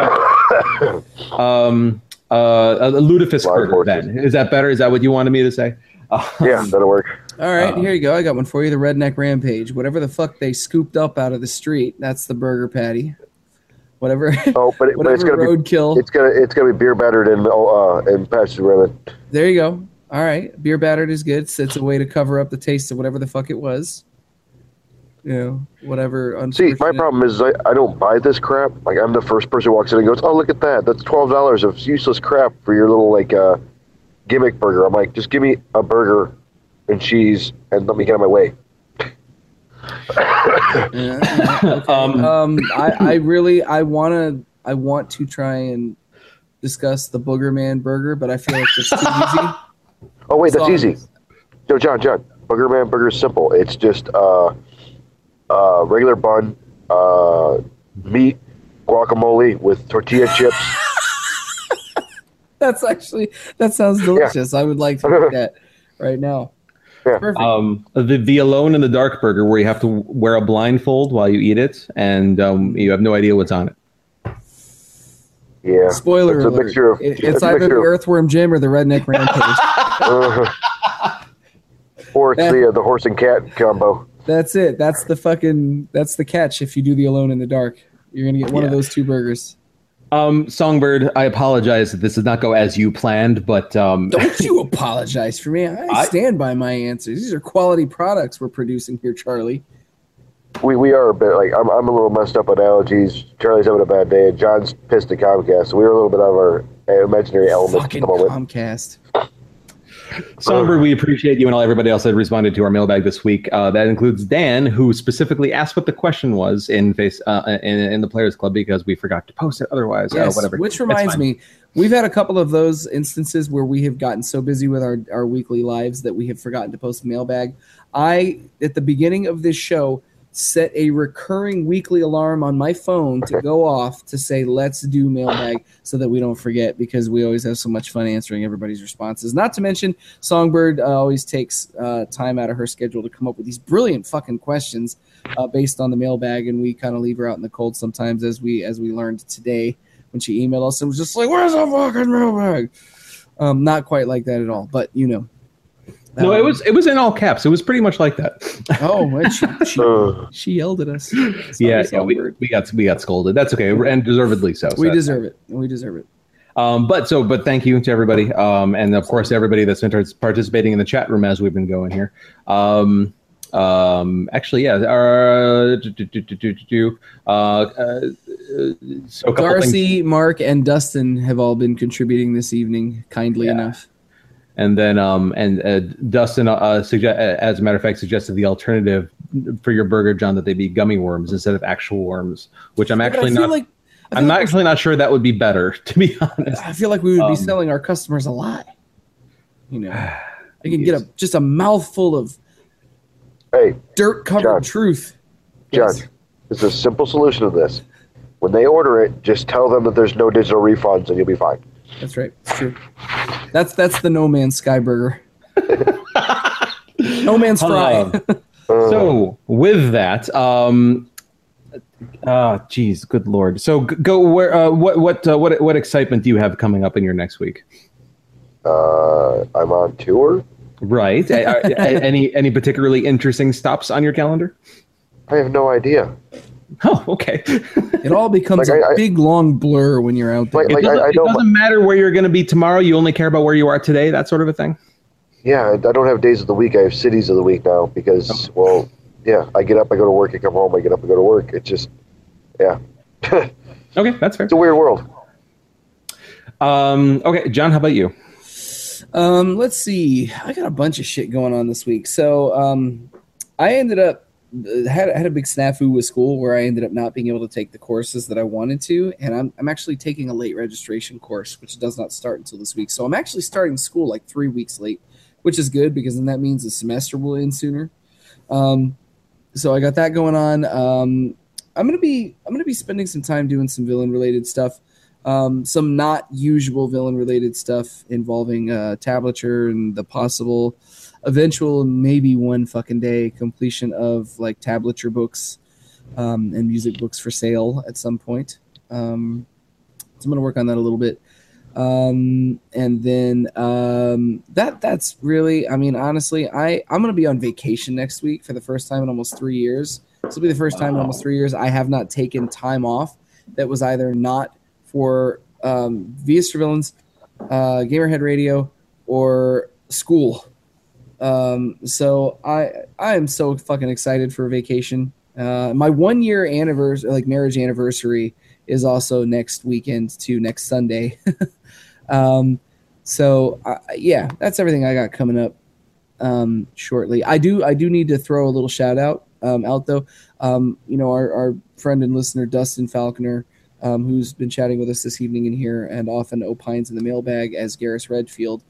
um, uh, a ludicrous burger. Then is that better? Is that what you wanted me to say? Uh, <laughs> Yeah, that'll work. All right, Uh, here you go. I got one for you. The Redneck Rampage. Whatever the fuck they scooped up out of the street, that's the burger patty. Whatever, Oh, but, it, but it's gonna be roadkill. it's gonna it's gonna be beer battered and uh and pasture ribbon. There you go. All right, beer battered is good. So it's a way to cover up the taste of whatever the fuck it was. You know, whatever. See, my problem is I, I don't buy this crap. Like I'm the first person who walks in and goes, "Oh, look at that! That's twelve dollars of useless crap for your little like uh, gimmick burger." I'm like, just give me a burger and cheese and let me get on my way. Yeah, <laughs> yeah, okay. Um, um, I, I really, I wanna, I want to try and discuss the Boogerman burger, but I feel like it's too easy. <laughs> Oh wait, that's So- easy. Yo, John, John, Burger Man Burger is simple. It's just uh, uh, regular bun, uh, meat, guacamole with tortilla chips. <laughs> That's actually that sounds delicious. I would like to eat that <laughs> right now. Yeah. Perfect. Um, the the alone in the dark burger where you have to wear a blindfold while you eat it and um, you have no idea what's on it. Yeah, Spoiler it's a alert. mixture of- It- it's it's either the Earthworm Jim or the Redneck Rampage. <laughs> Uh, or it's the uh, the horse and cat combo. That's it. That's the fucking. That's the catch. If you do the Alone in the Dark, you're gonna get one of those two burgers. Um, Songbird, I apologize that this did not go as you planned, but um, Don't <laughs> you apologize for me. I, I- stand by my answers. These are quality products we're producing here, Charlie. We we are a bit like I'm I'm a little messed up on allergies. Charlie's having a bad day, and John's pissed at Comcast. So we were a little bit out of our uh, imaginary element at Fucking the moment. Comcast. Songbird, we appreciate you and all everybody else that responded to our mailbag this week. Uh, that includes Dan, who specifically asked what the question was in face uh, in, in the Players Club because we forgot to post it. Otherwise, Yes, uh, whatever. which reminds me, we've had a couple of those instances where we have gotten so busy with our, our weekly lives that we have forgotten to post the mailbag. I, at the beginning of this show, set a recurring weekly alarm on my phone to go off to say, let's do mailbag so that we don't forget because we always have so much fun answering everybody's responses. Not to mention, Songbird uh, always takes uh, time out of her schedule to come up with these brilliant fucking questions uh, based on the mailbag, and we kind of leave her out in the cold sometimes, as we as we learned today when she emailed us and was just like, "Where's the fucking mailbag?" Um, not quite like that at all, but you know. No, Um, it was it was in all caps. It was pretty much like that. Oh, she, <laughs> she, she yelled at us. yeah, yeah, we, we got we got scolded. That's okay, and deservedly so. so we that's deserve it. We deserve it. Um, but so, but thank you to everybody, um, and of course everybody that's been participating in the chat room as we've been going here. Um, um, actually, yeah. Uh, do, do, do, do, do, do, uh, uh, so a couple things, Darcy, Mark, and Dustin have all been contributing this evening, kindly Yeah. enough. And then um, and uh, Dustin, uh, suggest, as a matter of fact, suggested the alternative for your burger, John, that they be gummy worms instead of actual worms, which I'm actually feel not. like I feel I'm not actually not sure that would be better, <laughs> to be honest. I feel like we would be Um, selling our customers a lie. You know, they can get a <sighs> just a mouthful of hey, dirt covered truth. John, Yes. there's a simple solution to this. When they order it, just tell them that there's no digital refunds and you'll be fine. That's right. It's true. That's that's the No Man's Sky burger. <laughs> no Man's Fry. Um, <laughs> so with that um uh geez good lord so go where uh what what uh, what what excitement do you have coming up in your next week Uh, I'm on tour. right <laughs> any any particularly interesting stops on your calendar I have no idea. <laughs> oh okay it all becomes Like, a I- I- big long blur when you're out there. Like, it doesn't, I, I it doesn't matter where you're going to be tomorrow you only care about where you are today that sort of a thing Yeah, I don't have days of the week. I have cities of the week now because, well, yeah, I get up, I go to work, I come home, I get up, I go to work. It's just, yeah, <laughs> okay that's fair It's a weird world. um okay john how about you Um, let's see. I got a bunch of shit going on this week. So, um, I ended up had had a big snafu with school where I ended up not being able to take the courses that I wanted to, and I'm I'm actually taking a late registration course, which does not start until this week. So I'm actually starting school like three weeks late, which is good because then that means the semester will end sooner. Um, so I got that going on. Um, I'm gonna be I'm gonna be spending some time doing some villain related stuff um, some not usual villain related stuff involving uh, tablature and the possible eventual maybe one fucking day completion of like tablature books um, and music books for sale at some point. Um, so i'm going to work on that a little bit. Um, and then um, that that's really i mean honestly i i'm going to be on vacation next week for the first time in almost three years. This will be the first time in almost three years i have not taken time off that was either not for um, VS Villains, uh, Gamerhead Radio, or school. Um, so I I am so fucking excited for a vacation. Uh, my one year anniversary, like marriage anniversary, is also next weekend too, next Sunday. <laughs> um, so I, yeah, that's everything I got coming up um, shortly. I do I do need to throw a little shout out um, out though. Um, you know our, our friend and listener Dustin Falconer um, who's been chatting with us this evening in here and often opines in the mailbag as Garrus Redfield.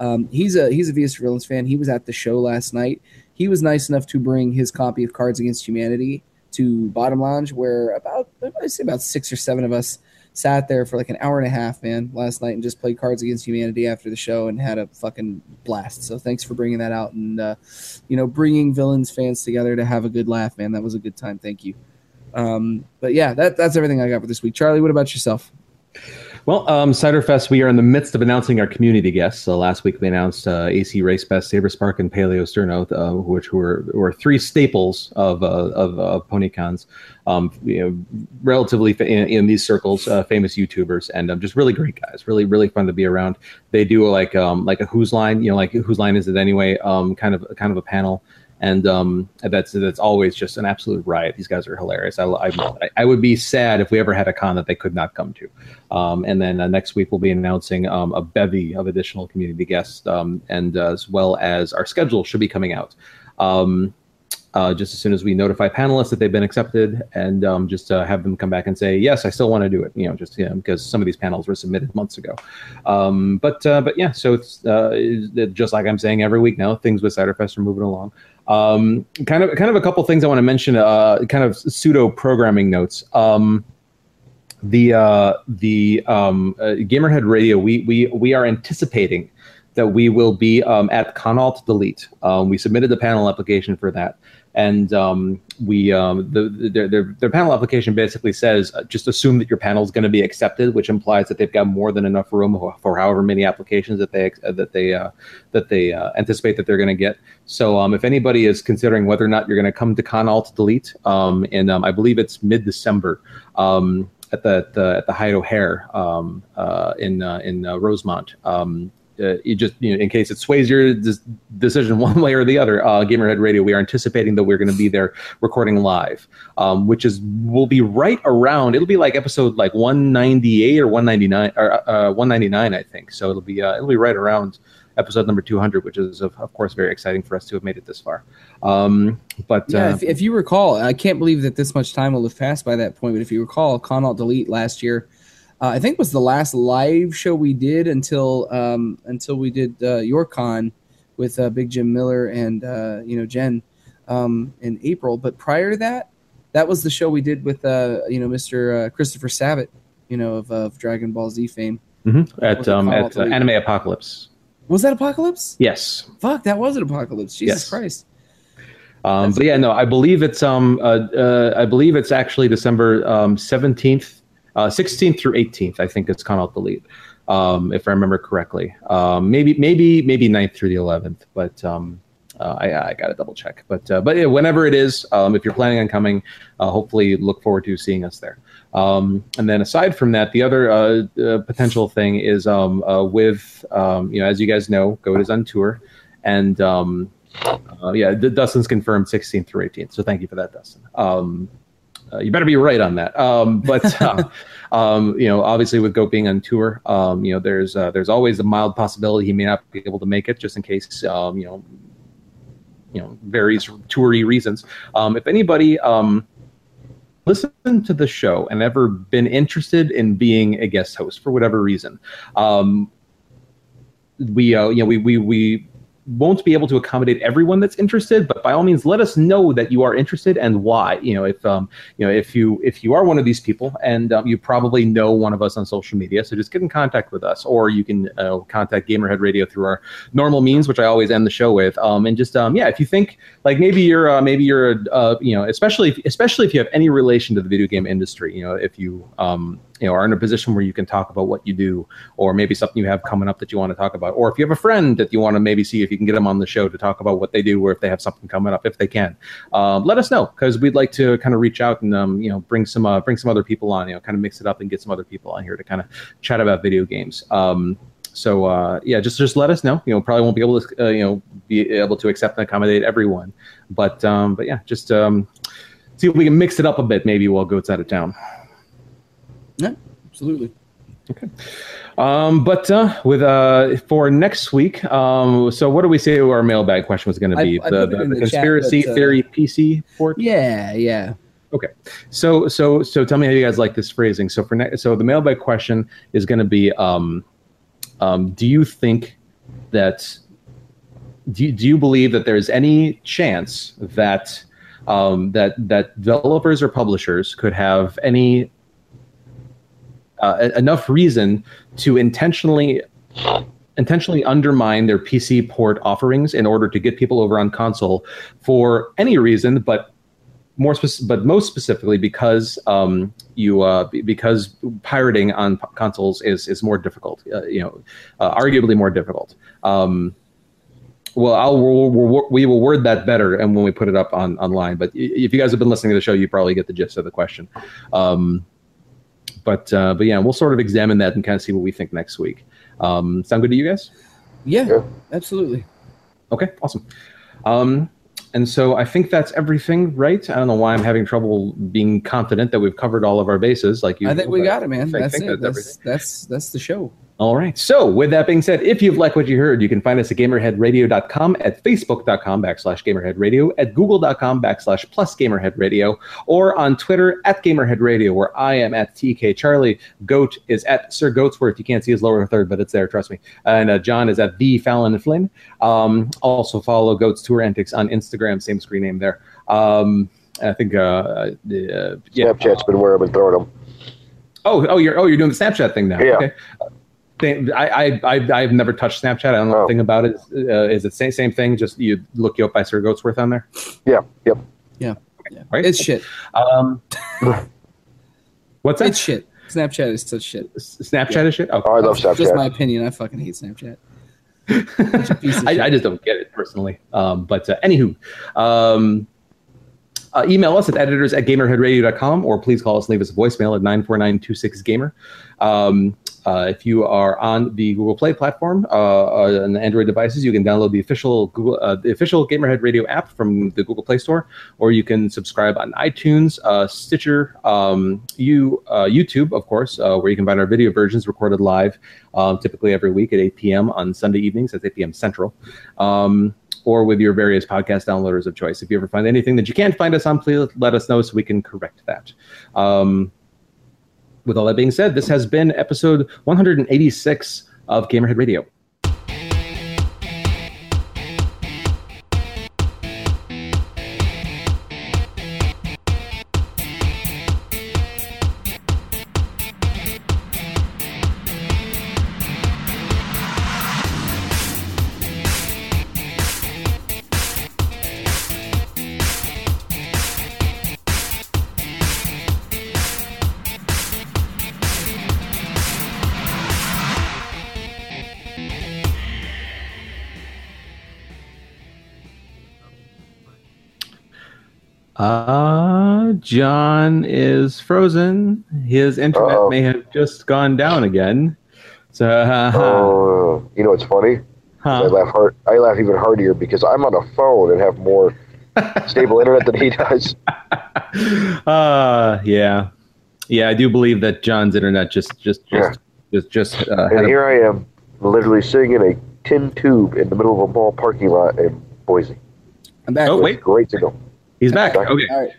Um, he's a he's a VS Villains fan. He was at the show last night. He was nice enough to bring his copy of Cards Against Humanity to Bottom Lounge, where about I'd say about six or seven of us sat there for like an hour and a half, man, last night and just played Cards Against Humanity after the show and had a fucking blast. So thanks for bringing that out and uh, you know bringing villains fans together to have a good laugh, man. That was a good time. Thank you. Um, but yeah, that, that's everything I got for this week. Charlie, what about yourself? Well, um, Ciderfest, we are in the midst of announcing our community guests. So last week we announced uh, AC Race Best, Saber Spark, and Paleo Sterno, uh, which were were three staples of uh, of uh, PonyCons. Um, you know, relatively fa- in, in these circles, uh, famous YouTubers, and um, just really great guys. Really, really fun to be around. They do like um, like a Whose Line, you know, like Whose Line is it anyway? Um, kind of kind of a panel and um, that's that's always just an absolute riot. These guys are hilarious. I, I, I would be sad if we ever had a con that they could not come to. Um, and then uh, next week we'll be announcing um, a bevy of additional community guests, um, and uh, as well as our schedule should be coming out. Um, uh, just as soon as we notify panelists that they've been accepted, and um, just uh, have them come back and say, "Yes, I still want to do it." You know, just you know, because some of these panels were submitted months ago. But uh, but yeah, so it's uh, just like I'm saying every week now, things with Ciderfest are moving along. Um, kind of kind of a couple things I want to mention. Uh, kind of pseudo programming notes. Um, the uh, the um, uh, Gamerhead Radio, we we we are anticipating that we will be um, at Con Alt Delete. Um, we submitted the panel application for that, and um, we um, the, the, their, their panel application basically says uh, just assume that your panel is going to be accepted, which implies that they've got more than enough room for however many applications that they uh, that they uh, that they uh, anticipate that they're going to get. So um, if anybody is considering whether or not you're going to come to Con Alt Delete, um, and um, I believe it's mid December. Um, at the, the at the Hyatt O'Hare um, uh, in uh, in Rosemont. Uh, you just you know, in case it sways your des- decision <laughs> one way or the other, uh, Gamerhead Radio, we are anticipating that we're going to be there recording live, um, which is will be right around. It'll be like episode like 198 or 199 or uh, 199, I think. So it'll be uh, it'll be right around episode number 200, which is of, of course very exciting for us to have made it this far. Um, but Yeah, uh, if, if you recall, I can't believe that this much time will have passed by that point. But if you recall, Con Alt Delete last year, uh, I think was the last live show we did until um, until we did uh, your con with uh, Big Jim Miller and uh, you know Jen um, in April. But prior to that, that was the show we did with uh, you know Mr. Uh, Christopher Sabat, you know of, of Dragon Ball Z fame. mhm, at um, at uh, Anime Apocalypse. Was that Apocalypse? Yes. Fuck, that was an Apocalypse. Jesus Yes. Christ. Um, but yeah, no, I believe it's um uh, uh I believe it's actually December um seventeenth, uh sixteenth through eighteenth. I think it's Con Delete, um if I remember correctly. Um maybe maybe maybe 9th through the eleventh, but um uh, I I gotta double check. But uh, but yeah, whenever it is, um if you're planning on coming, uh, hopefully look forward to seeing us there. Um, and then aside from that, the other uh, uh, potential thing is um with you know as you guys know, Goat is on tour, and yeah, Dustin's confirmed 16th through 18th. So thank you for that, Dustin. Uh, you better be right on that. Um, but <laughs> uh, um, you know, obviously with Goat being on tour, um, you know, there's uh, there's always a mild possibility he may not be able to make it, just in case. Um, you know, you know, various toury reasons. Um, if anybody um, listened to the show and ever been interested in being a guest host for whatever reason, um, we uh, you know we we we won't be able to accommodate everyone that's interested but by all means let us know that you are interested and why. You know if um you know if you if you are one of these people and um, you probably know one of us on social media so just get in contact with us or you can uh, contact gamerhead radio through our normal means which i always end the show with um and just um yeah if you think like maybe you're uh, maybe you're uh, you know especially if, especially if you have any relation to the video game industry you know if you um you know are in a position where you can talk about what you do or maybe something you have coming up that you want to talk about. Or if you have a friend that you want to maybe see if you can get them on the show to talk about what they do or if they have something coming up if they can um, let us know because we'd like to kind of reach out and um, you know bring some uh, bring some other people on you know kind of mix it up and get some other people on here to kind of chat about video games. Um, so uh, yeah just just let us know. You know probably won't be able to uh, you know be able to accept and accommodate everyone but um, but yeah just um, see if we can mix it up a bit maybe while goats out of town Yeah, absolutely. Okay. Um, but uh, with uh, for next week, um, so what do we say our mailbag question was going to be? I the it the, the the chat, conspiracy but, uh, theory PC port. Yeah, yeah. Okay, so so so tell me how you guys like this phrasing. So for next, so the mailbag question is going to be: um, um, Do you think that do you, do you believe that there's any chance that um, that that developers or publishers could have any uh, enough reason to intentionally intentionally undermine their PC port offerings in order to get people over on console for any reason, but more spec- but most specifically because um, you uh, be- because pirating on p- consoles is is more difficult. Uh, you know, uh, arguably more difficult. Um, well, I'll we'll, we'll, we will word that better, and when we put it up on online. But if you guys have been listening to the show, you probably get the gist of the question. Um, but uh, but yeah, we'll sort of examine that and kind of see what we think next week. Um, sound good to you guys? Yeah, Yeah. absolutely. Okay, awesome. Um, and so I think that's everything, right? I don't know why I'm having trouble being confident that we've covered all of our bases. Like you, I think we got it, man. I That's think it. that's That's, that's that's the show. All right. So, with that being said, if you've liked what you heard, you can find us at gamerheadradio.com, at facebook.com backslash gamerheadradio, at google.com backslash plus gamerheadradio, or on Twitter at gamerheadradio, where I am at TK Charlie. Goat is at Sir Goatsworth. You can't see his lower third, but it's there, trust me. And uh, John is at the Fallon Flynn. Um, also follow Goat's Tour Antics on Instagram, same screen name there. Um, I think, uh, the, uh, yeah. Snapchat's been where I've been throwing them. Oh, oh, you're oh, you're doing the Snapchat thing now. Yeah. Okay. Thing. I, I, I, I've never touched Snapchat. I don't know Oh. anything about it. Uh, is it same, same thing? Just you look you up by Sir Goatsworth on there? Yeah, yep. Yeah. yeah. Right? It's shit. Um, <laughs> what's that? It's shit. Snapchat is such shit. S- Snapchat is shit? Okay. Oh, I love Snapchat. Just my opinion. I fucking hate Snapchat. Such a piece of shit. <laughs> I, I just don't get it personally. Um, but uh, anywho, um, uh, email us at editors at gamerheadradio.com or please call us and leave us a voicemail at 94926gamer. Um, uh, if you are on the Google Play platform uh, uh, on the Android devices, you can download the official Google, uh, the official Gamerhead Radio app from the Google Play Store, or you can subscribe on iTunes, uh, Stitcher, um, you, uh, YouTube, of course, uh, where you can find our video versions recorded live, um, typically every week at 8 p.m. on Sunday evenings. That's 8 p.m. Central. Um, or with your various podcast downloaders of choice. If you ever find anything that you can't find us on, please let us know so we can correct that. Um, with all that being said, this has been episode 186 of Gamerhead Radio. Uh, John is frozen. His internet Uh-oh. may have just gone down again. So, uh, <laughs> Oh, you know what's funny? I laugh hard. I laugh even harder because I'm on a phone and have more <laughs> stable internet than he does. uh, <laughs> yeah, yeah. I do believe that John's internet just, just, just, just, just uh, And here I am, literally sitting in a tin tube in the middle of a mall parking lot in Boise. I'm back. Oh, With wait. great signal. He's back. Okay, All right.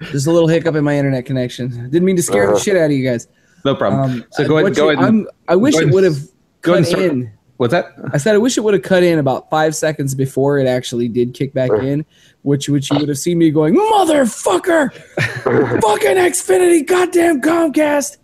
There's a little hiccup in my internet connection. Didn't mean to scare the Uh-huh. shit out of you guys. no problem. Um, so go ahead. Go ahead. and- I'm, wish go ahead it and would have s- go ahead cut and in. What's that? I said I wish it would have cut in about five seconds before it actually did kick back in, which which you would have seen me going, motherfucker, <laughs> fucking Xfinity, goddamn Comcast.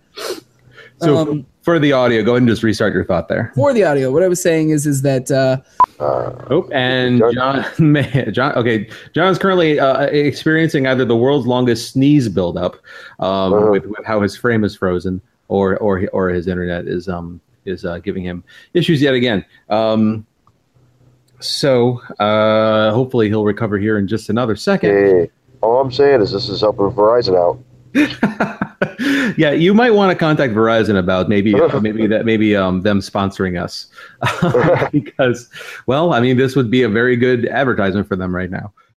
So Um, for the audio, go ahead and just restart your thought there. For the audio, what I was saying is is that uh, Uh, Oh, and John- <laughs> John, John. Okay, John is currently uh, experiencing either the world's longest sneeze buildup, um, Uh-huh. with, with how his frame is frozen, or or or his internet is um is uh, giving him issues yet again. Um, so uh, hopefully he'll recover here in just another second. hey, all I'm saying is this is helping Verizon out. <laughs> yeah, you might want to contact Verizon about maybe uh, <laughs> maybe that maybe um, them sponsoring us <laughs> because well, I mean this would be a very good advertisement for them right now.